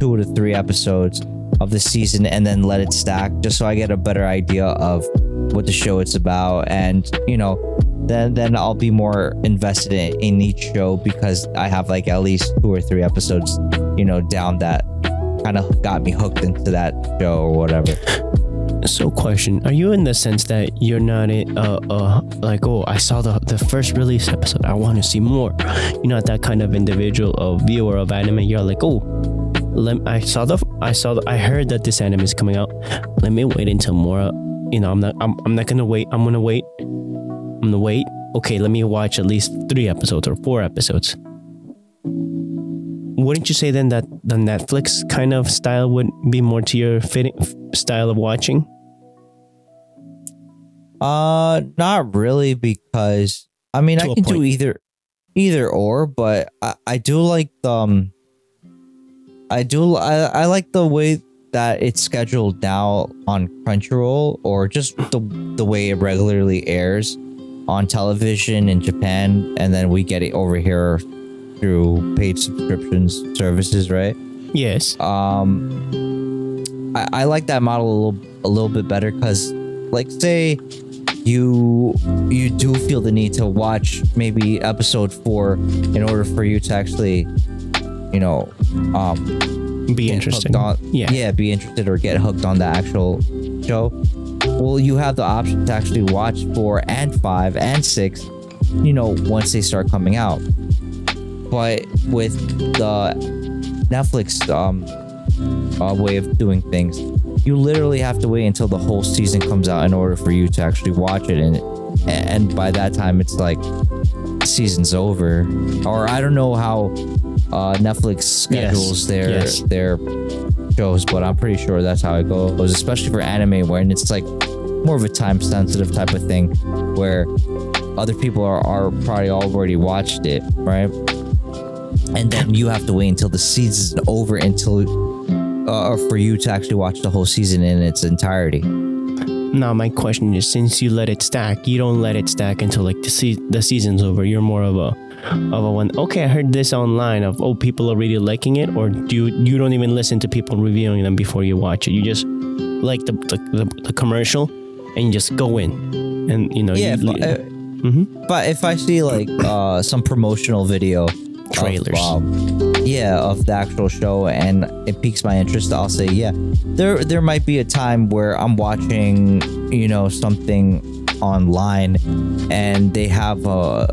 two to three episodes of the season and then let it stack just so I get a better idea of what the show is about and you know then then I'll be more invested in, in each show because I have like at least two or three episodes you know down that kind of got me hooked into that show or whatever. So, question: Are you in the sense that you're not in, uh, uh, like, oh, I saw the the first release episode, I want to see more. You're not that kind of individual or viewer of anime. You're like, oh, let I saw the, I saw, the, I heard that this anime is coming out. Let me wait until more. You know, I'm not, I'm, I'm not gonna wait. I'm gonna wait. I'm gonna wait. Okay, let me watch at least three episodes or four episodes. Wouldn't you say then that the Netflix kind of style would be more to your fitting style of watching? Uh, not really because I mean To I can do either, either or. But I, I do like the um, I do I, I like the way that it's scheduled now on Crunchyroll or just the the way it regularly airs on television in Japan, and then we get it over here through paid subscriptions services, right? Yes. um I, I like that model a little a little bit better because like say you you do feel the need to watch maybe episode four in order for you to actually you know um Be get interesting. on, Yeah. yeah be interested or get hooked on the actual show well you have the option to actually watch four and five and six you know once they start coming out but with the netflix um uh, way of doing things you literally have to wait until the whole season comes out in order for you to actually watch it and and by that time it's like season's over or i don't know how uh netflix schedules their yes. their shows but i'm pretty sure that's how it goes especially for anime when it's like more of a time sensitive type of thing where other people are, are probably already watched it, right? And then you have to wait until the season's over until uh, for you to actually watch the whole season in its entirety. Now my question is, since you let it stack, you don't let it stack until like the se- the season's over. You're more of a of a one. Okay, I heard this online of oh people are really liking it, or do you you don't even listen to people reviewing them before you watch it? You just like the the, the, the commercial, and you just go in, and you know Yeah, you, if I- uh, Mhm. but if I see like uh, some promotional video, of, Trailers. um, yeah, of the actual show, and it piques my interest, I'll say yeah. There, there might be a time where I'm watching, you know, something online, and they have a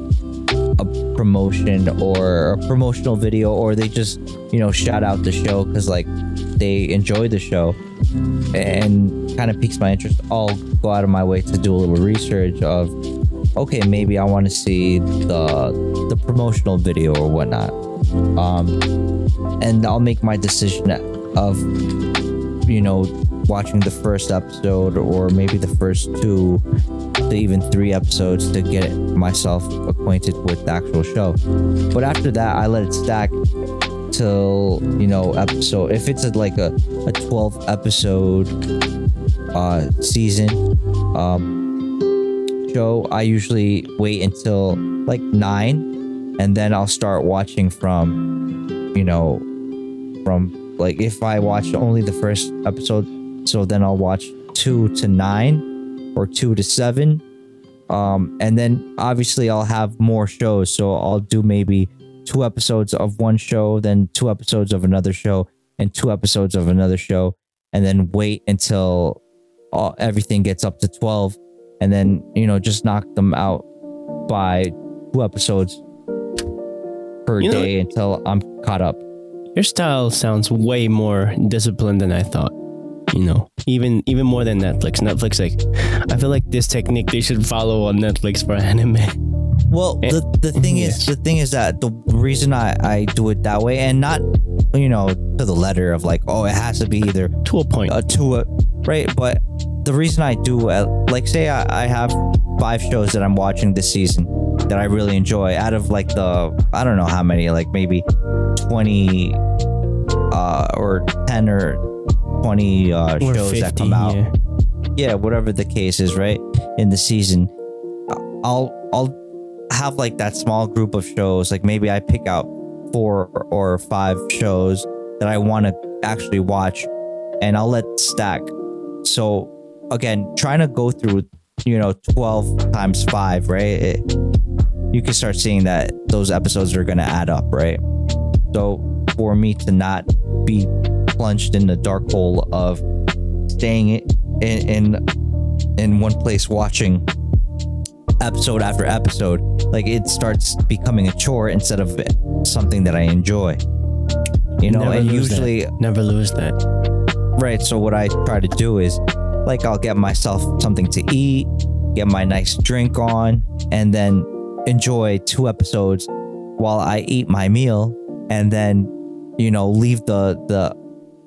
a promotion or a promotional video, or they just, you know, shout out the show because like they enjoy the show and kind of piques my interest, I'll go out of my way to do a little research of, okay, maybe I want to see the the promotional video or whatnot, um, and I'll make my decision of, you know, watching the first episode or maybe the first two to even three episodes to get myself acquainted with the actual show. But after that, I let it stack till you know episode if it's like a, a 12 episode uh season um show i usually wait until like nine and then i'll start watching from you know from like if i watch only the first episode so then i'll watch two to nine or two to seven. Um and then obviously i'll have more shows so i'll do maybe two episodes of one show, then two episodes of another show, and two episodes of another show, and then wait until all, everything gets up to 12, and then, you know, just knock them out by two episodes per You know- day until I'm caught up. Your style sounds way more disciplined than I thought. You know, even even more than Netflix. Netflix, like, I feel like this technique they should follow on Netflix for anime. Well, Eh, the, the thing is, the thing is that the reason I, I do it that way, and not, you know, to the letter of like, oh, it has to be either To a point. uh, to a right but the reason i do uh, like say I, I have five shows that i'm watching this season that i really enjoy out of like the i don't know how many like maybe 20 uh or 10 or 20 uh Or shows that come out. yeah. yeah whatever the case is right in the season. I'll i'll have like that small group of shows like maybe i pick out four or five shows that i want to actually watch and i'll let stack. So again trying to go through you know 12 times 5 right it, you can start seeing that those episodes are going to add up right so for me to not be plunged in the dark hole of staying in in, in one place watching episode after episode like it starts becoming a chore instead of something that i enjoy you know Never and lose that. usually Never lose that. right so what i try to do is like i'll get myself something to eat get my nice drink on and then enjoy two episodes while i eat my meal and then you know leave the the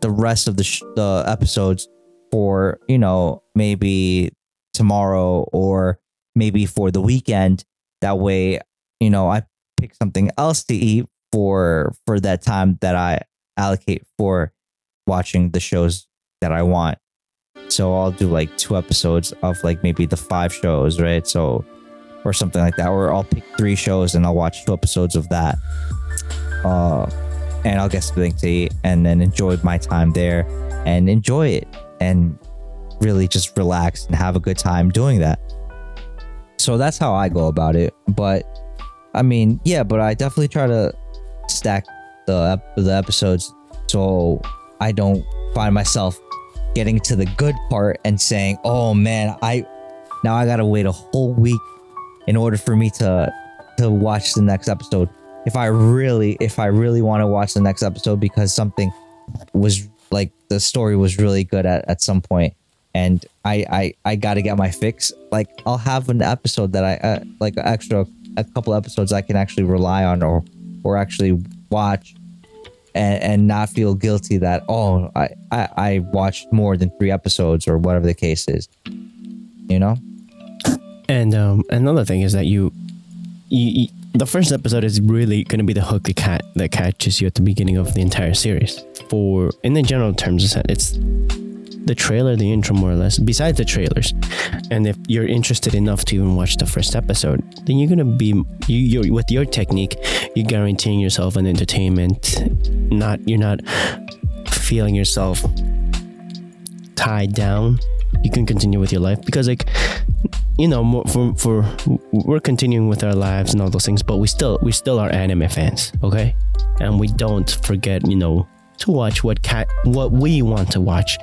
the rest of the sh- the episodes for you know maybe tomorrow or maybe for the weekend. That way you know i pick something else to eat for for that time that i allocate for watching the shows that i want. So i'll do like two episodes of like maybe the five shows right? So or something like that or i'll pick three shows and i'll watch two episodes of that. Uh and i'll get something to eat and then enjoy my time there and enjoy it and really just relax and have a good time doing that. So that's how i go about it. But i mean yeah but i definitely try to stack the the episodes so i don't find myself getting to the good part and saying oh man i now i gotta wait a whole week in order for me to to watch the next episode. If i really if i really want to watch the next episode because something was like the story was really good at, at some point and i i i gotta get my fix like i'll have an episode that i uh, like extra a couple episodes i can actually rely on or or actually watch and, and not feel guilty that oh I, I i watched more than three episodes or whatever the case is you know And um, another thing is that you, you, you the first episode is really going to be the hook that cat that catches you at the beginning of the entire series. For in the general terms, it's the trailer, the intro, more or less. Besides the trailers, and if you're interested enough to even watch the first episode, then you're gonna be you. You're, with your technique, you're guaranteeing yourself an entertainment. Not you're not feeling yourself tied down. You can continue with your life because like you know for for we're continuing with our lives and all those things but we still we still are anime fans okay? And we don't forget you know to watch what cat what we want to watch.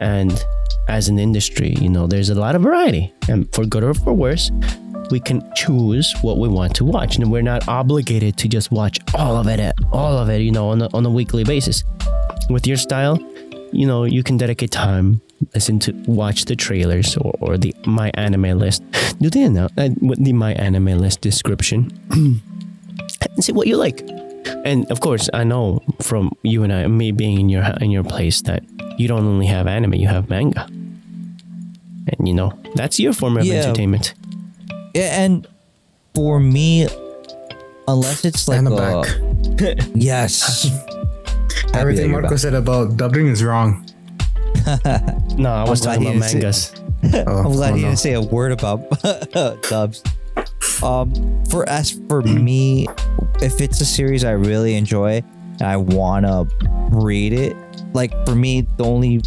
And as an industry you know there's a lot of variety. And for good or for worse we can choose what we want to watch. And we're not obligated to just watch all of it all of it you know on a, on a weekly basis. With your style you know you can dedicate time listen to watch the trailers or, or the my anime list. Do they know uh, with the my anime list description? And see what you like. And of course i know from you and i me being in your in your place that you don't only have anime you have manga. And you know that's your form of Yeah. entertainment. Yeah, and for me, unless it's like a- back. yes, Everything you're Marco said about dubbing is wrong. no i was talking about say- mangas Oh, I'm glad oh you didn't say a word about dubs. Um, for as for me, if it's a series I really enjoy and I wanna read it, like for me, the only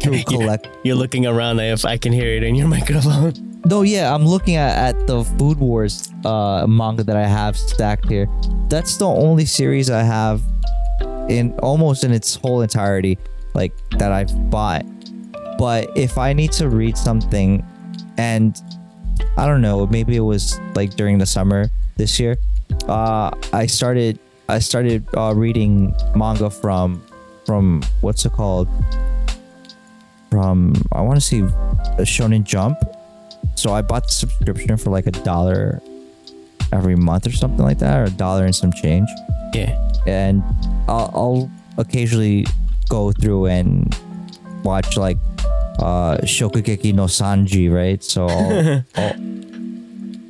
true collect. you're looking around if i can hear it in your microphone No, yeah, I'm looking at, at the Food Wars uh, manga that I have stacked here. That's the only series I have in almost in its whole entirety, like that I've bought. But if I need to read something, and I don't know, maybe it was like during the summer this year, uh, I started I started uh, reading manga from from what's it called? From I want to see Shonen Jump. So I bought the subscription for like a dollar every month or something like that, or a dollar and some change. yeah And I'll, I'll occasionally go through and watch like uh Shokugeki no Sanji, right? So I'll, I'll,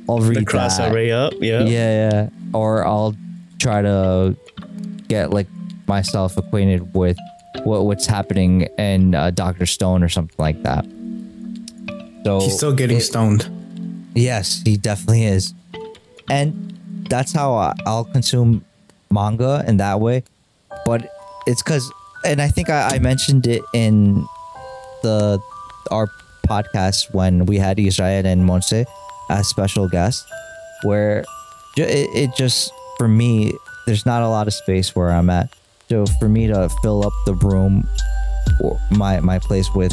I'll read the cross that. array up yeah Yeah, yeah. Or I'll try to get like myself acquainted with what what's happening in uh, Doctor Stone or something like that. So He's still getting it- stoned. Yes, he definitely is. And that's how I- I'll consume manga in that way. But it's because, and I think I, I mentioned it in the our podcast when we had Israel and Monse as special guests, where it, it just, for me, there's not a lot of space where I'm at. So for me to fill up the room, or my, my place with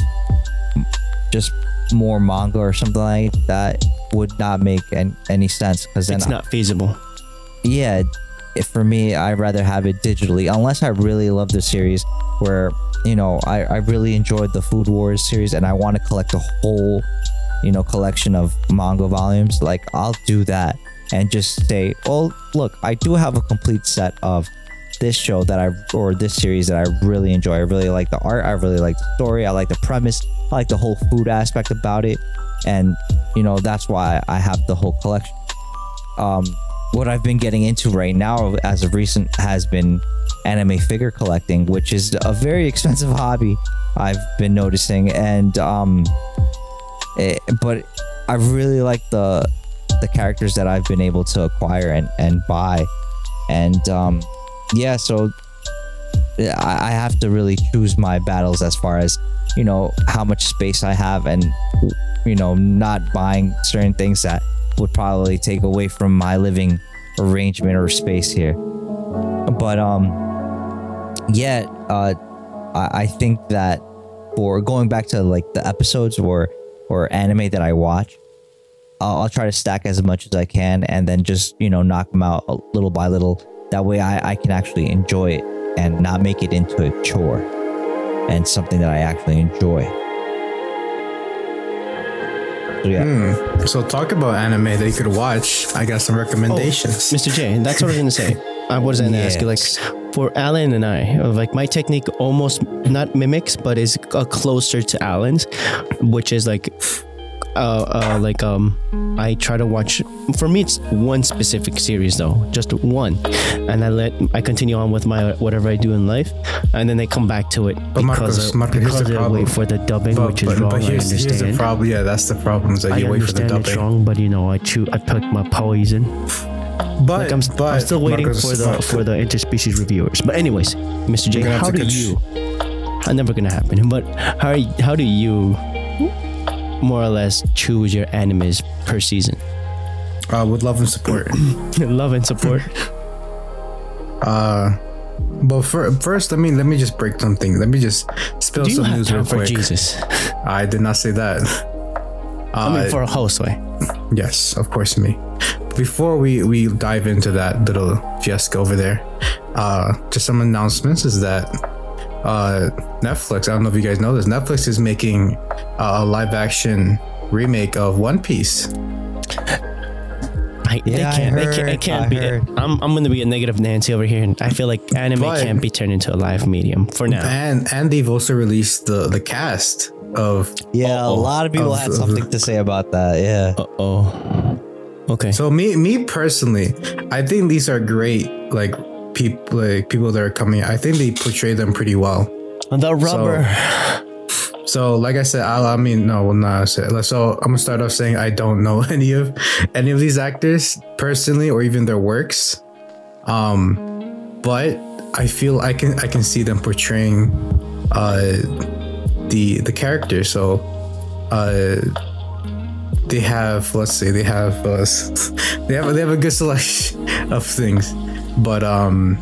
just more manga or something like that would not make any, any sense because then it's not feasible yeah if for me i'd rather have it digitally unless i really love the series where you know i, I really enjoyed the food wars series and i want to collect a whole you know collection of manga volumes like i'll do that and just say well look i do have a complete set of this show that i or this series that i really enjoy. I really like the art i really like the story i like the premise i like the whole food aspect about it and you know that's why i have the whole collection. Um, what I've been getting into right now, as of recent, has been anime figure collecting, which is a very expensive hobby. I've been noticing, and um, eh, but I really like the the characters that I've been able to acquire and and buy, and um, yeah, so I, I have to really choose my battles as far as you know how much space I have, and you know not buying certain things that would probably take away from my living arrangement or space here. But um, yeah, uh, I, I think that for going back to like the episodes or or anime that I watch, I'll, I'll try to stack as much as I can and then just you know knock them out little by little. That way, I I can actually enjoy it and not make it into a chore and something that I actually enjoy. So yeah. Hmm. So talk about anime that you could watch. I got some recommendations. Mr. J, that's what I was gonna say. I was gonna ask you, like, for Alan and I, uh, like my technique almost not mimics, but is uh, closer to Alan's, which is like uh, uh, like um, I try to watch. For me, it's one specific series though, just one, and I let I continue on with my whatever I do in life, and then I come back to it But Marcos, because, of, Marcos, because the I wait for the dubbing, But, which is but, wrong. but here's, I here's the understand. problem. Yeah, that's the problem. Is that I you wait for the understand it's dubbing. wrong, but you know, I chew, I pick my poison. But Like I'm, but I'm still waiting Marcos, for the for the interspecies reviewers. But anyways, Mr. J, how do you? Uh, never gonna happen. But how how do you more or less choose your animes per season? uh, with love and support. Love and support. Uh, but for, first, let me let me just break something. Let me just spill do some news real quick. Jesus? I did not say that. I Uh, mean, for a host way. Yes, of course, me. Before we we dive into that little fiasco over there, uh, just some announcements is that uh, Netflix. I don't know if you guys know this. Netflix is making uh, a live action remake of One Piece. I, they Yeah, I can't. they can't. It can't I be. heard. I'm. I'm gonna be a negative Nancy over here, and I feel like anime But- can't be turned into a live medium for now. And and they've also released the the cast of. Yeah, a Uh-oh. lot of people Of- had of- something to say about that. Yeah. Uh oh. Okay. So me me personally, I think these are great. Like people like people that are coming. I think they portray them pretty well. the rubber. So, like I said, I, I mean, no, well, not say. So, I'm gonna start off saying I don't know any of any of these actors personally, or even their works. Um, but I feel I can I can see them portraying uh the the character. So, uh, they have let's say they have uh, they have they have a good selection of things, but um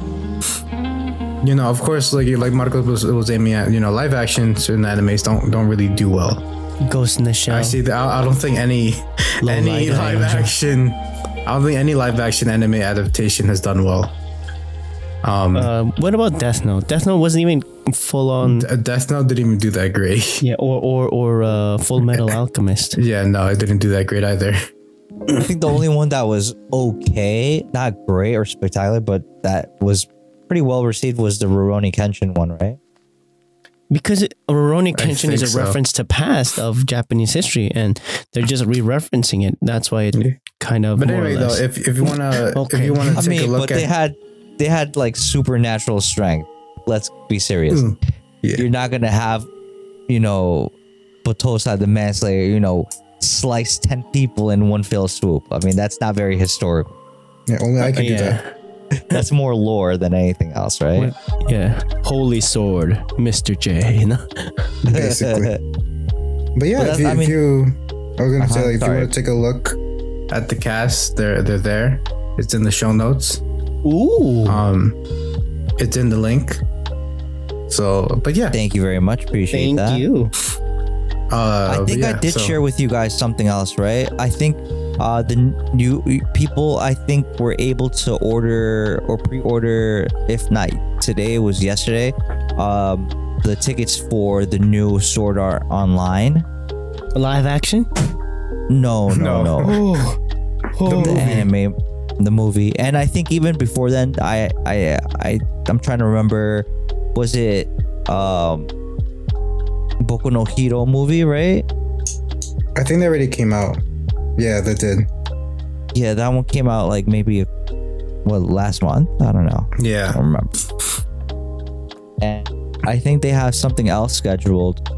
you know, of course, like like Marcos was, was aiming at, you know, live action certain animes don't don't really do well. Ghost in the Shell. I see that. I, I don't think any Low any live action. I don't think any live action anime adaptation has done well. Um, Uh, what about Death Note? Death Note wasn't even full on. Death Note didn't even do that great. Yeah, or or or uh, Full Metal Alchemist. yeah, no, it didn't do that great either. I think the only one that was okay, not great or spectacular, but that was pretty well received was the Rurouni Kenshin one, right? Because it, Rurouni Kenshin is a so. reference to past of Japanese history, and they're just re-referencing it. That's why it Yeah. kind of. But anyway, though, if, if you wanna if you wanna I take a look but at they had they had like supernatural strength. Let's be serious. Mm, yeah. You're not gonna have, you know, Battosai the manslayer, you know, slice ten people in one fell swoop. I mean, that's not very historical. yeah, only I can do that. That's more lore than anything else, right? yeah, Holy Sword, Mister J. You know? Basically. But yeah, But if, you, I if mean- you, I was gonna Uh-huh, say, like, if you sorry. want to take a look at the cast, they're they're there. It's in the show notes. Ooh. Um, it's in the link. So, but yeah, Thank you very much. Appreciate Thank that. you. Uh, I but think I did so- share with you guys something else, right? I think uh, the new people, I think, were able to order or pre-order, if not today, it was yesterday, um, the tickets for the new Sword Art Online. Live action. No. No, no, no. Oh, the anime, the movie, and I think even before then, I, I, I, I'm trying to remember, was it um, Boku no Hero movie, right? I think they already came out. Yeah, they did. Yeah, that one came out like maybe what last month. I don't know. I Yeah, don't remember. And I think they have something else scheduled.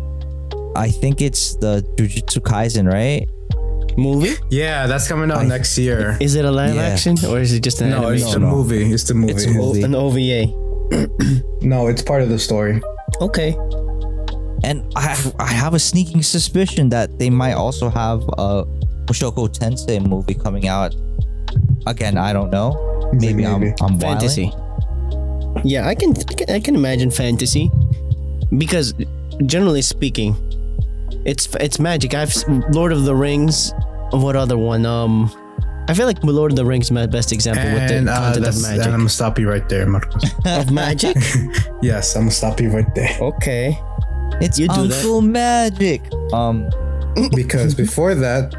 I think it's the Jujutsu Kaisen, right? movie? yeah, that's coming out I- next year. Is it a live Yeah. action or is it just an No, it's animation? the no. movie. It's the movie. It's a movie. An OVA. No, it's part of the story. Okay. And I I have a sneaking suspicion that they might also have a Mushoku Tensei movie coming out. Again, I don't know. Maybe, I'm I'm fantasy. Yeah, I can, I can I can imagine fantasy because generally speaking, it's it's magic. I've Lord of the Rings. What other one? Um, I feel like Lord of the Rings is my best example with the uh, content of that's, and. I'm gonna stop you right there, Marcos. of magic. yes, I'm gonna stop you right there Okay. It's You do that. Uncle Magic. Um, because before that,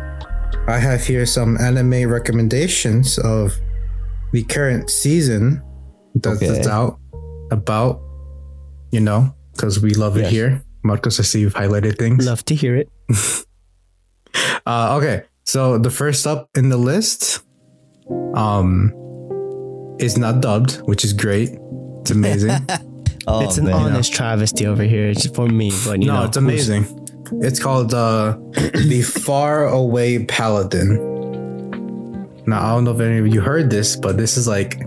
I have here some anime recommendations of the current season that's, that's Okay. out about, you know, because we love it here. Marcos, I see you've highlighted things. Love to hear it. Uh, okay, so the first up in the list, um, is not dubbed, which is great. It's amazing. Oh, it's an man. honest travesty over here it's for me, but you no, know, it's amazing. It's called uh, the Far Away Paladin. Now I don't know if any of you heard this, but this is like.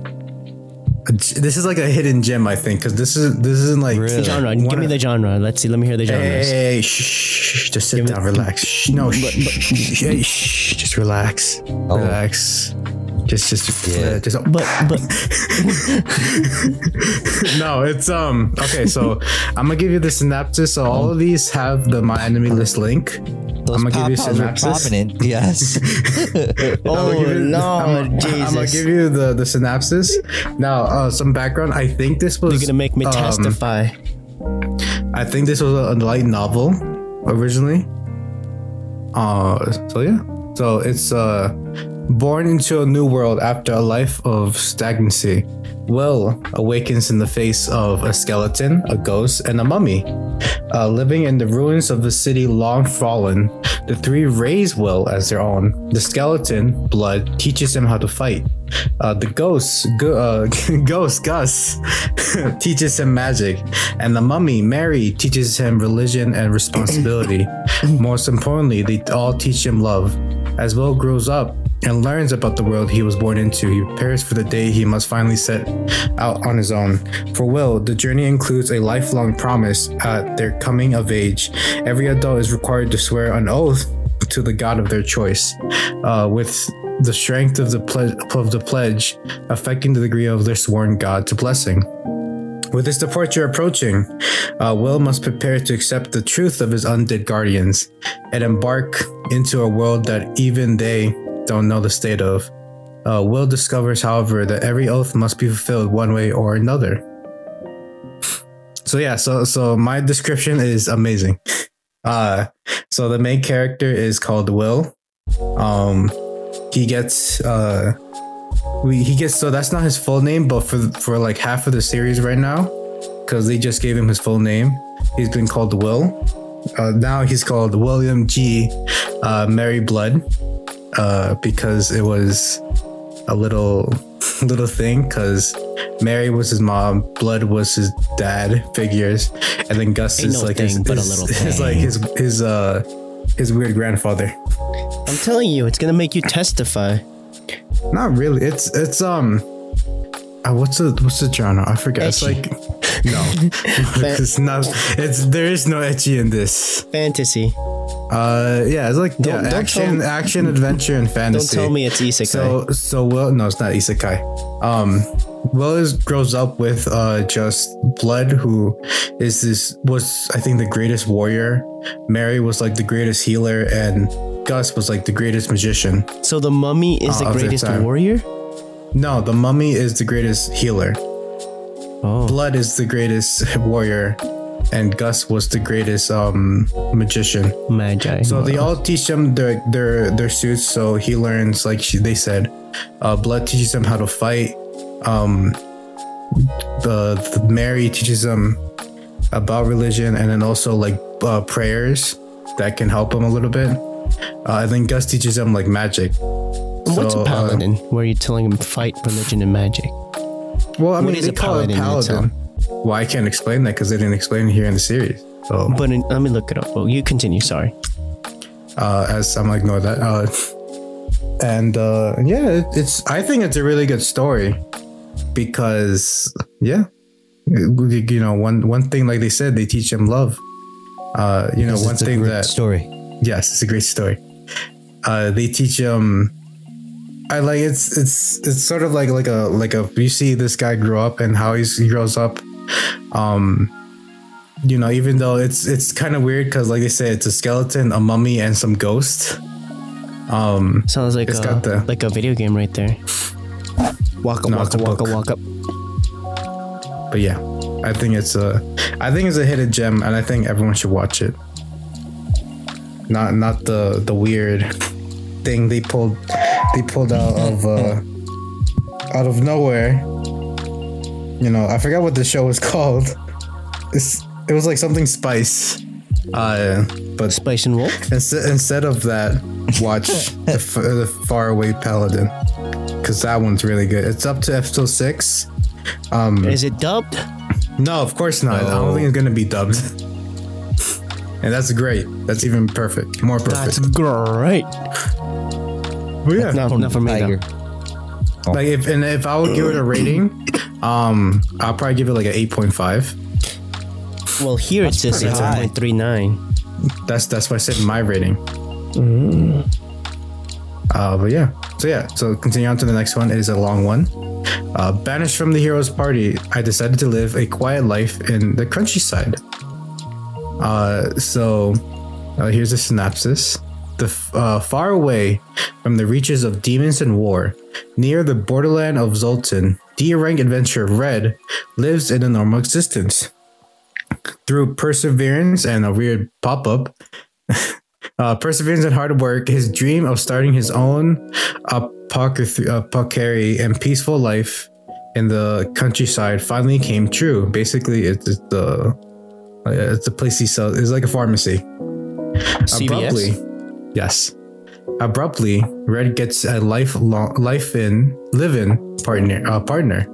a g- This is like a hidden gem, I think, because this is this isn't like Really? Genre. Give me the genre. Let's see. Let me hear the Hey, hey, hey, shh, shh, shh, just sit Give me- down, relax. Shh, no, But- but- shh, hey, shh, just relax, Oh. relax. Just, just, Yeah. just. But but no, it's um. Okay, so I'm gonna give you the synopsis. So all of these have the my anime list link. Those I'ma give you pop-ups synopsis. Yes. oh I'm, Lord I'm gonna give you the the synopsis. Now, uh, some background. I think this was. you're gonna make me um, testify. I think this was a light novel originally. Uh, so yeah. So it's uh, born into a new world after a life of stagnancy. Will awakens in the face of a skeleton, a ghost, and a mummy. Uh, living in the ruins of the city long fallen, the three raise Will as their own. The skeleton, Blood, teaches him how to fight. Uh, the ghost, uh, ghost Gus, teaches him magic, and the mummy Mary teaches him religion and responsibility. Most importantly, they all teach him love. As Will grows up and learns about the world he was born into, he prepares for the day he must finally set out on his own. For Will, the journey includes a lifelong promise at their coming of age. Every adult is required to swear an oath to the god of their choice, uh, with the strength of the ple- of the pledge affecting the degree of their sworn god's blessing. With his departure approaching, uh, Will must prepare to accept the truth of his undead guardians and embark into a world that even they don't know the state of. Uh, Will discovers, however, that every oath must be fulfilled one way or another. So yeah, so so my description is amazing. Uh, so the main character is called Will. Um, he gets uh we he gets so that's not his full name but for for like half of the series right now because they just gave him his full name he's been called will uh, now he's called william g uh, mary blood uh, because it was a little little thing because mary was his mom blood was his dad figures and then gus Ain't is no like his, thing but a his- little his, like his his uh his weird grandfather I'm telling you, it's gonna make you testify. Not really. It's it's um. Uh, what's the what's the genre? I forget. It's like no, it's not. It's there is no etchy in this. Fantasy. Uh, yeah, it's like Don't- yeah, don't action, tell- action, adventure, and fantasy. Don't tell me it's isekai. So so Will no, it's not isekai. Um, Will is grows up with uh just Blood, who is this was I think the greatest warrior. Mary was like the greatest healer, and Gus was like the greatest magician. So the mummy is Uh, the greatest warrior. No, the mummy is the greatest healer. Oh, Blood is the greatest warrior, and Gus was the greatest um magician. magi. So they all teach him their their their suits. So he learns, like she, they said, uh, Blood teaches him how to fight. Um, the, the Mary teaches him about religion, and then also like uh, prayers that can help him a little bit. Uh, and then Gus teaches him like magic. What's so, a uh, paladin? Where you're telling him to fight religion and magic. Well, I mean, is they a paladin in paladin. Well, I can't explain that because they didn't explain it here in the series. So, But in, let me look it up. Well, you continue. Sorry. uh, as I'm gonna ignore that. Uh, and uh, yeah, it, it's. I think it's a really good story because yeah, you you know, one one thing like they said, they teach him love. Uh, you know, one thing great that story. yes, it's a great story. Uh, they teach him. I like it's it's it's sort of like like a like a you see this guy grow up and how he's, he grows up. Um, you know, even though it's it's kind of weird because like they say it's a skeleton, a mummy, and some ghost. Um, Sounds like It's a, got the- like a video game right there. Waka No, walk waka walk waka book. waka. but yeah, I think it's a I think it's a hidden gem, and I think everyone should watch it. Not not the the weird thing they pulled they pulled out of uh out of nowhere. You know, I forgot what the show was called. It's it was like something spice. Uh, but Spice and Wolf. instead instead of that, watch the, f- the Faraway Paladin because that one's really good. It's up to episode six. Um, Is it dubbed? no, of course not. I don't think it's gonna be dubbed. And that's great. That's even perfect. More perfect. That's great. But yeah. No, not for me. Tiger. though. Like if and if I would give it a rating, um, I'll probably give it like an eight point five. Well, here it says pretty it's high. 1.39. That's that's what I said my rating. Uh, but yeah. So yeah. So continue on to the next one. It is a long one. Uh, banished from the hero's party, I decided to live a quiet life in the countryside. Uh, so uh, here's a synopsis. The uh, far away from the reaches of demons and war, near the borderland of Zoltan, D rank adventurer Red lives in a normal existence. Through perseverance and a weird pop up, uh, perseverance and hard work, his dream of starting his own apothec- apothecary and peaceful life in the countryside finally came true. Basically, it's it's the uh, it's the place he sells. It's like a pharmacy. CVS? Abruptly, yes. Abruptly, Red gets a lifelong life in live-in partner uh, partner,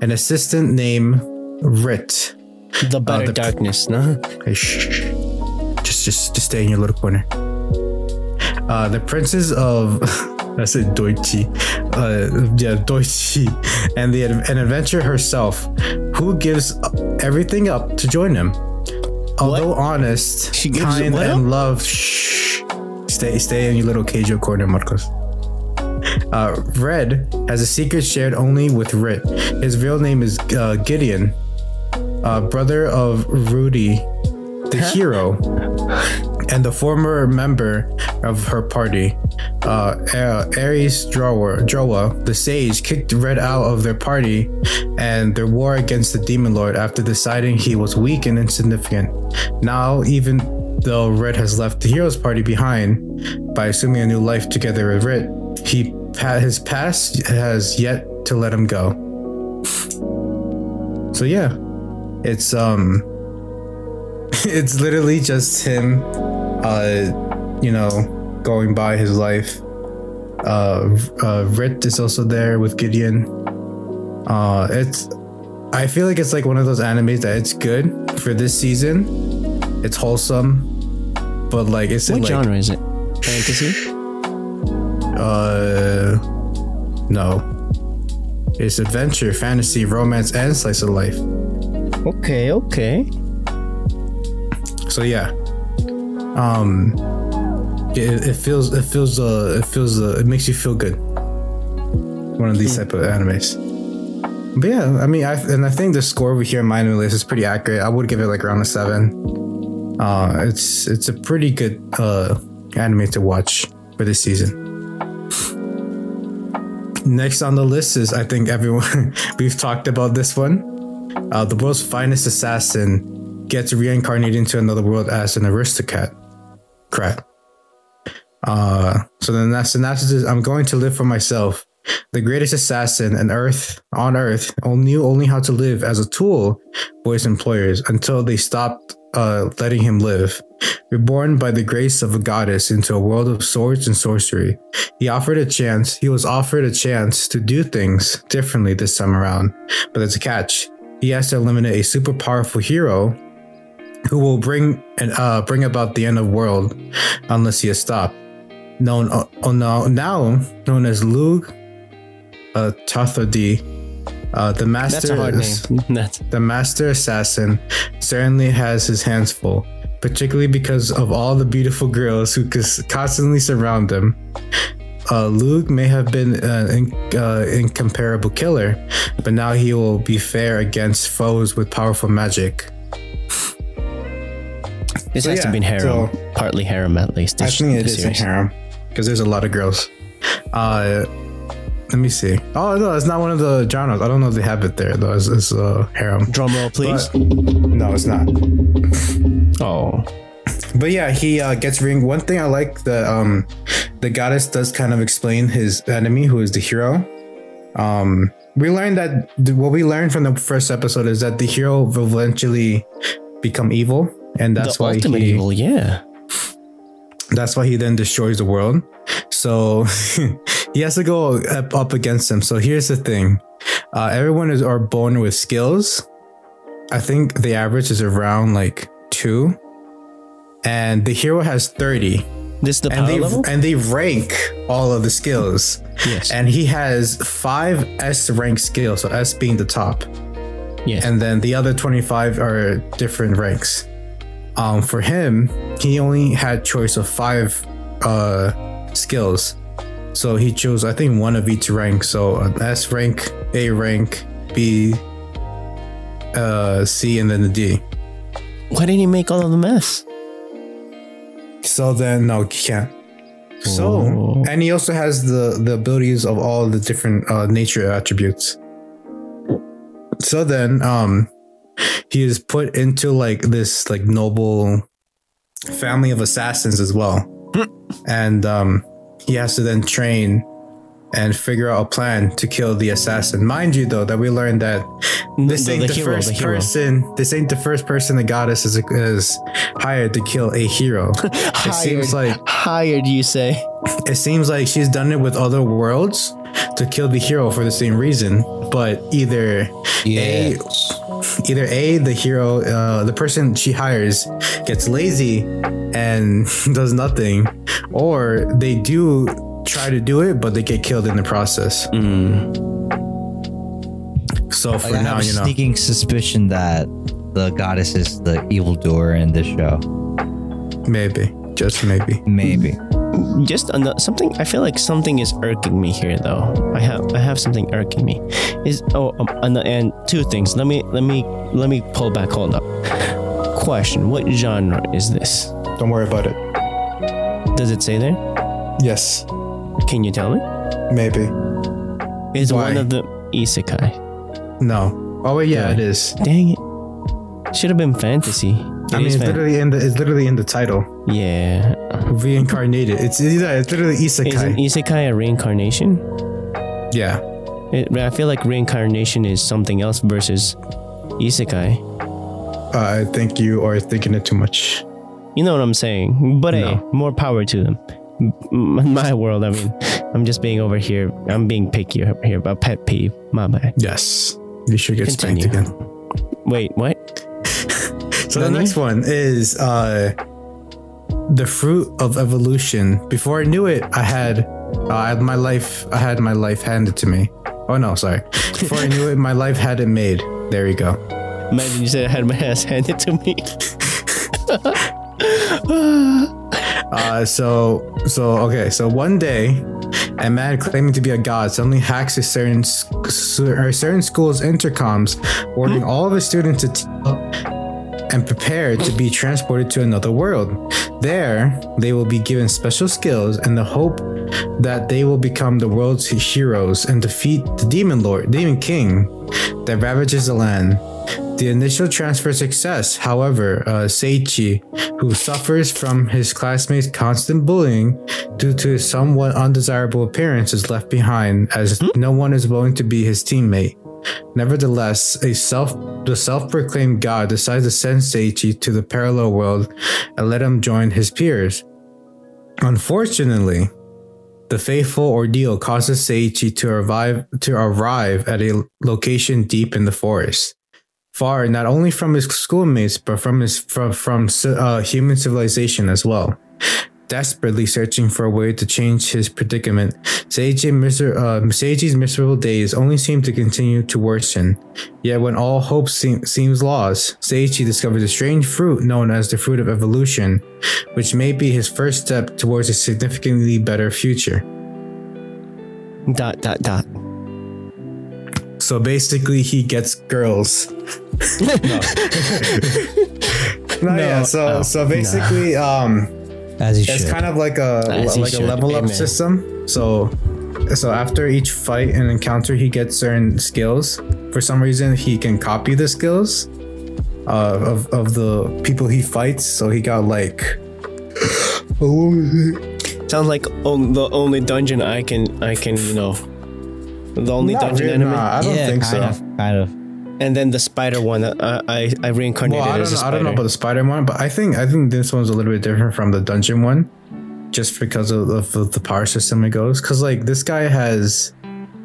an assistant named Rit. The better the- darkness, no? Hey, shh, shh. Just, just, just stay in your little corner. Uh, the princes of, I said Deutsche, uh, yeah, Deutsche, and the an adventure herself, who gives everything up to join him. Although honest, She gives kind, and up? love, shh, stay, stay in your little cage or corner, Marcos. Uh, Red has a secret shared only with Rit. His real name is uh, Gideon, uh, brother of Ruti, the hero, and the former member of her party. Uh, Ares Drowa, Drowa, the sage, kicked Red out of their party and their war against the demon lord after deciding he was weak and insignificant. Now, even though Red has left the hero's party behind by assuming a new life together with Red, he his past has yet to let him go. So yeah, it's um it's literally just him uh you know going by his life. Uh uh Rit is also there with Gideon. Uh it's I feel like it's like one of those animes that it's good for this season. It's wholesome but like it's What like genre is it? Fantasy? uh no. It's adventure fantasy romance and slice of life. Okay, okay. so yeah. Um it, it feels it feels uh it feels uh it makes you feel good. One of these type of animes. But yeah i mean i and i think the score we hear in my anime list is pretty accurate. I would give it like around a seven uh it's it's a pretty good uh anime to watch for this season next on the list is i think everyone we've talked about this one uh, the world's finest assassin gets reincarnated into another world as an aristocrat. Crap. Uh, so then that synopsis is I'm going to live for myself. The greatest assassin on earth on earth knew only how to live as a tool for his employers until they stopped uh, letting him live. Reborn by the grace of a goddess into a world of swords and sorcery, he offered a chance. He was offered a chance to do things differently this time around, but there's a catch. He has to eliminate a super powerful hero who will bring and uh, bring about the end of world unless he is stopped. Known uh, now, now known as Lugh uh, Tuatha Dé, uh, the master. That's a hard name. The master assassin certainly has his hands full, particularly because of all the beautiful girls who constantly surround him. Uh, Luke may have been an in- uh, incomparable killer, but now he will be fair against foes with powerful magic. this So has to yeah, be harem. so- Partly harem at least. I think it this a harem because there's a lot of girls. Uh, let me see. Oh no, it's not one of the genres. I don't know if they have it there though. It's, it's uh, harem. Drum roll, please. But- no, it's not. oh, But yeah, he uh, gets ring. One thing I like that um, the goddess does kind of explain his enemy, who is the hero. Um, we learned that th- what we learned from the first episode is that the hero will eventually become evil and that's the why ultimate he evil, yeah. that's why he then destroys the world. So he has to go up, up against him. So here's the thing: uh, everyone is are born with skills. I think the average is around like two, and the hero has thirty. This is the and they level? and they rank all of the skills. yes. And he has five S rank skills, so S being the top, yes. and then the other twenty five are different ranks. Um, for him, he only had choice of five uh skills, so he chose I think one of each rank. So an S rank, A rank, B, uh, C, and then the D. Why didn't he make all of the mess? So then no, he can't. So Oh. and he also has the the abilities of all the different uh, nature attributes. So then um he is put into like this like noble family of assassins as well. and um he has to then train and figure out a plan to kill the assassin. Mind you though that we learned that this The- ain't the the, hero, first the person this ain't the first person the goddess is, is hired to kill a hero. It seems like hired, you say. it seems like she's done it with other worlds to kill the hero for the same reason but either a either a the hero uh, the person she hires gets lazy and does nothing or they do try to do it but they get killed in the process Mm. so for Like, I now you know sneaking suspicion that the goddess is the evildoer in this show. maybe just maybe Maybe. Just ano- something. I feel like something is irking me here, though. I have I have something irking me. Is oh um, and, and two things. Let me let me let me pull back. Hold up. Question: What genre is this? don't worry about it Does it say there? yes Can you tell me? maybe Is one of the isekai? no oh wait yeah Yeah. it is Dang it! Should have been fantasy. I mean it's fan- literally in the it's literally in the title yeah. reincarnated it's yeah, it's literally isekai Is an isekai a reincarnation? yeah It, I feel like reincarnation is something else versus isekai. Uh, I think you are thinking it too much. You know what I'm saying? But hey, more power to them. In my world, I mean, I'm just being over here. I'm being picky here about pet peeve. My bad. Yes, you should get spanked again. Wait, what? So the next one is uh, the fruit of evolution. Before I knew it, I had uh, I had my life. I had my life handed to me. Oh no, sorry. Before I knew it, my life had it made. There you go. Imagine you said I had my ass handed to me. Uh, so so okay. So one day, a man claiming to be a god suddenly hacks a certain sc- or certain school's intercoms, ordering all of his students to t- and prepared to be transported to another world. There, they will be given special skills in the hope that they will become the world's heroes and defeat the demon lord, demon king that ravages the land. The initial transfer success, however, uh, Seiichi, who suffers from his classmates' constant bullying due to his somewhat undesirable appearance, is left behind as no one is willing to be his teammate. Nevertheless, a self the self-proclaimed god decides to send Seiichi to the parallel world and let him join his peers. Unfortunately, the faithful ordeal causes Seiichi to arrive to arrive at a location deep in the forest, far not only from his schoolmates but from his from from uh, human civilization as well. Desperately searching for a way to change his predicament, Seiichi miser- uh, Seiichi's miserable days only seem to continue to worsen. Yet, when all hope seem- seems lost, Seiichi discovers a strange fruit known as the fruit of evolution, which may be his first step towards a significantly better future. dot dot dot. So basically, he gets girls. no. no, yeah. So no, so basically, um, As you it's should. kind of like a As like a should. level up Amen. system. So so after each fight and encounter, he gets certain skills. For some reason, he can copy the skills uh, of of the people he fights. So he got like. What was it? Sounds like on, the only dungeon I can I can you know. The only Not dungeon really, enemy. nah, I don't yeah, think kind so. of, kind of. And then the spider one, uh, I I reincarnated Well, I as don't, a know, I don't know about the Spider one, but I think I think this one's a little bit different from the dungeon one, just because of, of, of the power system it goes. Because like this guy has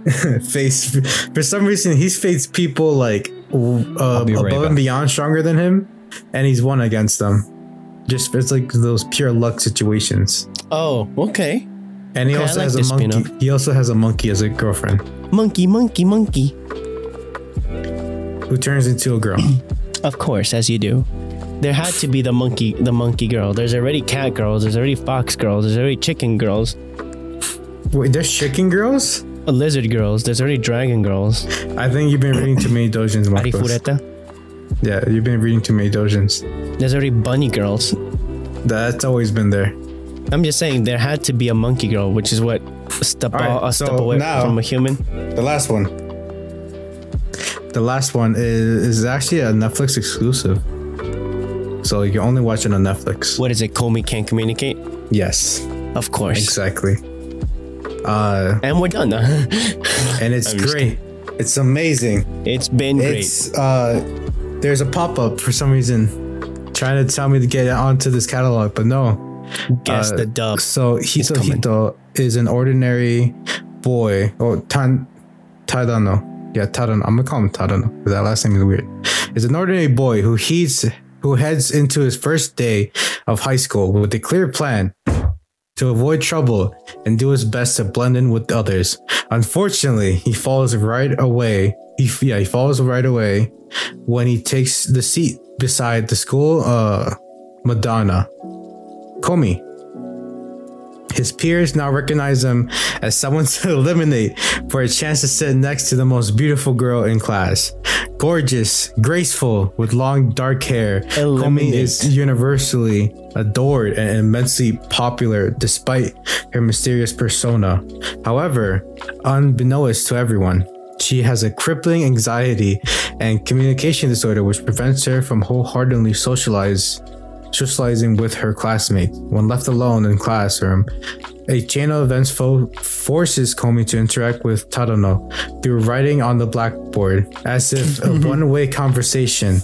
faced for some reason he's faced people like w- uh, be right above and beyond stronger than him, and he's won against them. Just it's like those pure luck situations. oh, okay. And he Okay, also like has a this, monkey. Pino. He also has a monkey as a girlfriend Monkey, monkey, monkey. Who turns into a girl. Of course, as you do. There had to be the monkey, the monkey girl. There's already cat girls. There's already fox girls. There's already chicken girls. Wait, there's chicken girls? uh, Lizard girls. There's already dragon girls. I think you've been reading too many dojins, Marcos. Yeah, you've been reading too many dojins. There's already bunny girls. That's always been there. I'm just saying there had to be a monkey girl, which is what a step, right, a step so away now- from a human. The last one. The last one is, is actually a Netflix exclusive. So you can only watch it on Netflix. What is it? Komi can't communicate. Yes, Of course. exactly. Uh, And we're done. and it's great. It's amazing. it's been great. Uh, there's a pop up for some reason, trying to tell me to get onto this catalog, but no. Guess uh, the dub. So Hito coming. Hito is an ordinary boy. Oh, Tan Tadano. Yeah, Tadano. I'm gonna call him because that last name is weird. Is an ordinary boy who heeds who heads into his first day of high school with a clear plan to avoid trouble and do his best to blend in with others. Unfortunately, he falls right away. He yeah, he falls right away when he takes the seat beside the school uh Madonna. Komi. His peers now recognize him as someone to eliminate for a chance to sit next to the most beautiful girl in class. Gorgeous, graceful, with long dark hair, Komi is universally adored and immensely popular despite her mysterious persona. However, unbeknownst to everyone, she has a crippling anxiety and communication disorder which prevents her from wholeheartedly socialize socializing with her classmates. When left alone in classroom, a chain of events fo- forces Komi to interact with Tadano through writing on the blackboard, as if a one-way conversation.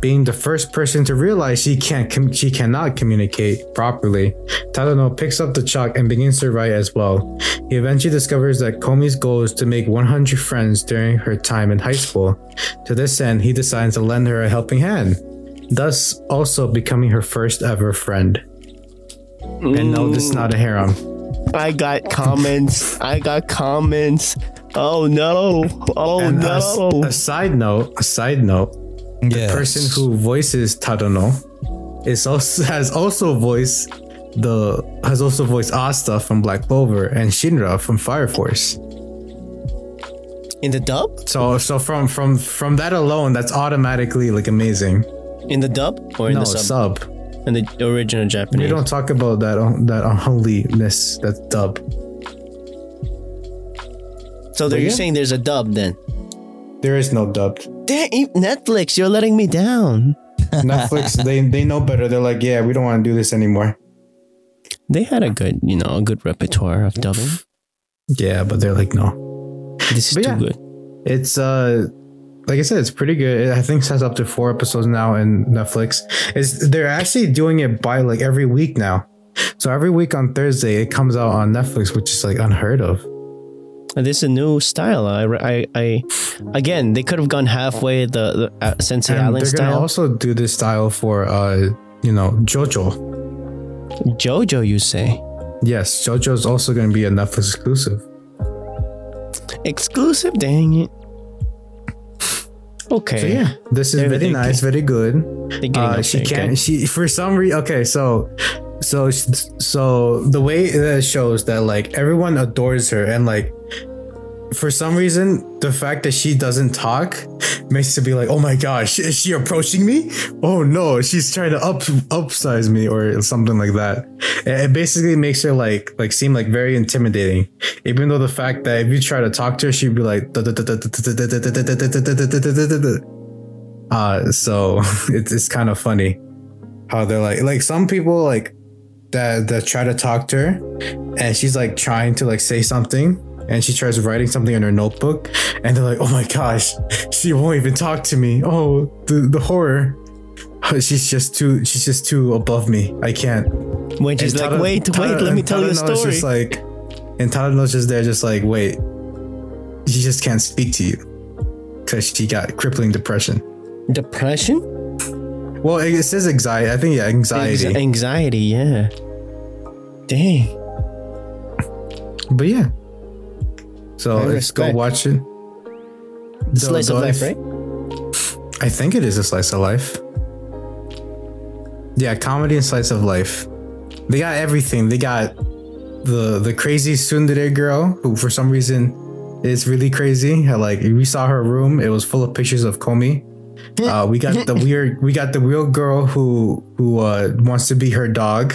Being the first person to realize she can't, com- she cannot communicate properly, Tadano picks up the chalk and begins to write as well. He eventually discovers that Komi's goal is to make 100 friends during her time in high school. To this end, he decides to lend her a helping hand thus also becoming her first ever friend. And no, this is not a harem. Mm. I got comments. I got comments. Oh no. Oh and no. a side note, a side note, the person who voices Tadano is also has also voiced the has also voiced Asta from Black Clover and Shinra from Fire Force. In the dub? So so from from from that alone, that's automatically like amazing. In the dub or in no the sub? sub. In the original Japanese. We don't talk about that that unholiness. That's dub. so you're yeah. saying there's a dub then? There is no dub. Dang, Netflix, you're letting me down. Netflix, they they know better. They're like, yeah, we don't want to do this anymore. They had a good, you know, a good repertoire of dubbing. Yeah, but they're like, no. This is But too yeah. good. It's uh, like I said, it's pretty good. I think it has up to four episodes now in Netflix. Is they're actually doing it by like every week now. So every week on Thursday, it comes out on Netflix, which is like unheard of. And This is a new style. I, I, I again, they could have gone halfway the, the uh, Sensei And Island they're style. also do this style for uh, you know, JoJo. JoJo, you say? Yes, JoJo is also gonna be a Netflix exclusive. Exclusive? Dang it. Okay. So yeah, this is They're- very nice, very good. Uh, she there, can't. okay? She for some reason. Okay, so, so, so the way that it shows that like everyone adores her, and like for some reason, the fact that she doesn't talk makes it be like, oh my gosh, is she approaching me? Oh no, she's trying to up upsize me or something like that. It basically makes her like like seem like very intimidating, even though the fact that if you try to talk to her, she'd be like. Uh, so it's it's kind of funny how they're like like some people like that that try to talk to her and she's like trying to like say something and she tries writing something in her notebook, and they're like, "Oh my gosh, she won't even talk to me. Oh, the the horror." She's just too. She's just too above me. I can't. When she's And like, Tada- wait, Tada- wait, let me tell you a story. Just like, and Tadano's just there, just like, wait, she just can't speak to you because she got crippling depression. Depression? Well, it, it says anxiety. I think yeah, anxiety. Anxiety, yeah. Dang. but yeah. So I let's go watch it. The- Slice of life, right? I think it is a slice of life. Yeah, comedy and slice of life. They got everything. They got the the crazy tsundere girl who for some reason is really crazy. Like we saw her room, it was full of pictures of Komi. Uh, we got the weird we got the real girl who who uh, wants to be her dog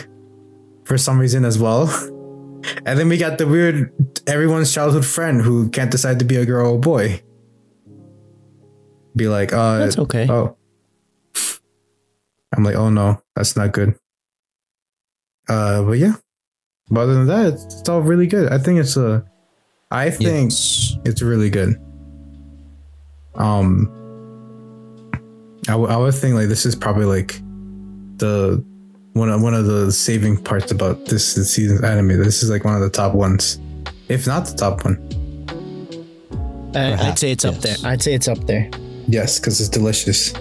for some reason as well. And then we got the weird everyone's childhood friend who can't decide to be a girl or boy. Be like, uh That's okay. Oh. I'm like, oh no, that's not good. Uh, but yeah. But other than that, it's, it's all really good. I think it's a, I think Yes. it's really good. Um, I, w- I would think like this is probably like the one of one of the saving parts about this, this season's anime. This is like one of the top ones, if not the top one. I, I'd say it's up there. I'd say it's up there. Yes, because it's delicious.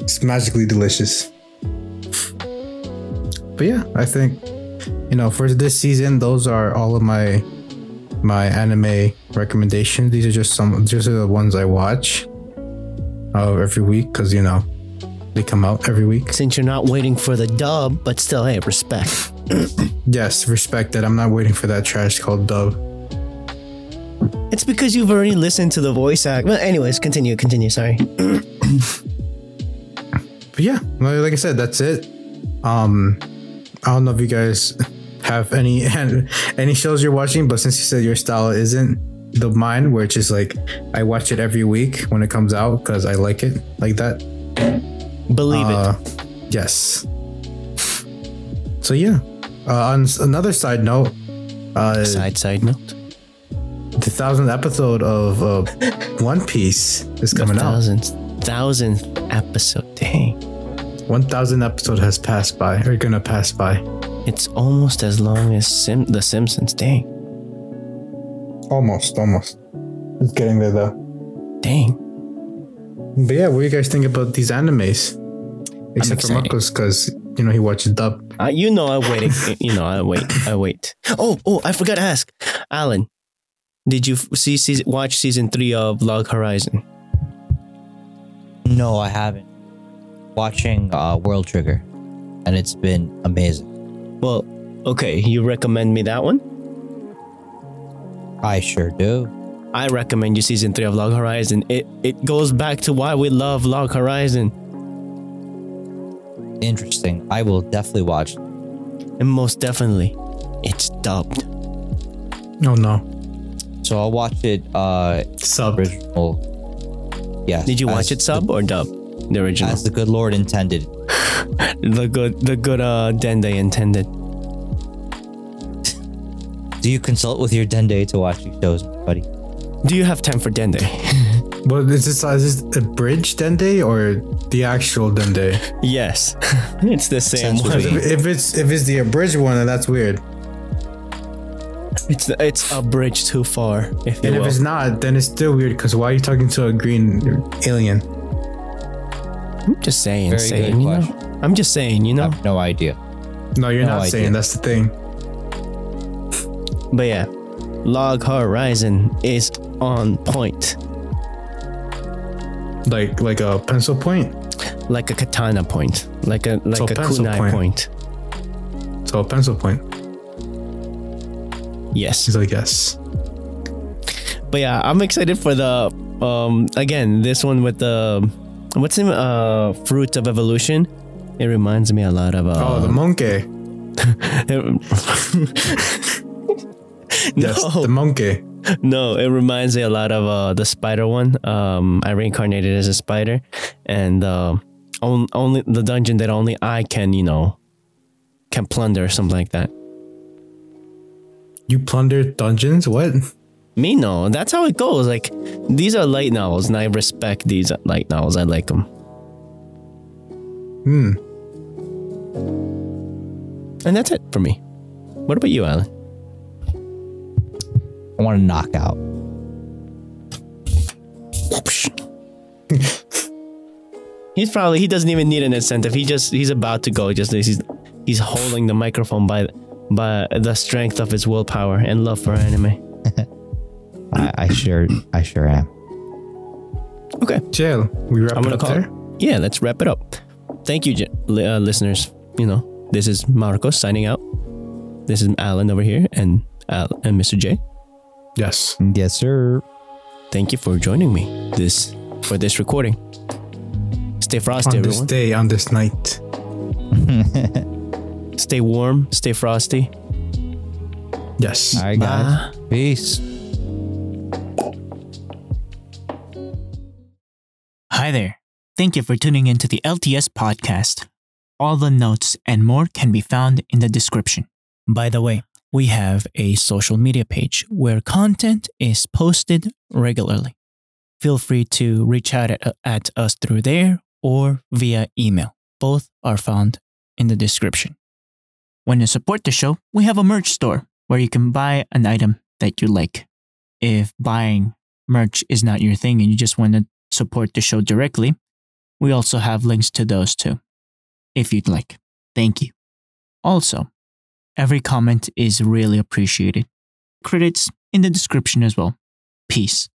It's magically delicious. But yeah, I think you know for this season, those are all of my my anime recommendations. These are just some. These are the ones I watch uh, every week because you know they come out every week. Since you're not waiting for the dub, but still, hey, respect. Yes, respect that. I'm not waiting for that trash called dub. It's because you've already listened to the voice act. Well, anyways, continue, continue. Sorry. but yeah, well, like I said, that's it. Um, I don't know if you guys have any any shows you're watching, but since you said your style isn't the mine, which is like I watch it every week when it comes out because I like it like that. Believe Uh, yes. So yeah. Uh, on another side note, uh. Side side note. the thousandth episode of uh, One Piece is coming out. thousandth, thousandth episode. Dang. One thousand episode has passed by, or gonna pass by. It's almost as long as Sim- The Simpsons. Dang. Almost, almost. It's getting there though. Dang. But yeah, what do you guys think about these animes? Except for excited. Marcos, because you know he watches dub. Uh, you know I wait. you know I wait. I wait. Oh, oh! I forgot to ask, Alan. Did you see season, watch season three of Log Horizon? No, I haven't. Watching uh, World Trigger, and it's been amazing. Well, okay. You recommend me that one? I sure do. I recommend you season three of Log Horizon. It it goes back to why we love Log Horizon, Interesting. I will definitely watch. and most definitely, it's dubbed. Oh no, So I'll watch it. Uh, sub. original. Yes. Did you watch it sub the- or dub? The original. As the good Lord intended. the good the good uh Dende intended. Do you consult with your Dende to watch these shows, buddy? Do you have time for Dende? But is this is this a bridge dende or the actual dende? yes, it's the same Sounds one. If, if it's if it's the abridged one, then that's weird. It's the, it's a bridge too far. If you And if will. it's not, then it's still weird. Because why are you talking to a green alien? I'm just saying, Very saying, good you know. I'm just saying, you I know. have no idea. No, you're No not idea. saying. That's the thing. But yeah, Log Horizon is on point, Like like a pencil point. like a katana point, like a like So a kunai point. point. So a pencil point. Yes. He's like yes. But yeah, I'm excited for the um again this one with the what's the uh fruit of evolution. It reminds me a lot of uh, Oh, the monkey. No, the monkey. no, it reminds me a lot of uh the spider one. Um, I reincarnated as a spider, and um, on, only the dungeon that only I can you know can plunder or something like that. You plunder dungeons? What? Me, no. That's how it goes. Like, these are light novels, and I respect these light novels. I like them. Hmm. And that's it for me. What about you, Alan? I want to knock out. He's probably he doesn't even need an incentive. He just he's about to go. Just he's he's holding the microphone by by the strength of his willpower and love for anime. I, I sure, I sure am. Okay, Chill. We wrap I'm gonna up call. there. Yeah, let's wrap it up. Thank you, uh, listeners. You know, this is Marcos signing out. This is Alan over here, and Al- and Mr. J. Yes. Yes, sir. Thank you for joining me this for this recording. Stay frosty, On this everyone. day, on this night. Stay warm. Stay frosty. Yes. All right, guys. Bye. Peace. Hi there. Thank you for tuning in to the LTS podcast. All the notes and more can be found in the description. By the way, we have a social media page where content is posted regularly. Feel free to reach out at, at us through there or via email. Both are found in the description. When you support the show, we have a merch store where you can buy an item that you like. If buying merch is not your thing and you just want to support the show directly, we also have links to those too, if you'd like. Thank you. Also, every comment is really appreciated. Credits in the description as well. Peace.